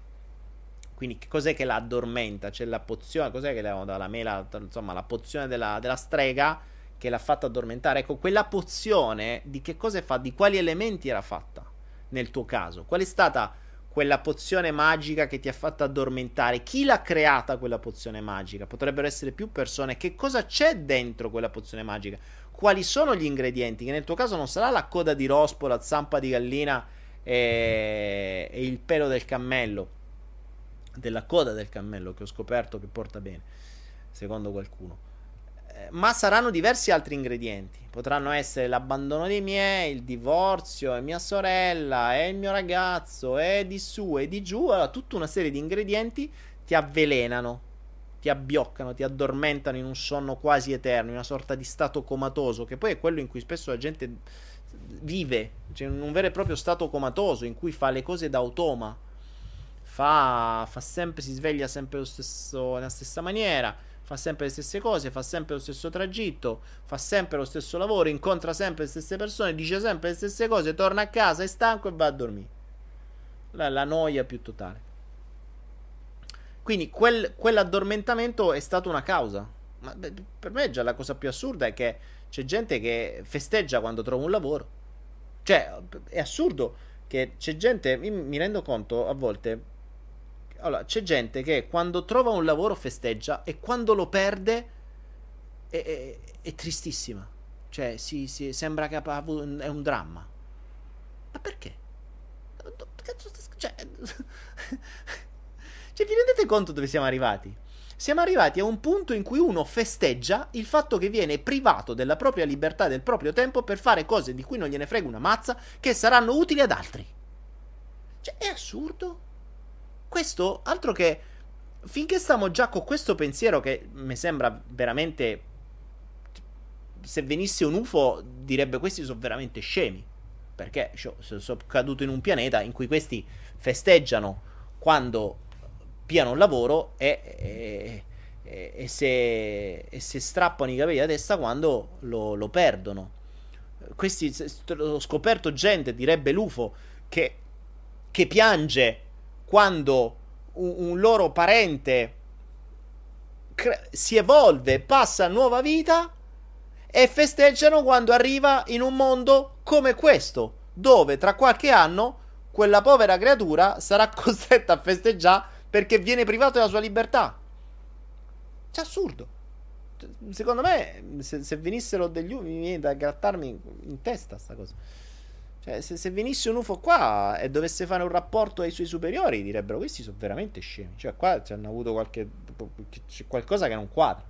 Quindi, cos'è che la addormenta? C'è la pozione, cos'è che hanno dalla mela? Insomma, la pozione della, della strega che l'ha fatta addormentare. Ecco, quella pozione di che cosa è fatta? Di quali elementi era fatta nel tuo caso? Qual è stata quella pozione magica che ti ha fatto addormentare. Chi l'ha creata quella pozione magica? Potrebbero essere più persone. Che cosa c'è dentro quella pozione magica? Quali sono gli ingredienti? Che nel tuo caso non sarà la coda di rospo, la zampa di gallina e, e il pelo del cammello. Della coda del cammello che ho scoperto che porta bene, secondo qualcuno ma saranno diversi altri ingredienti. Potranno essere l'abbandono dei miei, il divorzio, e mia sorella, e il mio ragazzo, e di su e di giù. Allora, tutta una serie di ingredienti ti avvelenano, ti abbioccano, ti addormentano in un sonno quasi eterno, in una sorta di stato comatoso, che poi è quello in cui spesso la gente vive, cioè in un vero e proprio stato comatoso, in cui fa le cose da automa. Fa, fa sempre, si sveglia sempre stesso, nella stessa maniera fa sempre le stesse cose, fa sempre lo stesso tragitto, fa sempre lo stesso lavoro, incontra sempre le stesse persone, dice sempre le stesse cose, torna a casa, è stanco e va a dormire. La, la noia più totale. Quindi quel, quell'addormentamento è stato una causa. Ma beh, per me già la cosa più assurda è che c'è gente che festeggia quando trova un lavoro. Cioè, è assurdo che c'è gente, mi rendo conto a volte, allora, c'è gente che quando trova un lavoro festeggia e quando lo perde è, è, è tristissima. Cioè, si, si, sembra che è un dramma. Ma perché? Cioè, cioè, vi rendete conto dove siamo arrivati? Siamo arrivati a un punto in cui uno festeggia il fatto che viene privato della propria libertà e del proprio tempo per fare cose di cui non gliene frega una mazza che saranno utili ad altri. Cioè, è assurdo. Questo altro che finché stiamo già con questo pensiero che mi sembra veramente se venisse un UFO direbbe questi sono veramente scemi perché sono caduto in un pianeta in cui questi festeggiano quando piano il lavoro e, e, e, se, e, se, strappano i capelli da testa quando lo, lo perdono. Questi, ho scoperto gente, direbbe l'UFO, che, che piange quando un, un loro parente cre- si evolve, passa a nuova vita e festeggiano quando arriva in un mondo come questo, dove tra qualche anno quella povera creatura sarà costretta a festeggiare perché viene privato della sua libertà. C'è assurdo. Secondo me, se, se venissero degli uomini, mi viene da grattarmi in testa sta cosa. Cioè, se, se, venisse un UFO qua e dovesse fare un rapporto ai suoi superiori, direbbero questi sono veramente scemi. Cioè, qua ci hanno avuto qualche. c'è qualcosa che non quadra.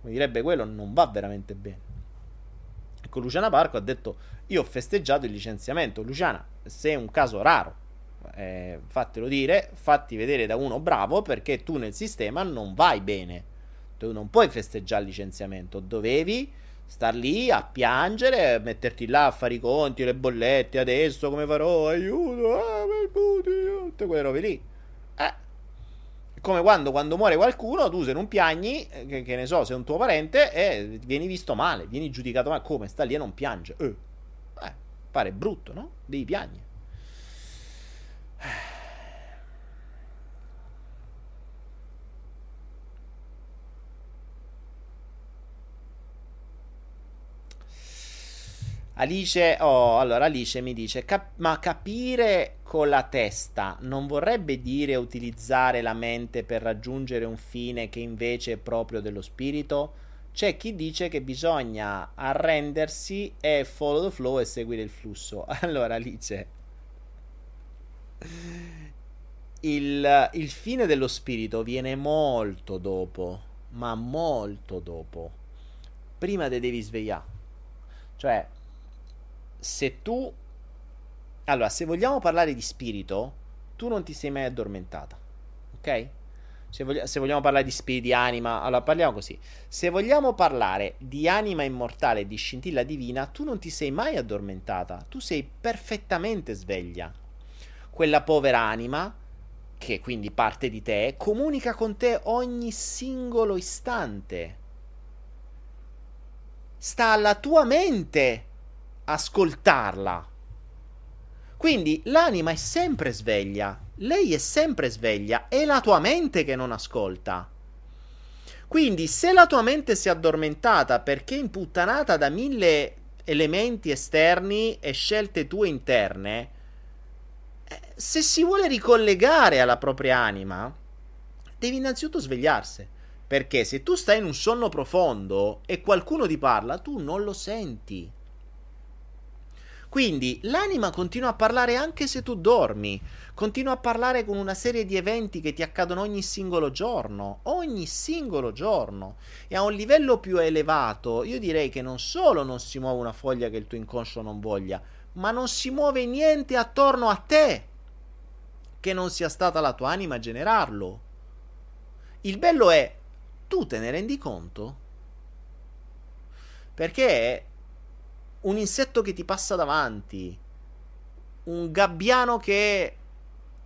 Come direbbe quello, non va veramente bene. Ecco, Luciana Parco ha detto: Io ho festeggiato il licenziamento. Luciana, se è un caso raro, eh, fatelo dire, fatti vedere da uno bravo perché tu nel sistema non vai bene. Tu non puoi festeggiare il licenziamento, dovevi star lì a piangere, metterti là a fare i conti, le bollette, adesso come farò, aiuto, ah, tutte quelle robe lì. Eh. Come quando, quando muore qualcuno, tu se non piagni, eh, che, che ne so, sei un tuo parente, eh, vieni visto male, vieni giudicato male. Come? Sta lì e non piange. Eh, eh pare brutto, no? Devi piangere. Alice, oh, allora Alice mi dice, cap- ma capire con la testa non vorrebbe dire utilizzare la mente per raggiungere un fine che invece è proprio dello spirito? C'è chi dice che bisogna arrendersi e follow the flow e seguire il flusso. Allora Alice, il, il fine dello spirito viene molto dopo, ma molto dopo. Prima te devi svegliare. Cioè, se tu... Allora, se vogliamo parlare di spirito, tu non ti sei mai addormentata. Ok? Se, voglia- se, vogliamo parlare di spirito, di anima, allora parliamo così. Se vogliamo parlare di anima immortale, di scintilla divina, tu non ti sei mai addormentata. Tu sei perfettamente sveglia. Quella povera anima, che quindi parte di te, comunica con te ogni singolo istante. Sta alla tua mente ascoltarla. Quindi l'anima è sempre sveglia, lei è sempre sveglia, è la tua mente che non ascolta. Quindi se la tua mente si è addormentata perché imputtanata da mille elementi esterni e scelte tue interne, eh, se si vuole ricollegare alla propria anima, devi innanzitutto svegliarsi. Perché se tu stai in un sonno profondo e qualcuno ti parla, tu non lo senti. Quindi l'anima continua a parlare anche se tu dormi, continua a parlare con una serie di eventi che ti accadono ogni singolo giorno, ogni singolo giorno. E a un livello più elevato, io direi che non solo non si muove una foglia che il tuo inconscio non voglia, ma non si muove niente attorno a te che non sia stata la tua anima a generarlo. Il bello è, tu te ne rendi conto? Perché un insetto che ti passa davanti, un gabbiano che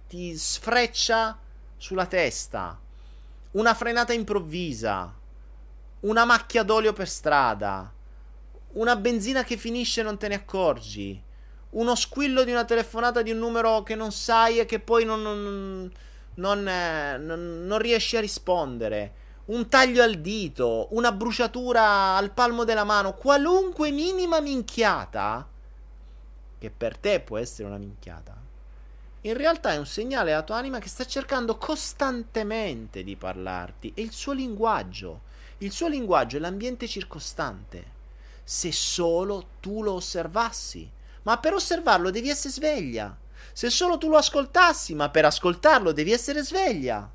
ti sfreccia sulla testa, una frenata improvvisa, una macchia d'olio per strada, una benzina che finisce e non te ne accorgi, uno squillo di una telefonata di un numero che non sai e che poi non, non, non, eh, non riesci a rispondere un taglio al dito, una bruciatura al palmo della mano, qualunque minima minchiata, che per te può essere una minchiata, in realtà è un segnale alla tua anima che sta cercando costantemente di parlarti. È il suo linguaggio. Il suo linguaggio è l'ambiente circostante. Se solo tu lo osservassi. Ma per osservarlo devi essere sveglia. Se solo tu lo ascoltassi, ma per ascoltarlo devi essere sveglia.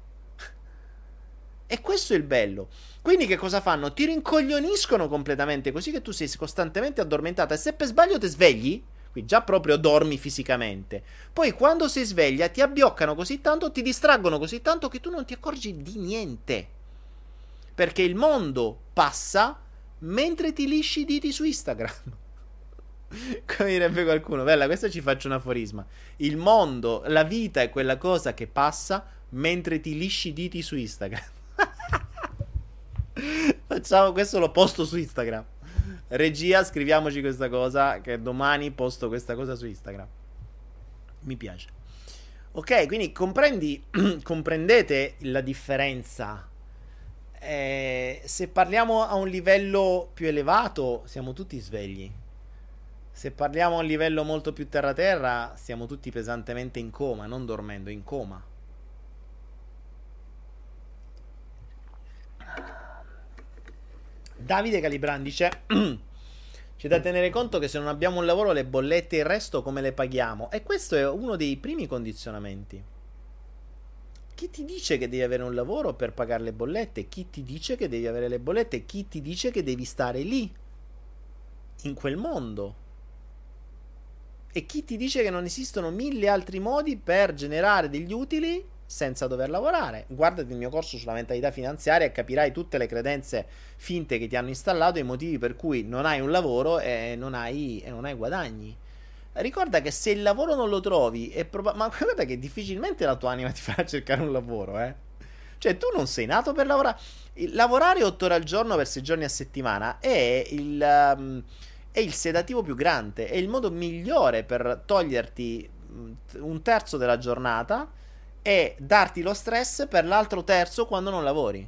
E questo è il bello. Quindi che cosa fanno? Ti rincoglioniscono completamente così che tu sei costantemente addormentata e se per sbaglio ti svegli, qui già proprio dormi fisicamente. Poi quando sei sveglia ti abbioccano così tanto, ti distraggono così tanto che tu non ti accorgi di niente. Perché il mondo passa mentre ti lisci i diti su Instagram. Come direbbe qualcuno, bella, questo ci faccio un aforisma. Il mondo, la vita è quella cosa che passa mentre ti lisci i diti su Instagram. Facciamo questo, lo posto su Instagram. Regia, scriviamoci questa cosa. Che domani posto questa cosa su Instagram. Mi piace. Ok, quindi comprendi, comprendete la differenza. Eh, se parliamo a un livello più elevato, siamo tutti svegli. Se parliamo a un livello molto più terra-terra, siamo tutti pesantemente in coma, non dormendo, in coma. Davide Calibran dice C'è da tenere conto che se non abbiamo un lavoro, le bollette e il resto come le paghiamo? E questo è uno dei primi condizionamenti. Chi ti dice che devi avere un lavoro per pagare le bollette? Chi ti dice che devi avere le bollette? Chi ti dice che devi stare lì? In quel mondo? E chi ti dice che non esistono mille altri modi per generare degli utili senza dover lavorare. Guardati il mio corso sulla mentalità finanziaria e capirai tutte le credenze finte che ti hanno installato e i motivi per cui non hai un lavoro e non hai, e non hai guadagni. Ricorda che se il lavoro non lo trovi, è prob- ma guarda che difficilmente la tua anima ti farà cercare un lavoro, eh. Cioè, tu non sei nato per lavorare. Lavorare 8 ore al giorno per 6 giorni a settimana è il, um, è il sedativo più grande, è il modo migliore per toglierti mm, un terzo della giornata e darti lo stress per l'altro terzo quando non lavori.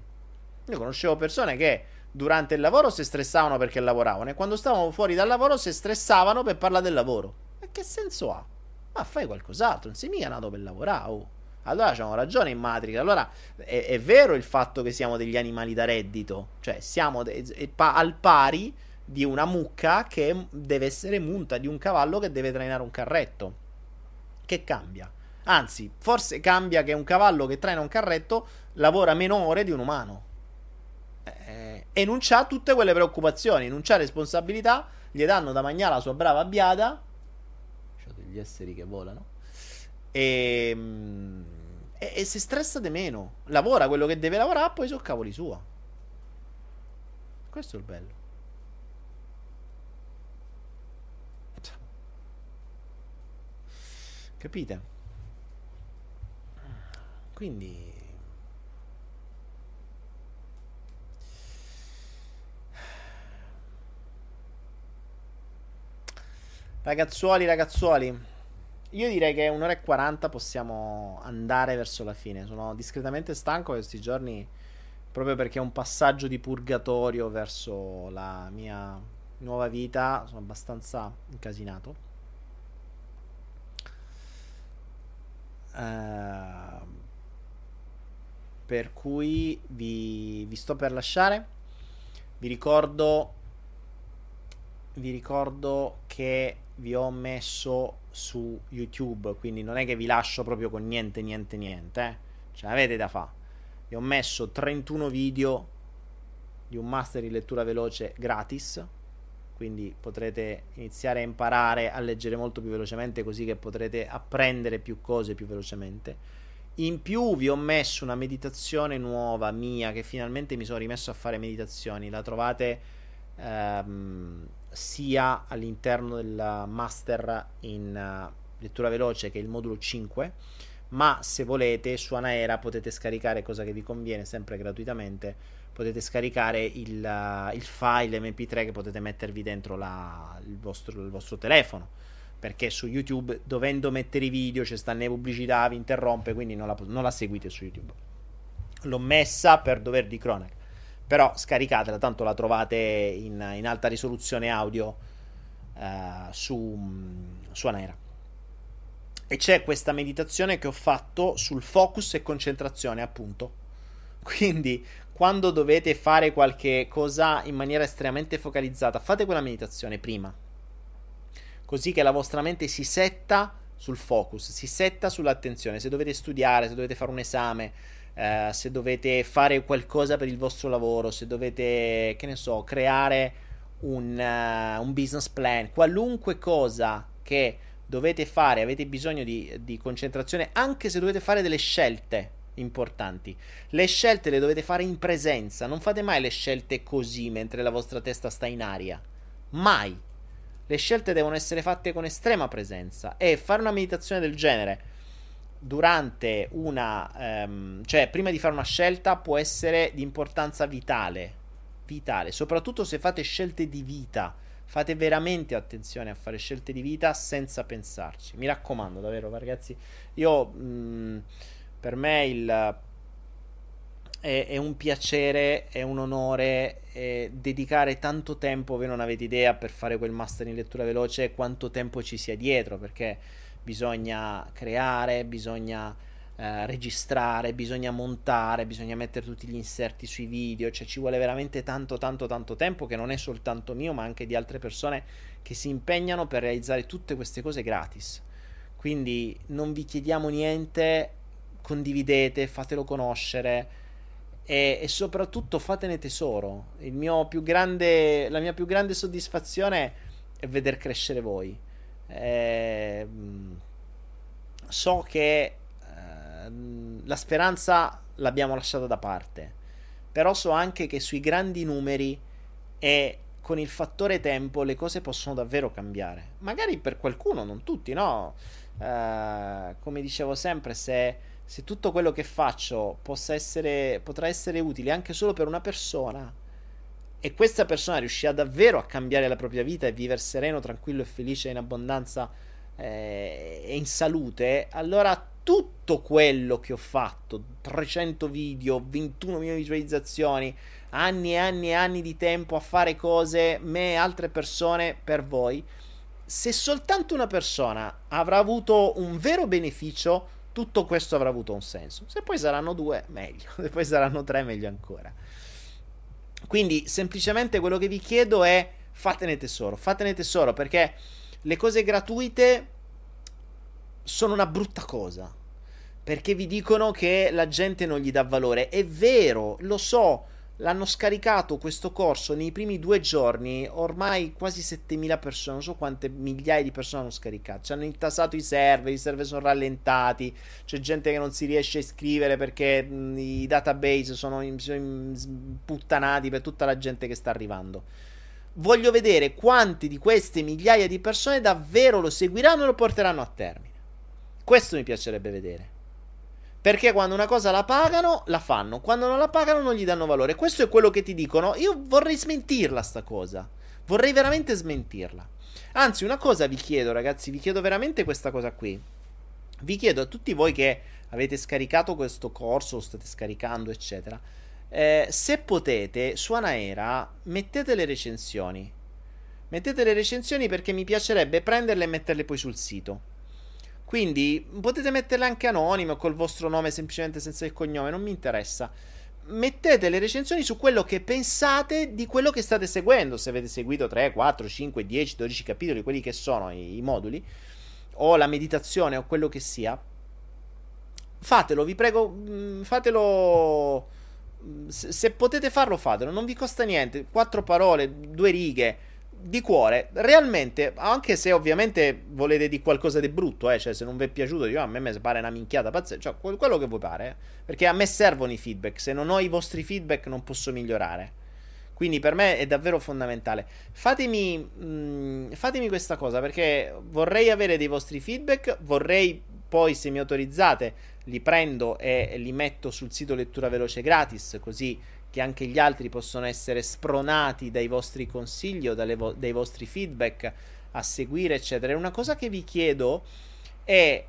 Io conoscevo persone che durante il lavoro si stressavano perché lavoravano e quando stavano fuori dal lavoro si stressavano per parlare del lavoro. E che senso ha? Ma fai qualcos'altro, non sei mica nato per lavorare. Oh. Allora c'hanno ragione in Matrix. Allora è, è, vero il fatto che siamo degli animali da reddito, cioè siamo de- pa- al pari di una mucca che deve essere munta di un cavallo che deve trainare un carretto. Che cambia? Anzi, forse cambia che un cavallo che traina un carretto lavora meno ore di un umano. Eh, e non c'ha tutte quelle preoccupazioni, non c'ha responsabilità, gli danno da mangiare la sua brava biada. C'ho degli esseri che volano. E, e, e si stressa di meno. Lavora quello che deve lavorare, poi sono cavoli sua. Questo è il bello. Capite? Quindi... Ragazzuoli, ragazzuoli, io direi che un'ora e 40 possiamo andare verso la fine. Sono discretamente stanco questi giorni proprio perché è un passaggio di purgatorio verso la mia nuova vita. Sono abbastanza incasinato. Uh, per cui vi, vi sto per lasciare. Vi ricordo, vi ricordo che vi ho messo su YouTube, quindi non è che vi lascio proprio con niente, niente, niente. Eh? Ce l'avete da fare. Vi ho messo 31 video di un master di lettura veloce gratis. Quindi potrete iniziare a imparare a leggere molto più velocemente, così che potrete apprendere più cose più velocemente in più vi ho messo una meditazione nuova mia che finalmente mi sono rimesso a fare meditazioni. La trovate ehm, sia all'interno del master in uh, lettura veloce che il modulo 5. Ma se volete su Anaera potete scaricare cosa che vi conviene sempre gratuitamente. Potete scaricare il, uh, il file MP3 che potete mettervi dentro la, il, vostro, il vostro telefono perché su YouTube dovendo mettere i video ci stanno le pubblicità, vi interrompe, quindi non la, non la seguite su YouTube. L'ho messa per dover di cronaca, però scaricatela, tanto la trovate in, in alta risoluzione audio uh, su, su Anaera. E c'è questa meditazione che ho fatto sul focus e concentrazione, appunto. Quindi, quando dovete fare qualche cosa in maniera estremamente focalizzata, fate quella meditazione prima così che la vostra mente si setta sul focus, si setta sull'attenzione. Se dovete studiare, se dovete fare un esame, eh, se dovete fare qualcosa per il vostro lavoro, se dovete, che ne so, creare un, uh, un business plan, qualunque cosa che dovete fare, avete bisogno di, di concentrazione, anche se dovete fare delle scelte importanti. Le scelte le dovete fare in presenza, non fate mai le scelte così mentre la vostra testa sta in aria. Mai le scelte devono essere fatte con estrema presenza e fare una meditazione del genere durante una ehm, cioè prima di fare una scelta può essere di importanza vitale vitale. Soprattutto se fate scelte di vita fate veramente attenzione a fare scelte di vita senza pensarci. Mi raccomando davvero ragazzi. Io mh, mm, per me il è, è un piacere, è un onore è dedicare tanto tempo, voi non avete idea, per fare quel master in lettura veloce, quanto tempo ci sia dietro, perché bisogna creare, bisogna eh, registrare, bisogna montare, bisogna mettere tutti gli inserti sui video, cioè ci vuole veramente tanto tanto tanto tempo che non è soltanto mio ma anche di altre persone che si impegnano per realizzare tutte queste cose gratis. Quindi non vi chiediamo niente, condividete, fatelo conoscere e, e soprattutto fatene tesoro. Grande, la mia più grande soddisfazione è veder crescere voi. Eh, so che Ehm, la speranza l'abbiamo lasciata da parte. Però so anche che sui grandi numeri e con il fattore tempo le cose possono davvero cambiare. Magari per qualcuno, non tutti, no? Uh, come dicevo sempre, se, se, tutto quello che faccio essere, potrà essere utile anche solo per una persona e questa persona riuscirà davvero a cambiare la propria vita e vivere sereno, tranquillo e felice in abbondanza eh, e in salute, allora tutto quello che ho fatto, 300 video, 21 milioni visualizzazioni, anni e anni e anni di tempo a fare cose, me e altre persone per voi, se soltanto una persona avrà avuto un vero beneficio, tutto questo avrà avuto un senso. Se poi saranno due, meglio. Se poi saranno tre, meglio ancora. Quindi semplicemente quello che vi chiedo è fatene tesoro, fatene tesoro perché le cose gratuite sono una brutta cosa. Perché vi dicono che la gente non gli dà valore. È vero, lo so. L'hanno scaricato questo corso nei primi due giorni. Ormai quasi 7000 persone, non so quante migliaia di persone hanno scaricato. Ci hanno intasato i server, i server sono rallentati. C'è gente che non si riesce a iscrivere perché i database sono, puttanati per tutta la gente che sta arrivando. Voglio vedere quanti di queste migliaia di persone davvero lo seguiranno e lo porteranno a termine. Questo mi piacerebbe vedere. Perché quando una cosa la pagano, la fanno. Quando non la pagano, non gli danno valore. Questo è quello che ti dicono. Io vorrei smentirla, sta cosa. Vorrei veramente smentirla. Anzi, una cosa vi chiedo, ragazzi. Vi chiedo veramente questa cosa qui. Vi chiedo a tutti voi che avete scaricato questo corso, lo state scaricando, eccetera. Eh, se potete, su Anaera, mettete le recensioni. Mettete le recensioni perché mi piacerebbe prenderle e metterle poi sul sito. Quindi potete metterle anche anonime o col vostro nome semplicemente senza il cognome, non mi interessa. Mettete le recensioni su quello che pensate di quello che state seguendo. Se avete seguito 3, 4, 5, 10, 12 capitoli, quelli che sono i, i moduli, o la meditazione o quello che sia. Fatelo, vi prego, mm, fatelo. Mm, se potete farlo, fatelo. Non vi costa niente. Quattro parole, due righe di cuore, realmente, anche se ovviamente volete di qualcosa di brutto, eh, cioè se non vi è piaciuto, io, a me mi pare una minchiata pazzesca, cioè quello che vuoi pare, eh, perché a me servono i feedback, se non ho i vostri feedback non posso migliorare. Quindi per me è davvero fondamentale. Fatemi, mh, mm, fatemi questa cosa perché vorrei avere dei vostri feedback, vorrei poi se mi autorizzate li prendo e li metto sul sito lettura veloce gratis, così che anche gli altri possono essere spronati dai vostri consigli o vo- dai vostri feedback a seguire, eccetera. Una cosa che vi chiedo è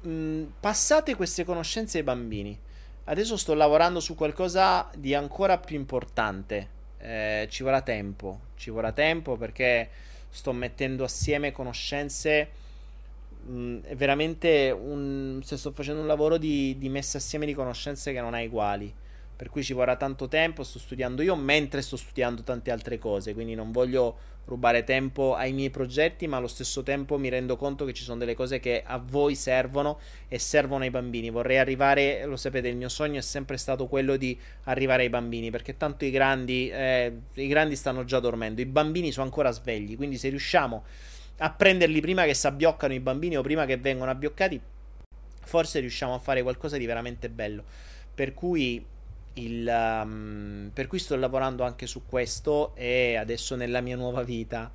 mh, passate queste conoscenze ai bambini. Adesso sto lavorando su qualcosa di ancora più importante. Eh, ci vorrà tempo, ci vorrà tempo perché sto mettendo assieme conoscenze. Mh, è veramente un. Sto facendo un lavoro di, di messa assieme di conoscenze che non ha uguali per cui ci vorrà tanto tempo, sto studiando io mentre sto studiando tante altre cose, quindi non voglio rubare tempo ai miei progetti, ma allo stesso tempo mi rendo conto che ci sono delle cose che a voi servono e servono ai bambini. Vorrei arrivare, lo sapete, il mio sogno è sempre stato quello di arrivare ai bambini, perché tanto i grandi, eh, i grandi stanno già dormendo, i bambini sono ancora svegli, quindi se riusciamo a prenderli prima che si abbioccano i bambini o prima che vengono abbioccati, forse riusciamo a fare qualcosa di veramente bello. Per cui il, um, per cui sto lavorando anche su questo e adesso nella mia nuova vita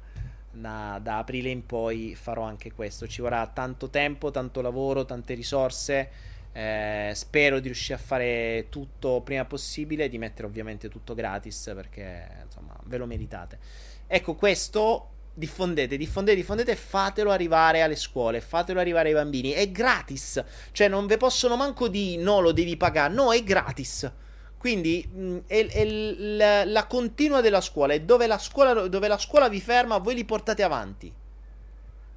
da, da, aprile in poi farò anche questo. Ci vorrà tanto tempo, tanto lavoro, tante risorse. Eh, spero di riuscire a fare tutto prima possibile, di mettere ovviamente tutto gratis perché insomma ve lo meritate. Ecco questo. Diffondete, diffondete, diffondete, fatelo arrivare alle scuole, fatelo arrivare ai bambini. È gratis, cioè non ve possono manco di no, lo devi pagare. No, è gratis. Quindi mh, è, è la, la, continua della scuola, è dove la scuola, dove la scuola vi ferma, voi li portate avanti.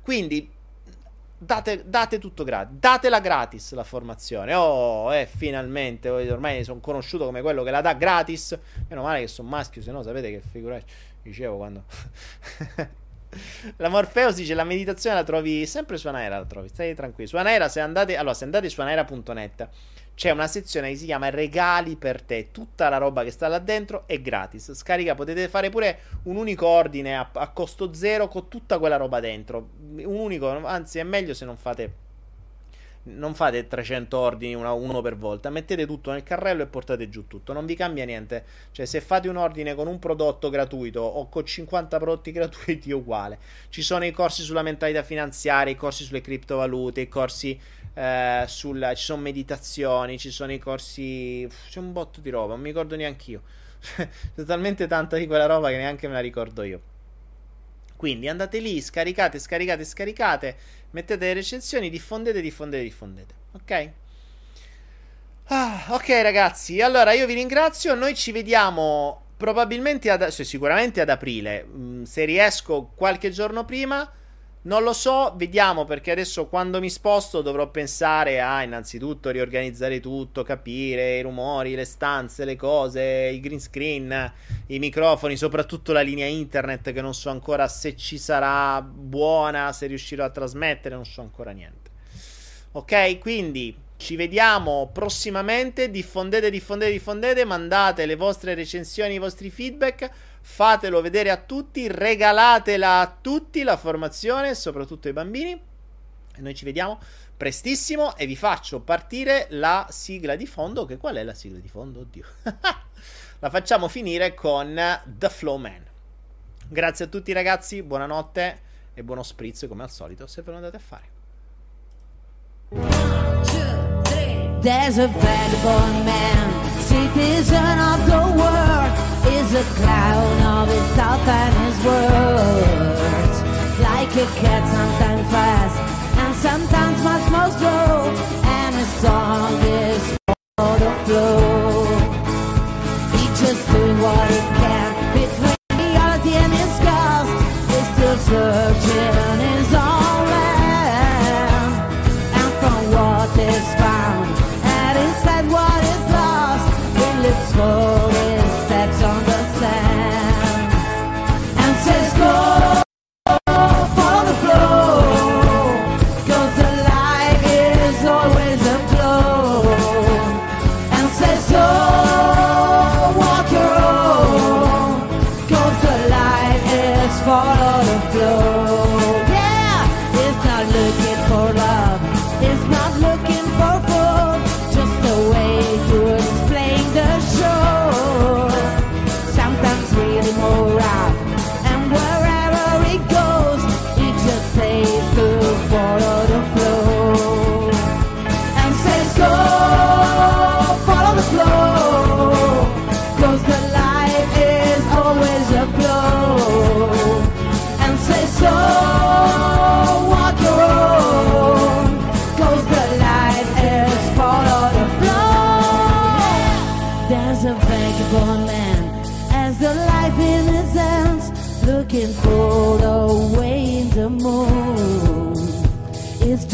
Quindi Date, date, tutto gratis, datela gratis la formazione. Oh, eh, finalmente, ormai sono conosciuto come quello che la dà gratis. Meno male che sono maschio, se no sapete che figuraccia. Dicevo quando... la Morpheus dice la meditazione la trovi sempre su Anaera, la trovi, stai tranquilli. Su Anaera, se andate, allora, se andate su anaera.net c'è una sezione che si chiama regali per te. Tutta la roba che sta là dentro è gratis. Scarica, potete fare pure un unico ordine a, a costo zero con tutta quella roba dentro. Un unico, anzi è meglio se non fate non fate 300 ordini una, uno per volta, mettete tutto nel carrello e portate giù tutto, non vi cambia niente. Cioè, se fate un ordine con un prodotto gratuito o con 50 prodotti gratuiti, è uguale. Ci sono i corsi sulla mentalità finanziaria, i corsi sulle criptovalute, i corsi eh, sulla, ci sono meditazioni, ci sono i corsi. C'è un botto di roba, non mi ricordo neanche io. C'è talmente tanta di quella roba che neanche me la ricordo io. Quindi andate lì, scaricate, scaricate, scaricate, mettete le recensioni, diffondete, diffondete, diffondete. Ok? Ah, ok ragazzi, allora io vi ringrazio, noi ci vediamo probabilmente, ad, cioè, sicuramente ad aprile, mm, se riesco qualche giorno prima. Non lo so, vediamo perché adesso quando mi sposto dovrò pensare a innanzitutto riorganizzare tutto, capire i rumori, le stanze, le cose, i green screen, i microfoni, soprattutto la linea internet che non so ancora se ci sarà buona, se riuscirò a trasmettere, non so ancora niente. Ok, quindi ci vediamo prossimamente, diffondete, diffondete, diffondete, mandate le vostre recensioni, i vostri feedback fatelo vedere a tutti, regalatela a tutti la formazione, soprattutto ai bambini. E noi ci vediamo prestissimo e vi faccio partire la sigla di fondo. Che qual è la sigla di fondo? Oddio. la facciamo finire con The Flow Man. Grazie a tutti ragazzi, buonanotte e buono spritz come al solito se ve lo andate a fare. There's a vagabond man, citizen of the world. Is a clown of thoughts and his words. Like a cat, sometimes fast and sometimes much more slow. And his song is the flow. He just doing what he can between reality and his ghost. He's still searching